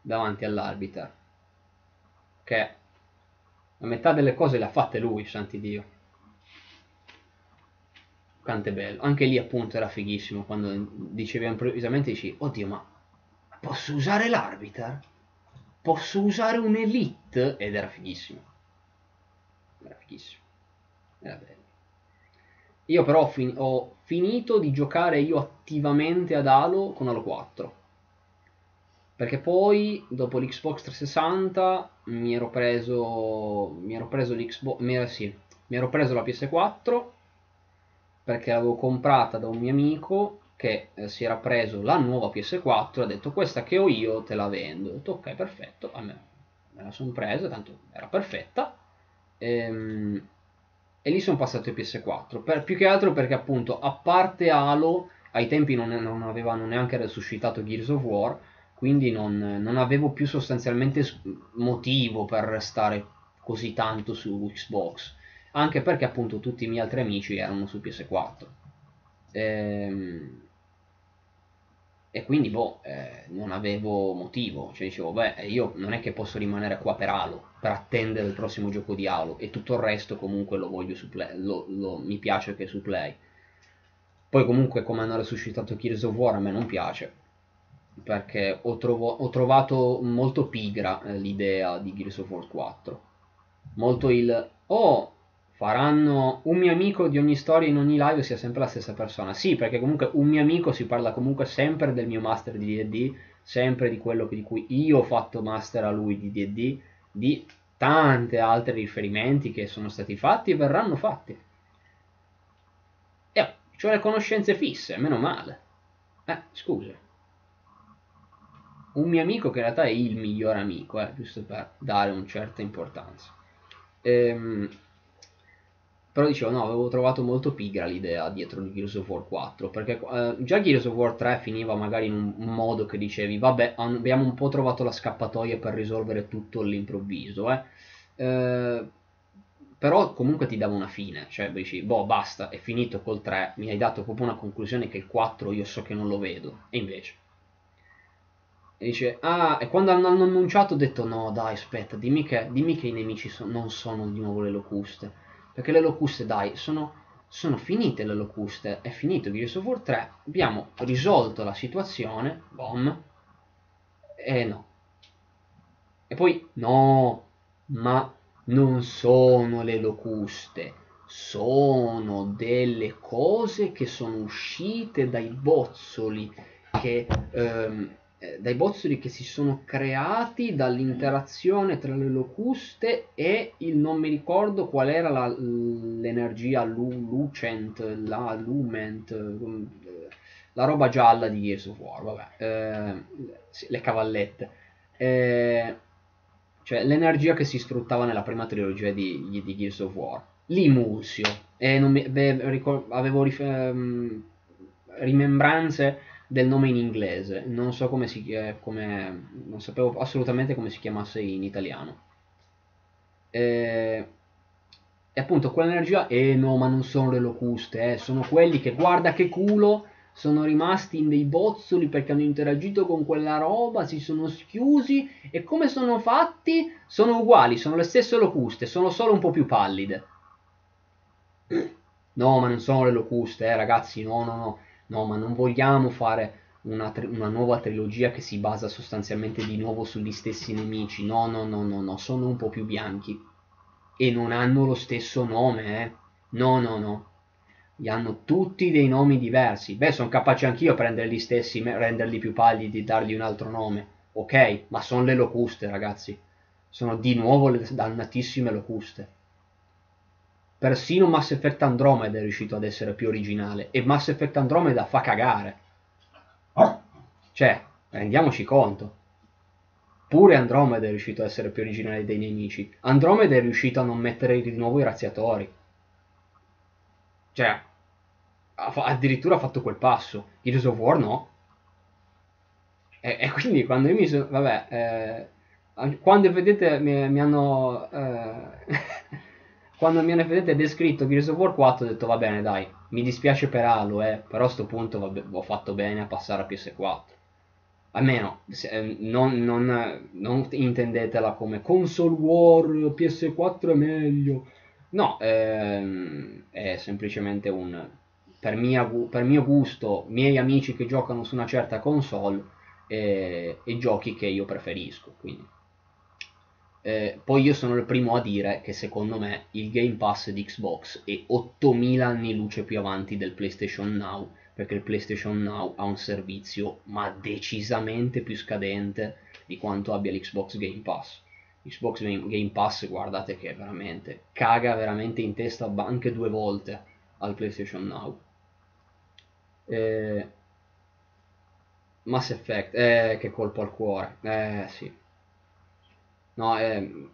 davanti all'arbiter. Che la metà delle cose le ha fatte lui, santi Dio. Quanto bello. Anche lì appunto era fighissimo quando dicevi improvvisamente dici, oddio ma posso usare l'arbiter? Posso usare un elite? Ed era fighissimo. Era fighissimo. Era bello. Io però ho, fin- ho finito di giocare io attivamente ad Halo con Halo 4 perché poi dopo l'Xbox 360 mi ero preso mi ero preso l'Xbox mi, sì, mi ero preso la PS4 perché l'avevo comprata da un mio amico che eh, si era preso la nuova PS4 e ha detto questa che ho io te la vendo. Ho detto ok perfetto a me me la sono presa tanto era perfetta. Ehm, e lì sono passato ai PS4 per, più che altro perché appunto a parte Halo ai tempi non, non avevano neanche resuscitato Gears of War quindi non, non, avevo più sostanzialmente motivo per restare così tanto su Xbox, anche perché appunto tutti i miei altri amici erano su PS4. Ehm, e quindi boh, eh, non avevo motivo, cioè dicevo, beh, io non è che posso rimanere qua per Halo, per attendere il prossimo gioco di Halo, e tutto il resto comunque lo voglio su Play, lo, lo, mi piace che su Play. Poi comunque come hanno resuscitato Gears of War a me non piace, perché ho, trovo, ho trovato molto pigra eh, l'idea di Gears of War 4. Molto il oh, faranno un mio amico di ogni storia in ogni live sia sempre la stessa persona. Sì, perché comunque un mio amico si parla comunque sempre del mio master di DD, sempre di quello di cui io ho fatto master a lui di DD, di tanti altri riferimenti che sono stati fatti e verranno fatti. E ho le conoscenze fisse, meno male. Eh, scusa un mio amico che in realtà è il miglior amico, eh, giusto per dare una certa importanza. Ehm, però dicevo, no, avevo trovato molto pigra l'idea dietro di Gears of War 4, perché eh, già Gears of War 3 finiva magari in un, modo che dicevi, vabbè, abbiamo un po' trovato la scappatoia per risolvere tutto all'improvviso, eh. Eh, però comunque ti dava una fine, cioè dici, boh, basta, è finito col 3, mi hai dato proprio una conclusione che il 4 io so che non lo vedo, e invece. E dice, ah, e quando hanno annunciato ho detto, no, dai, aspetta, dimmi che, dimmi che i nemici so, non sono di nuovo le locuste, perché le locuste, dai, sono, sono finite le locuste, è finito Gears of War 3, abbiamo risolto la situazione, boom, e no. E poi, no, ma non sono le locuste, sono delle cose che sono uscite dai bozzoli che, ehm, eh, dai bozzoli che si sono creati dall'interazione tra le locuste e il non mi ricordo qual era la, l'energia lu, lucent, la lument, eh, la roba gialla di Gears of War, vabbè, eh, le cavallette. Eh, cioè l'energia che si sfruttava nella prima trilogia di, di Gears of War. L'imulsio. E mi, beh, ricor- avevo rif- um, rimembranze del nome in inglese, non so come si come, non sapevo assolutamente come si chiamasse in italiano. E, e appunto quell'energia, eh no, ma non sono le locuste, eh, sono quelli che guarda che culo sono rimasti in dei bozzoli perché hanno interagito con quella roba, si sono schiusi e come sono fatti? Sono uguali, sono le stesse locuste, sono solo un po' più pallide. (clears throat) No, ma non sono le locuste, eh, ragazzi, no, no, no, no, ma non vogliamo fare una, una, nuova trilogia che si basa sostanzialmente di nuovo sugli stessi nemici. No, no, no, no, no, sono un po' più bianchi e non hanno lo stesso nome, eh. No, no, no gli hanno tutti dei nomi diversi. Beh, sono capace anch'io a prenderli stessi, renderli più pallidi, dargli un altro nome. Ok, ma sono le locuste, ragazzi. Sono di nuovo le dannatissime locuste. Persino Mass Effect Andromeda è riuscito ad essere più originale. E Mass Effect Andromeda fa cagare. Cioè, rendiamoci conto. Pure Andromeda è riuscito ad essere più originale dei nemici. Andromeda è riuscito a non mettere di nuovo i razziatori. Cioè, addirittura ha fatto quel passo. Gears of War no. E, e quindi quando io mi sono... Vabbè, eh, quando vedete mi, mi hanno... Eh, quando mi hanno vedete descritto Gears of War 4 ho detto va bene dai, mi dispiace per Halo, eh, però a sto punto vabbè, ho fatto bene a passare a PS4. Almeno, se, eh, non, non, non intendetela come console war, PS4 è meglio. No, ehm, è semplicemente un per, mia, per, mio gusto, miei amici che giocano su una certa console e, e giochi che io preferisco. Quindi. Eh, poi io sono il primo a dire che secondo me il Game Pass di Xbox è 8000 anni luce più avanti del PlayStation Now, perché il PlayStation Now ha un servizio ma decisamente più scadente di quanto abbia l'Xbox Game Pass. Xbox Game Pass guardate che veramente caga veramente in testa anche due volte al PlayStation Now eh, Mass Effect, eh, che colpo al cuore. Eh, sì. No, eh,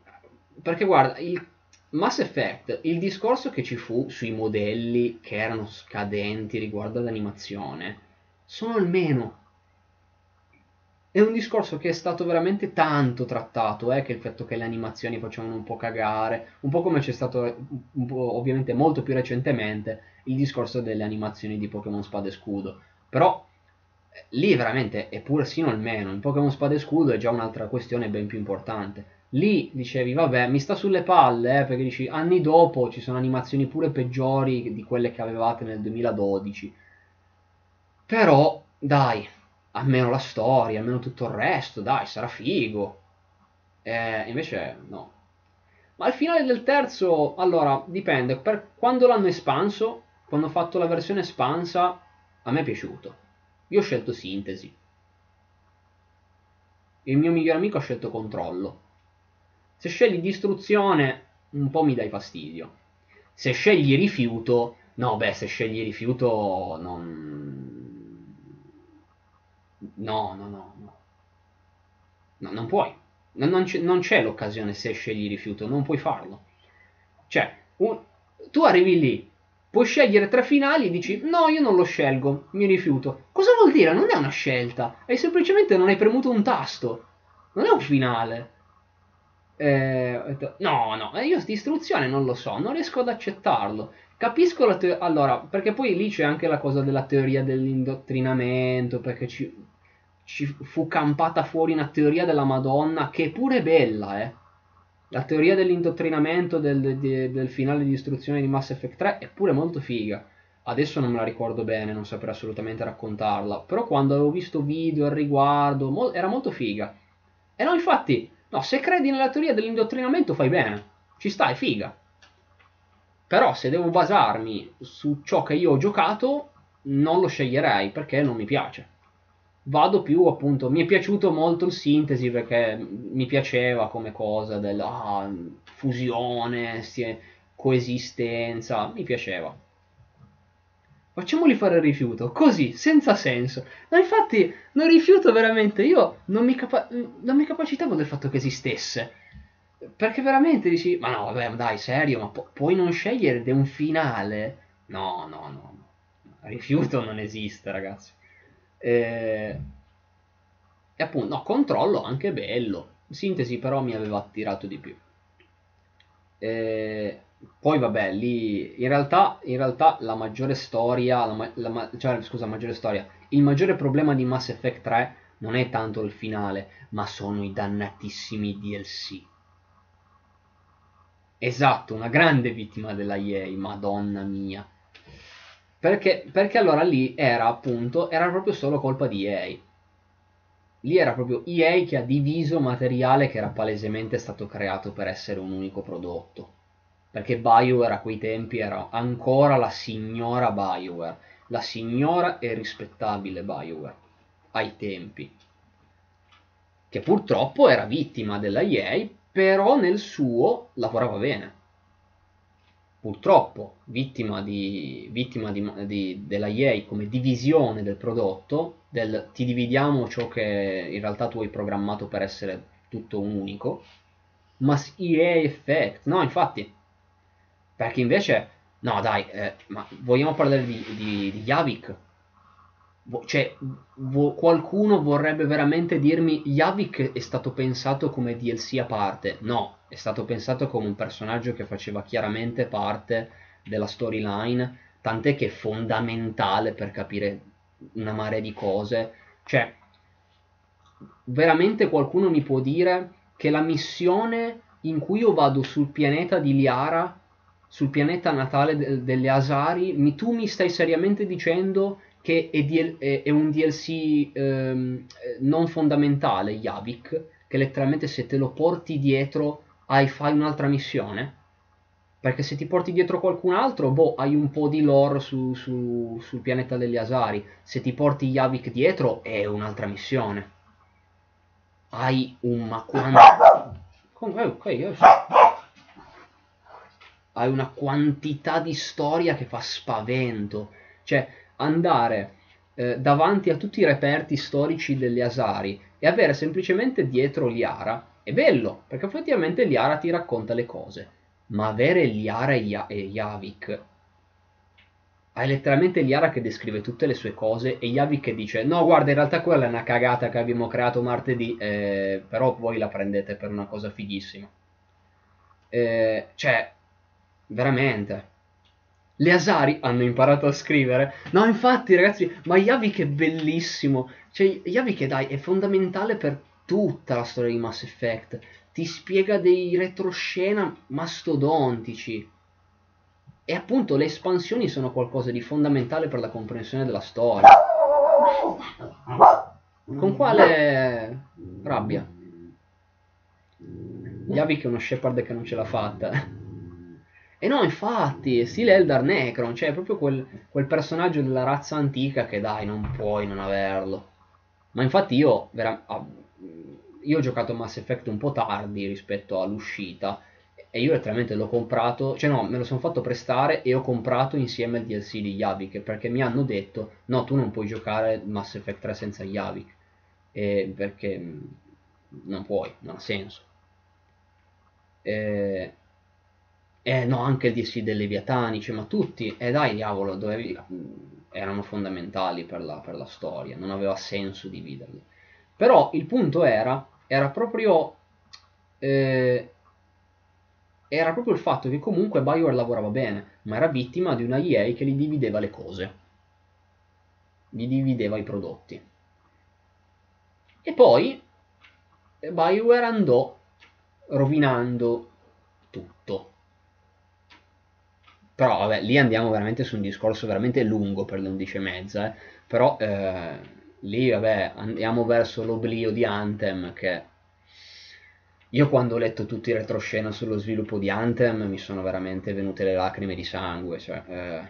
perché guarda, il Mass Effect, il discorso che ci fu sui modelli che erano scadenti riguardo all'animazione, sono almeno è un discorso che è stato veramente tanto trattato, eh, che il fatto che le animazioni facevano un po' cagare, un po' come c'è stato ovviamente molto più recentemente il discorso delle animazioni di Pokémon Spada e Scudo. Però lì veramente è pure sino almeno, in Pokémon Spada e Scudo è già un'altra questione ben più importante. Lì dicevi, vabbè, mi sta sulle palle, eh, perché dici, anni dopo ci sono animazioni pure peggiori di quelle che avevate nel 2012. Però, dai, almeno la storia, almeno tutto il resto, dai, sarà figo. Eh, invece no. Ma al finale del terzo, allora, dipende, per quando l'hanno espanso, quando ho fatto la versione espansa, a me è piaciuto. Io ho scelto sintesi. Il mio migliore amico ha scelto controllo. Se scegli distruzione, un po' mi dai fastidio. Se scegli rifiuto, no, beh, se scegli rifiuto non No, no, no, no. no non puoi. Non, c'è, non, c'è, l'occasione se scegli rifiuto, non puoi farlo. Cioè, un, tu arrivi lì, puoi scegliere tre finali e dici no, io non lo scelgo, mi rifiuto. Cosa vuol dire? Non è una scelta, è semplicemente non hai premuto un tasto. Non è un finale. Eh, no, no, eh, io di istruzione non lo so, non riesco ad accettarlo. Capisco la teoria. Allora, perché poi lì c'è anche la cosa della teoria dell'indottrinamento, perché ci, ci fu campata fuori una teoria della Madonna che è pure bella, eh. La teoria dell'indottrinamento del, del, del finale di istruzione di Mass Effect 3 è pure molto figa. Adesso non me la ricordo bene, non saprei assolutamente raccontarla. Però quando avevo visto video al riguardo, mo- era molto figa. E no, infatti, no, se credi nella teoria dell'indottrinamento fai bene. Ci stai, figa. Però se devo basarmi su ciò che io ho giocato, non lo sceglierei perché non mi piace. Vado più appunto, mi è piaciuto molto il sintesi perché mi piaceva come cosa della fusione, coesistenza, mi piaceva facciamoli fare il rifiuto, così, senza senso. Ma infatti non rifiuto veramente, io non mi, capa- non mi capacitavo del fatto che esistesse. Perché veramente dici, ma no, vabbè, dai, serio, ma pu- puoi non scegliere un finale? No, no, no. Rifiuto non esiste, ragazzi. E, e appunto, no, controllo anche bello. Sintesi però mi aveva attirato di più. E, poi vabbè, lì in realtà, in realtà la maggiore storia, la, la, cioè scusa, maggiore storia, il maggiore problema di Mass Effect 3 non è tanto il finale, ma sono i dannatissimi DLC. Esatto, una grande vittima della EA, madonna mia. Perché, perché allora lì era appunto, era proprio solo colpa di EA. Lì era proprio EA che ha diviso materiale che era palesemente stato creato per essere un unico prodotto perché Bioware a quei tempi era ancora la signora Bioware, la signora e rispettabile Bioware ai tempi, che purtroppo era vittima della EA, però nel suo lavorava bene. Purtroppo, vittima, di, vittima di, di, della EA come divisione del prodotto, del ti dividiamo ciò che in realtà tu hai programmato per essere tutto un unico, ma EA Effect, no infatti perché invece, no dai, eh, ma vogliamo parlare di, di, di Javik? Cioè, vo- qualcuno vorrebbe veramente dirmi Javik è stato pensato come DLC a parte? No, è stato pensato come un personaggio che faceva chiaramente parte della storyline, tant'è che è fondamentale per capire una marea di cose. Cioè, veramente qualcuno mi può dire che la missione in cui io vado sul pianeta di Liara sul pianeta natale de- delle Asari, mi, tu mi stai seriamente dicendo che è, DL- è, un DLC ehm, non fondamentale, Yavik, che letteralmente se te lo porti dietro hai, fai un'altra missione? Perché se ti porti dietro qualcun altro, boh, hai un po' di lore su, su, sul pianeta degli Asari. Se ti porti Yavik dietro, è un'altra missione. Hai un ma quanto... Comunque, ok, io hai una quantità di storia che fa spavento. Cioè, andare eh, davanti a tutti i reperti storici delle Asari e avere semplicemente dietro Liara è bello, perché effettivamente Liara ti racconta le cose. Ma avere Liara e, ya- e Yavik hai letteralmente Liara che descrive tutte le sue cose e Yavik che dice no guarda in realtà quella è una cagata che abbiamo creato martedì eh, però voi la prendete per una cosa fighissima eh, cioè Veramente. Le Asari hanno imparato a scrivere. No, infatti, ragazzi, ma Yavik è bellissimo. Cioè, Yavik, dai, è fondamentale per tutta la storia di Mass Effect. Ti spiega dei retroscena mastodontici. E appunto le espansioni sono qualcosa di fondamentale per la comprensione della storia. Con quale rabbia? Yavik è uno Shepard che non ce l'ha fatta. E no, infatti, stile Eldar Necron, cioè proprio quel, quel, personaggio della razza antica che dai, non puoi non averlo. Ma infatti io, vera- io ho giocato Mass Effect un po' tardi rispetto all'uscita e io letteralmente l'ho comprato, cioè no, me lo sono fatto prestare e ho comprato insieme il DLC di Yavik perché mi hanno detto no, tu non puoi giocare Mass Effect 3 senza Yavik e perché non puoi, non ha senso. E eh no, anche il DLC dei Leviatani, cioè, ma tutti, e eh, dai diavolo, dovevi, erano fondamentali per la, per la, storia, non aveva senso dividerli. Però il punto era, era proprio, eh, era proprio il fatto che comunque Bioware lavorava bene, ma era vittima di una EA che gli divideva le cose, gli divideva i prodotti. E poi Bioware andò rovinando tutto. Però vabbè, lì andiamo veramente su un discorso veramente lungo per le 11 e mezza, eh. però eh, lì vabbè andiamo verso l'oblio di Anthem che io quando ho letto tutti i retroscena sullo sviluppo di Anthem mi sono veramente venute le lacrime di sangue, cioè, eh,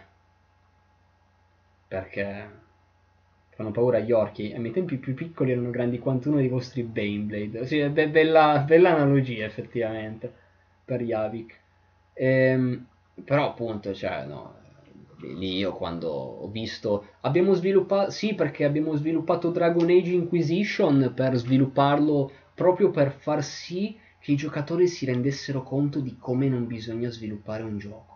perché fanno paura agli orchi. Ai miei tempi più piccoli erano grandi quanto uno dei vostri Baneblade. Sì, be- bella, bella analogia effettivamente per Yavik. Ehm, però appunto, cioè, no, lì io quando ho visto abbiamo sviluppato sì perché abbiamo sviluppato Dragon Age Inquisition per svilupparlo proprio per far sì che i giocatori si rendessero conto di come non bisogna sviluppare un gioco.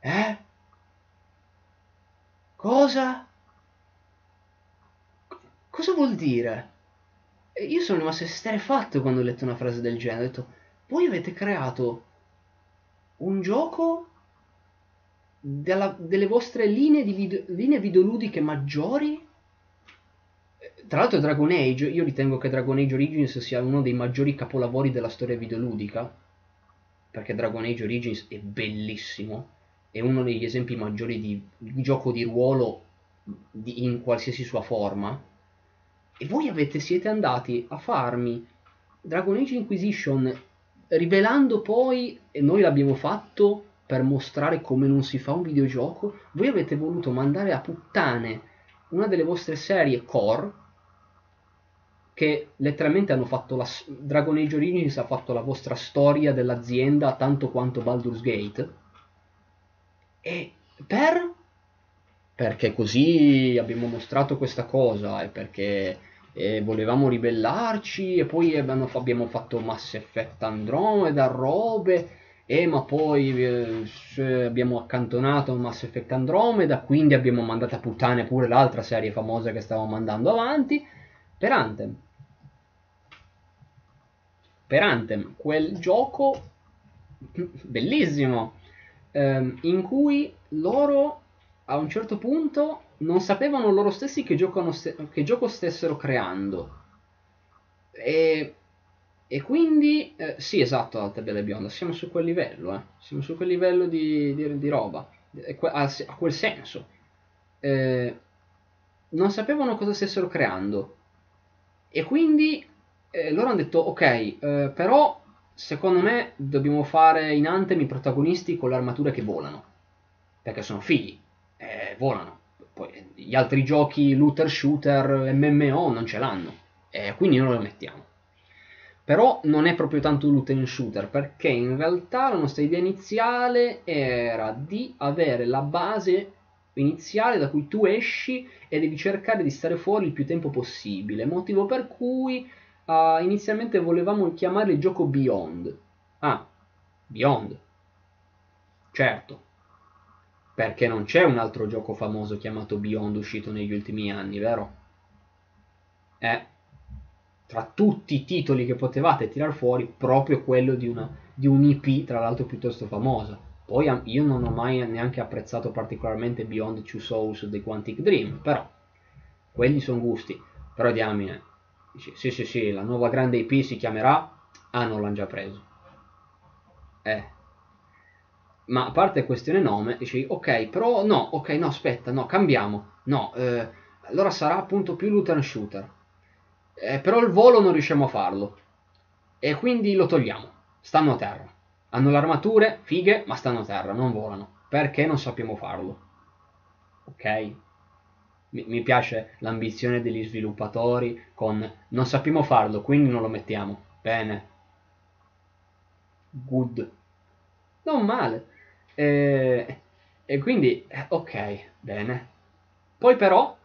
Eh? Cosa? Cosa vuol dire? Io sono rimasto esterefatto quando ho letto una frase del genere. Ho detto, voi avete creato un gioco della, delle vostre linee, di video, linee videoludiche maggiori? Tra l'altro Dragon Age, io ritengo che Dragon Age Origins sia uno dei maggiori capolavori della storia videoludica, perché Dragon Age Origins è bellissimo, è uno degli esempi maggiori di, gioco di ruolo di, in qualsiasi sua forma, e voi avete, siete andati a farmi Dragon Age Inquisition rivelando poi, e noi l'abbiamo fatto per mostrare come non si fa un videogioco, voi avete voluto mandare a puttane una delle vostre serie core che letteralmente hanno fatto la Dragon Age Origins ha fatto la vostra storia dell'azienda tanto quanto Baldur's Gate e per? Perché così abbiamo mostrato questa cosa e perché e volevamo ribellarci e poi abbiamo, fatto Mass Effect Andromeda robe e ma poi eh, abbiamo accantonato Mass Effect Andromeda quindi abbiamo mandato a puttane pure l'altra serie famosa che stavamo mandando avanti. Per Anthem per Anthem, quel gioco bellissimo ehm, in cui loro a un certo punto non sapevano loro stessi che, st- che gioco stessero creando. E, e quindi, eh, sì, esatto, Alta Bella e Bionda, siamo su quel livello, eh. siamo su quel livello di, di, di roba, a, quel senso. Eh, non sapevano cosa stessero creando. E quindi eh, loro hanno detto ok, eh, però secondo me dobbiamo fare in Anthem i protagonisti con le armature che volano, perché sono figli, eh, volano. Poi gli altri giochi looter shooter MMO non ce l'hanno, e quindi non lo mettiamo. Però non è proprio tanto looter shooter, perché in realtà la nostra idea iniziale era di avere la base iniziale da cui tu esci e devi cercare di stare fuori il più tempo possibile, motivo per cui Uh, inizialmente volevamo chiamare il gioco Beyond. Ah, Beyond. Certo. Perché non c'è un altro gioco famoso chiamato Beyond uscito negli ultimi anni, vero? Eh. Tra tutti i titoli che potevate tirar fuori, proprio quello di, una, di un IP, tra l'altro piuttosto famosa. Poi io non ho mai neanche apprezzato particolarmente Beyond Two Souls dei Quantic Dream, però quelli sono gusti. Però diamine, sì, sì, sì, la nuova grande IP si chiamerà... Ah, non l'hanno già preso. Eh. Ma a parte questione nome, dici, ok, però no, ok, no, aspetta, no, cambiamo. No, eh, allora sarà appunto più and shooter. Eh, però il volo non riusciamo a farlo. E quindi lo togliamo. Stanno a terra. Hanno le armature, fighe, ma stanno a terra, non volano. Perché non sappiamo farlo. Ok? mi piace l'ambizione degli sviluppatori con non sappiamo farlo, quindi non lo mettiamo. Bene. Good. Non male. E, e quindi, eh, ok, bene. Poi però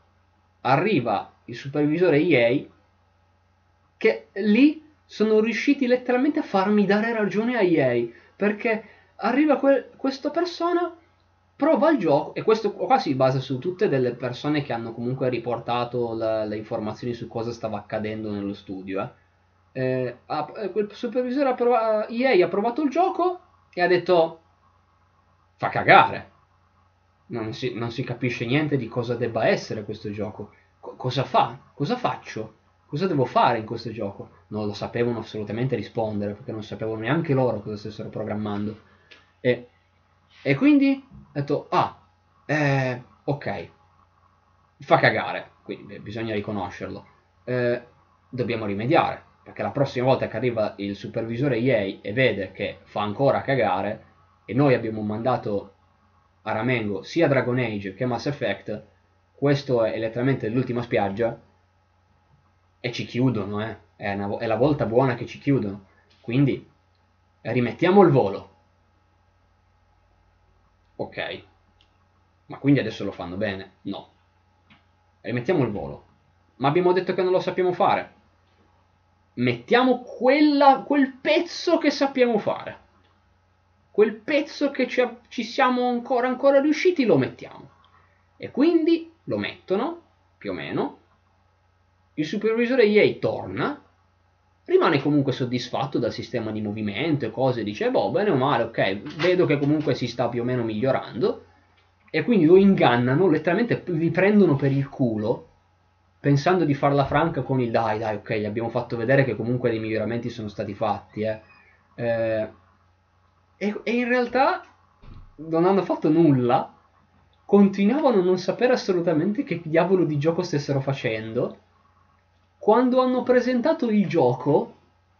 arriva il supervisore EA che lì sono riusciti letteralmente a farmi dare ragione a EA perché arriva que- questa persona prova il gioco e questo qua si basa su tutte delle persone che hanno comunque riportato la, le informazioni su cosa stava accadendo nello studio. Eh. eh, ha, eh, quel supervisore ha provato, EA ha provato il gioco e ha detto fa cagare. Non si, non si capisce niente di cosa debba essere questo gioco. Co- cosa fa? Cosa faccio? Cosa devo fare in questo gioco? Non lo sapevano assolutamente rispondere perché non sapevano neanche loro cosa stessero programmando. E, e quindi ho detto, ah, eh, ok, fa cagare, quindi bisogna riconoscerlo. Eh, dobbiamo rimediare perché la prossima volta che arriva il supervisore EA e vede che fa ancora cagare e noi abbiamo mandato a Ramengo sia Dragon Age che Mass Effect, questo è letteralmente l'ultima spiaggia e ci chiudono, eh. è, una, è la volta buona che ci chiudono. Quindi rimettiamo il volo. Ok. Ma quindi adesso lo fanno bene? No. Rimettiamo il volo. Ma abbiamo detto che non lo sappiamo fare mettiamo quella, quel pezzo che sappiamo fare. Quel pezzo che ci, ci siamo ancora, ancora riusciti lo mettiamo. E quindi lo mettono, più o meno. Il supervisore EA torna, rimane comunque soddisfatto dal sistema di movimento e cose, dice, boh, bene o male, ok, vedo che comunque si sta più o meno migliorando. E quindi lo ingannano, letteralmente vi prendono per il culo pensando di farla franca con il dai, dai, ok, gli abbiamo fatto vedere che comunque dei miglioramenti sono stati fatti, eh. Eh, e, e, in realtà non hanno fatto nulla, continuavano a non sapere assolutamente che diavolo di gioco stessero facendo. Quando hanno presentato il gioco,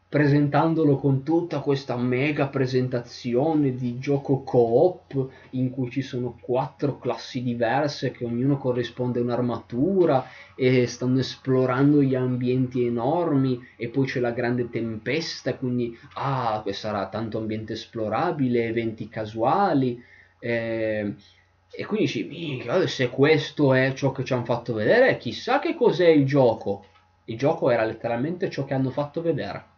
presentandolo con tutta questa mega presentazione di gioco co-op in cui ci sono quattro classi diverse che ognuno corrisponde a un'armatura e stanno esplorando gli ambienti enormi e poi c'è la grande tempesta quindi ah questo sarà tanto ambiente esplorabile eventi casuali eh, e quindi dici se questo è ciò che ci hanno fatto vedere chissà che cos'è il gioco. Il gioco era letteralmente ciò che hanno fatto vedere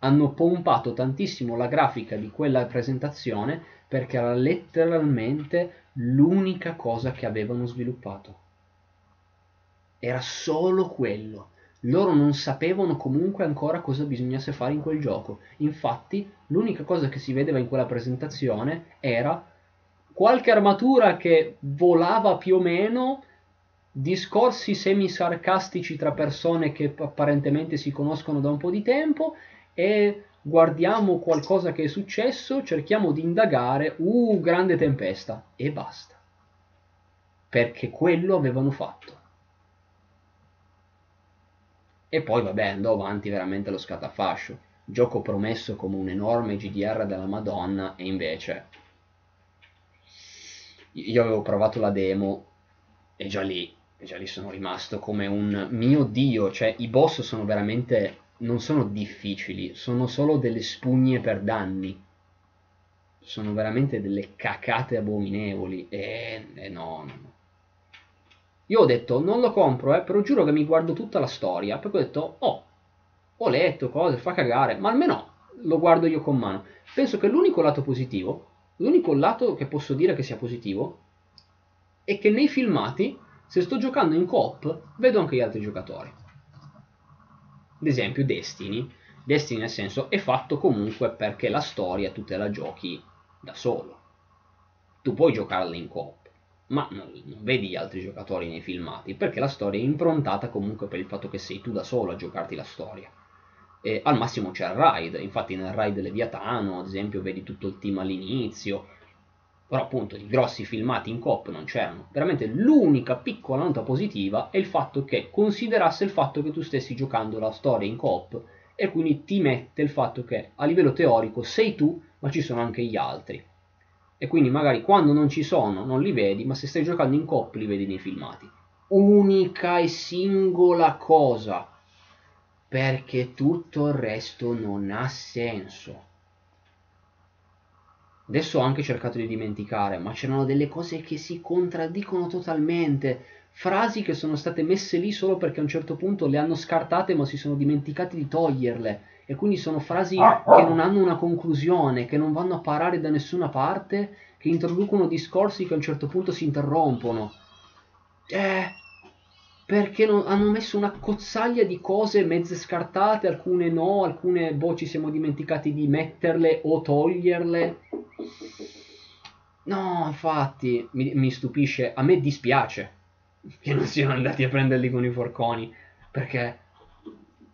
hanno pompato tantissimo la grafica di quella presentazione perché era letteralmente l'unica cosa che avevano sviluppato. Era solo quello. Loro non sapevano comunque ancora cosa bisognasse fare in quel gioco. Infatti, l'unica cosa che si vedeva in quella presentazione era qualche armatura che volava più o meno, discorsi semi-sarcastici tra persone che apparentemente si conoscono da un po' di tempo e guardiamo qualcosa che è successo, cerchiamo di indagare, uh, grande tempesta, e basta. Perché quello avevano fatto. E poi vabbè andò avanti veramente lo scatafascio. Gioco promesso come un enorme GDR della Madonna e invece io avevo provato la demo e già lì, già lì sono rimasto come un mio dio, cioè i boss sono veramente non sono difficili, sono solo delle spugne per danni. Sono veramente delle cacate abominevoli. E, e no, no, no. Io ho detto, non lo compro, eh, però giuro che mi guardo tutta la storia. Poi ho detto, oh, ho letto cose, fa cagare, ma almeno lo guardo io con mano. Penso che l'unico lato positivo, l'unico lato che posso dire che sia positivo, è che nei filmati, se sto giocando in coop, vedo anche gli altri giocatori ad esempio Destiny, Destiny nel senso è fatto comunque perché la storia tu te la giochi da solo. Tu puoi giocarla in coop, ma non, non vedi gli altri giocatori nei filmati, perché la storia è improntata comunque per il fatto che sei tu da solo a giocarti la storia. E al massimo c'è il raid, infatti nel raid Leviatano, ad esempio, vedi tutto il team all'inizio, però appunto i grossi filmati in coop non c'erano. Veramente l'unica piccola nota positiva è il fatto che considerasse il fatto che tu stessi giocando la storia in coop e quindi ti mette il fatto che a livello teorico sei tu ma ci sono anche gli altri. E quindi magari quando non ci sono non li vedi, ma se stai giocando in coop li vedi nei filmati. Unica e singola cosa. Perché tutto il resto non ha senso. Adesso ho anche cercato di dimenticare, ma c'erano delle cose che si contraddicono totalmente. Frasi che sono state messe lì solo perché a un certo punto le hanno scartate ma si sono dimenticati di toglierle. E quindi sono frasi che non hanno una conclusione, che non vanno a parare da nessuna parte, che introducono discorsi che a un certo punto si interrompono. Eh, perché non, hanno messo una cozzaglia di cose mezze scartate, alcune no, alcune boh ci siamo dimenticati di metterle o toglierle. No, infatti, mi, mi stupisce, a me dispiace che non siano andati a prenderli con i forconi, perché...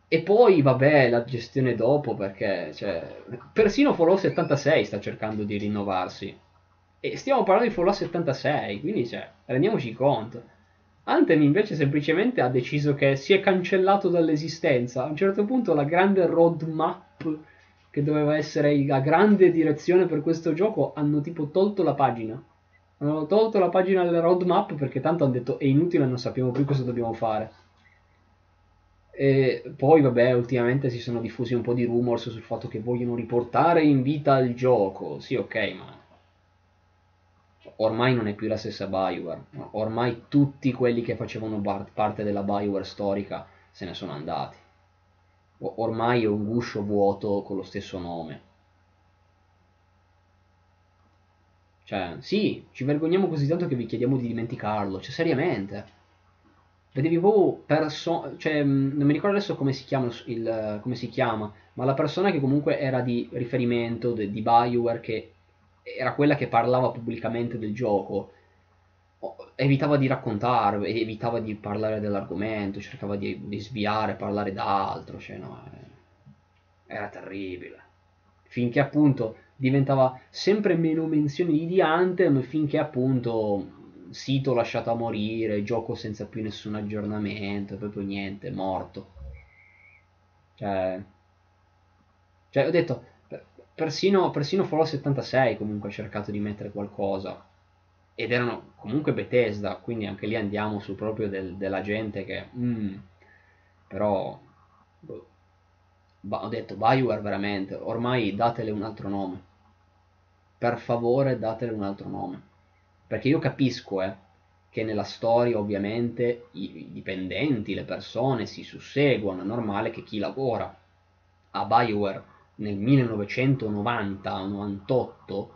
E poi, vabbè, la gestione dopo, perché, cioè, persino Fallout 76 sta cercando di rinnovarsi. E stiamo parlando di Fallout 76, quindi, cioè, rendiamoci conto Anthem invece semplicemente ha deciso che si è cancellato dall'esistenza. A un certo punto la grande roadmap che doveva essere la grande direzione per questo gioco hanno tipo tolto la pagina. Hanno tolto la pagina della roadmap perché tanto hanno detto è inutile, non sappiamo più cosa dobbiamo fare. E poi, vabbè, ultimamente si sono diffusi un po' di rumors sul fatto che vogliono riportare in vita il gioco. Sì, ok, ma ormai non è più la stessa Bioware, ormai tutti quelli che facevano parte della Bioware storica se ne sono andati. Ormai è un guscio vuoto con lo stesso nome. Cioè, sì, ci vergogniamo così tanto che vi chiediamo di dimenticarlo, cioè seriamente. Vedevi proprio persone, cioè, non mi ricordo adesso come si, chiama il, come si chiama, ma la persona che comunque era di riferimento de, di Bioware che era quella che parlava pubblicamente del gioco, evitava di raccontare, evitava di parlare dell'argomento, cercava di, di sviare, parlare d'altro, cioè no, eh, era terribile. Finché appunto diventava sempre meno menzioni di Anthem, finché appunto sito lasciato a morire, gioco senza più nessun aggiornamento, proprio niente, morto. Cioè, cioè ho detto, persino, persino Fallout 76 comunque ha cercato di mettere qualcosa ed erano comunque Bethesda quindi anche lì andiamo su proprio del, della gente che mm, però boh, ho detto Bioware veramente ormai datele un altro nome. Per favore datele un altro nome. Perché io capisco eh, che nella storia ovviamente i, dipendenti, le persone si susseguono, è normale che chi lavora a Bioware nel 1990-98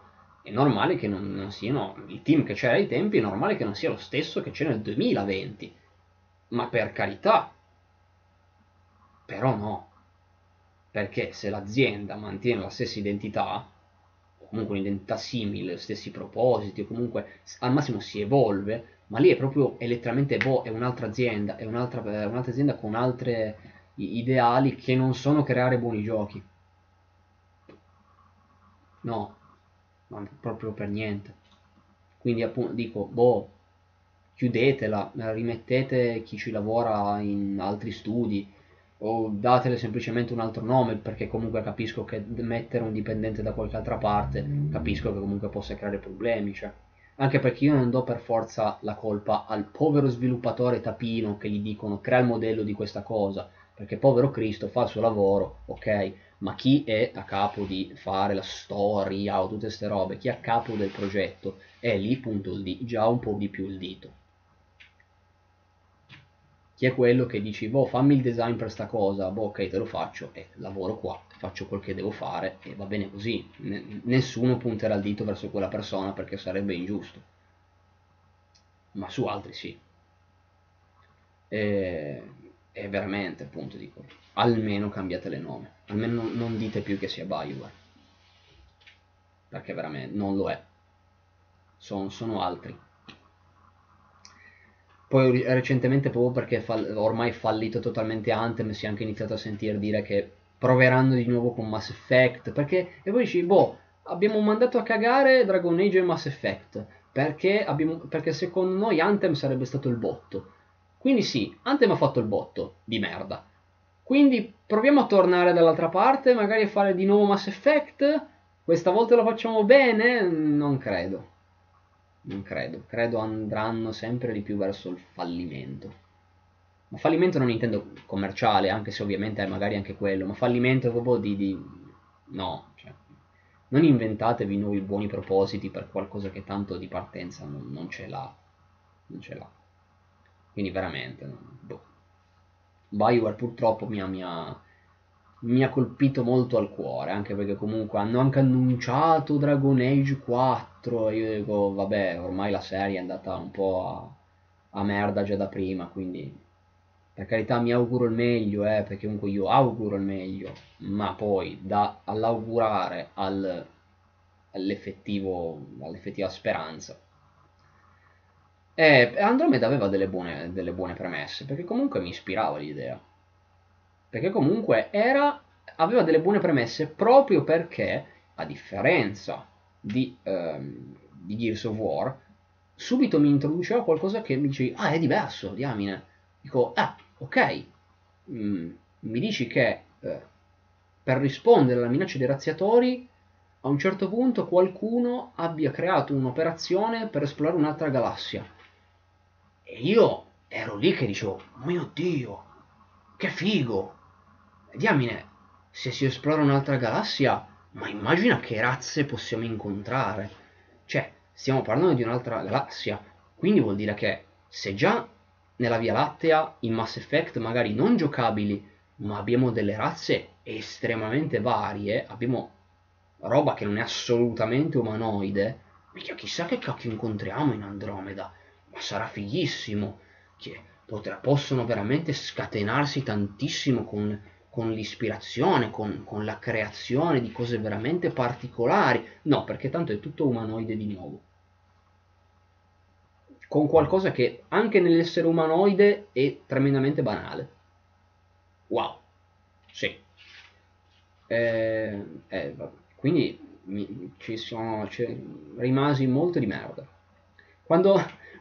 è normale che non, non, siano il team che c'era ai tempi è normale che non sia lo stesso che c'è nel 2020 ma per carità. Però no. Perché se l'azienda mantiene la stessa identità o comunque un'identità simile, stessi propositi o comunque al massimo si evolve ma lì è proprio è letteralmente boh, è un'altra azienda è un'altra, un'altra azienda con altri ideali che non sono creare buoni giochi. No, ma proprio per niente. Quindi appunto dico, boh, chiudetela, rimettete chi ci lavora in altri studi o datele semplicemente un altro nome perché comunque capisco che mettere un dipendente da qualche altra parte capisco che comunque possa creare problemi cioè. anche perché io non do per forza la colpa al povero sviluppatore tapino che gli dicono crea il modello di questa cosa perché povero Cristo fa il suo lavoro ok ma chi è a capo di fare la storia o tutte queste robe, chi è a capo del progetto, è lì punto il dito, già un po' di più il dito. Chi è quello che dici, boh, fammi il design per sta cosa, boh, ok, te lo faccio, e lavoro qua, faccio quel che devo fare, e va bene così. N- nessuno punterà il dito verso quella persona perché sarebbe ingiusto. Ma su altri sì. E, e veramente, appunto, dico, almeno cambiate le nome. Almeno non, dite più che sia Bioware. Perché veramente non lo è. Son, sono altri. Poi recentemente proprio perché fall- ormai fallito totalmente Anthem si è anche iniziato a sentire dire che proveranno di nuovo con Mass Effect. Perché, e poi dici, boh, abbiamo mandato a cagare Dragon Age e Mass Effect. Perché, abbiamo, perché secondo noi Anthem sarebbe stato il botto. Quindi sì, Anthem ha fatto il botto di merda. Quindi proviamo a tornare dall'altra parte, magari a fare di nuovo Mass Effect. Questa volta lo facciamo bene? Non credo. Non credo. Credo andranno sempre di più verso il fallimento. Ma fallimento non intendo commerciale, anche se ovviamente è magari anche quello, ma fallimento proprio di... di... No, cioè, non inventatevi nuovi buoni propositi per qualcosa che tanto di partenza non, non ce l'ha. Non ce l'ha. Quindi veramente, boh. Bioware purtroppo mi ha, mi, ha, mi ha, colpito molto al cuore, anche perché comunque hanno anche annunciato Dragon Age 4 e io dico, vabbè, ormai la serie è andata un po' a, a merda già da prima, quindi per carità mi auguro il meglio, eh, perché comunque io auguro il meglio, ma poi da, all'augurare al, all'effettiva speranza. E Andromeda aveva delle buone, delle buone premesse, perché comunque mi ispirava l'idea. Perché comunque era, aveva delle buone premesse proprio perché, a differenza di, ehm, di Gears of War, subito mi introduceva qualcosa che mi dicevi, ah è diverso, diamine. Dico, ah, ok, mm, mi dici che eh, per rispondere alla minaccia dei razziatori a un certo punto qualcuno abbia creato un'operazione per esplorare un'altra galassia. E io ero lì che dicevo, mio Dio, che figo! Diamine, se si esplora un'altra galassia, ma immagina che razze possiamo incontrare. Cioè, stiamo parlando di un'altra galassia, quindi vuol dire che se già nella Via Lattea in Mass Effect magari non giocabili, ma abbiamo delle razze estremamente varie, abbiamo roba che non è assolutamente umanoide, mica chissà che cacchio incontriamo in Andromeda, ma sarà fighissimo, che potrà, possono veramente scatenarsi tantissimo con, con l'ispirazione, con, con la creazione di cose veramente particolari, no, perché tanto è tutto umanoide di nuovo con qualcosa che anche nell'essere umanoide è tremendamente banale. Wow, sì. Eh, eh, quindi mi, ci sono cioè, rimasi molto di merda. Quando,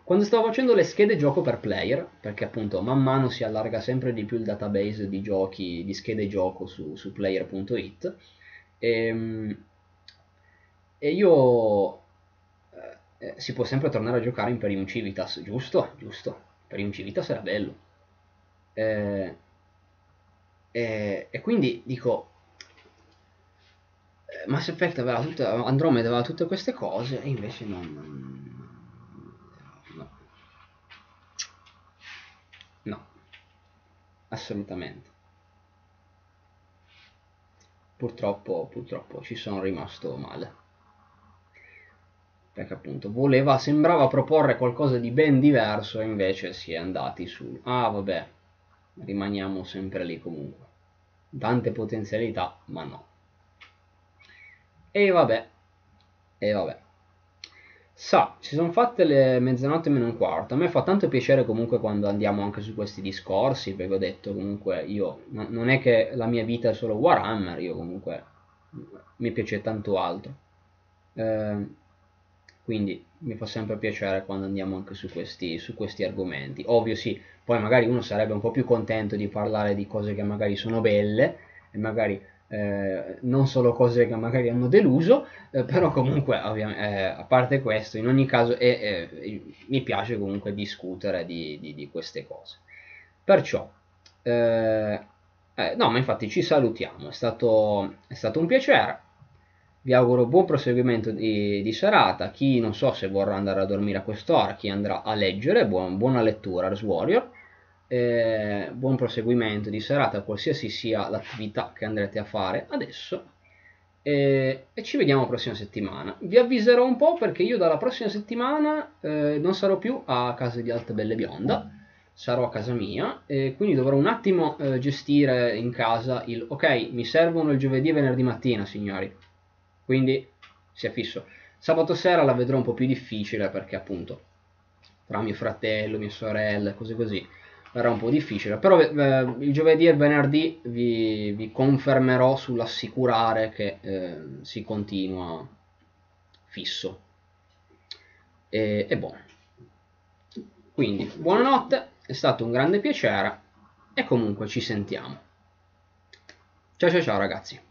quando stavo facendo le schede gioco per player, perché appunto man mano si allarga sempre di più il database di giochi, di schede gioco su, su player.it, e, ehm, e io eh, si può sempre tornare a giocare in Perium Civitas, giusto? Giusto. Perium Civitas era bello. Eh, eh, e quindi dico, eh, Mass Effect aveva tutta, Andromeda aveva tutte queste cose e invece non... No. No. Assolutamente. Purtroppo, purtroppo ci sono rimasto male perché appunto voleva, sembrava proporre qualcosa di ben diverso e invece si è andati su, ah vabbè, rimaniamo sempre lì comunque. Tante potenzialità, ma no. E vabbè, e vabbè. Sa, si sono fatte le mezzanotte meno un quarto. A me fa tanto piacere comunque quando andiamo anche su questi discorsi, perché ho detto comunque io, non è che la mia vita è solo Warhammer, io comunque mi piace tanto altro. Eh, quindi mi fa sempre piacere quando andiamo anche su questi, su questi argomenti. Ovvio sì, poi magari uno sarebbe un po' più contento di parlare di cose che magari sono belle e magari eh, non solo cose che magari hanno deluso, eh, però comunque eh, a parte questo, in ogni caso mi piace comunque discutere di, di, di queste cose. Perciò, eh, eh, no, ma infatti ci salutiamo, è stato, è stato un piacere vi auguro buon proseguimento di, di, serata. Chi non so se vorrà andare a dormire a quest'ora, chi andrà a leggere, buon, buona lettura Ars Warrior. Eh, buon proseguimento di serata, qualsiasi sia l'attività che andrete a fare adesso. Eh, e ci vediamo la prossima settimana. Vi avviserò un po' perché io dalla prossima settimana eh, non sarò più a casa di Alta Belle Bionda, sarò a casa mia e quindi dovrò un attimo eh, gestire in casa il ok, mi servono il giovedì e venerdì mattina, signori quindi sia fisso. Sabato sera la vedrò un po' più difficile perché appunto tra mio fratello, mia sorella, cose così, sarà un po' difficile. Però eh, il giovedì e il venerdì vi, vi confermerò sull'assicurare che eh, si continua fisso. E, e buono. Quindi, buonanotte, è stato un grande piacere e comunque ci sentiamo. Ciao ciao ciao ragazzi.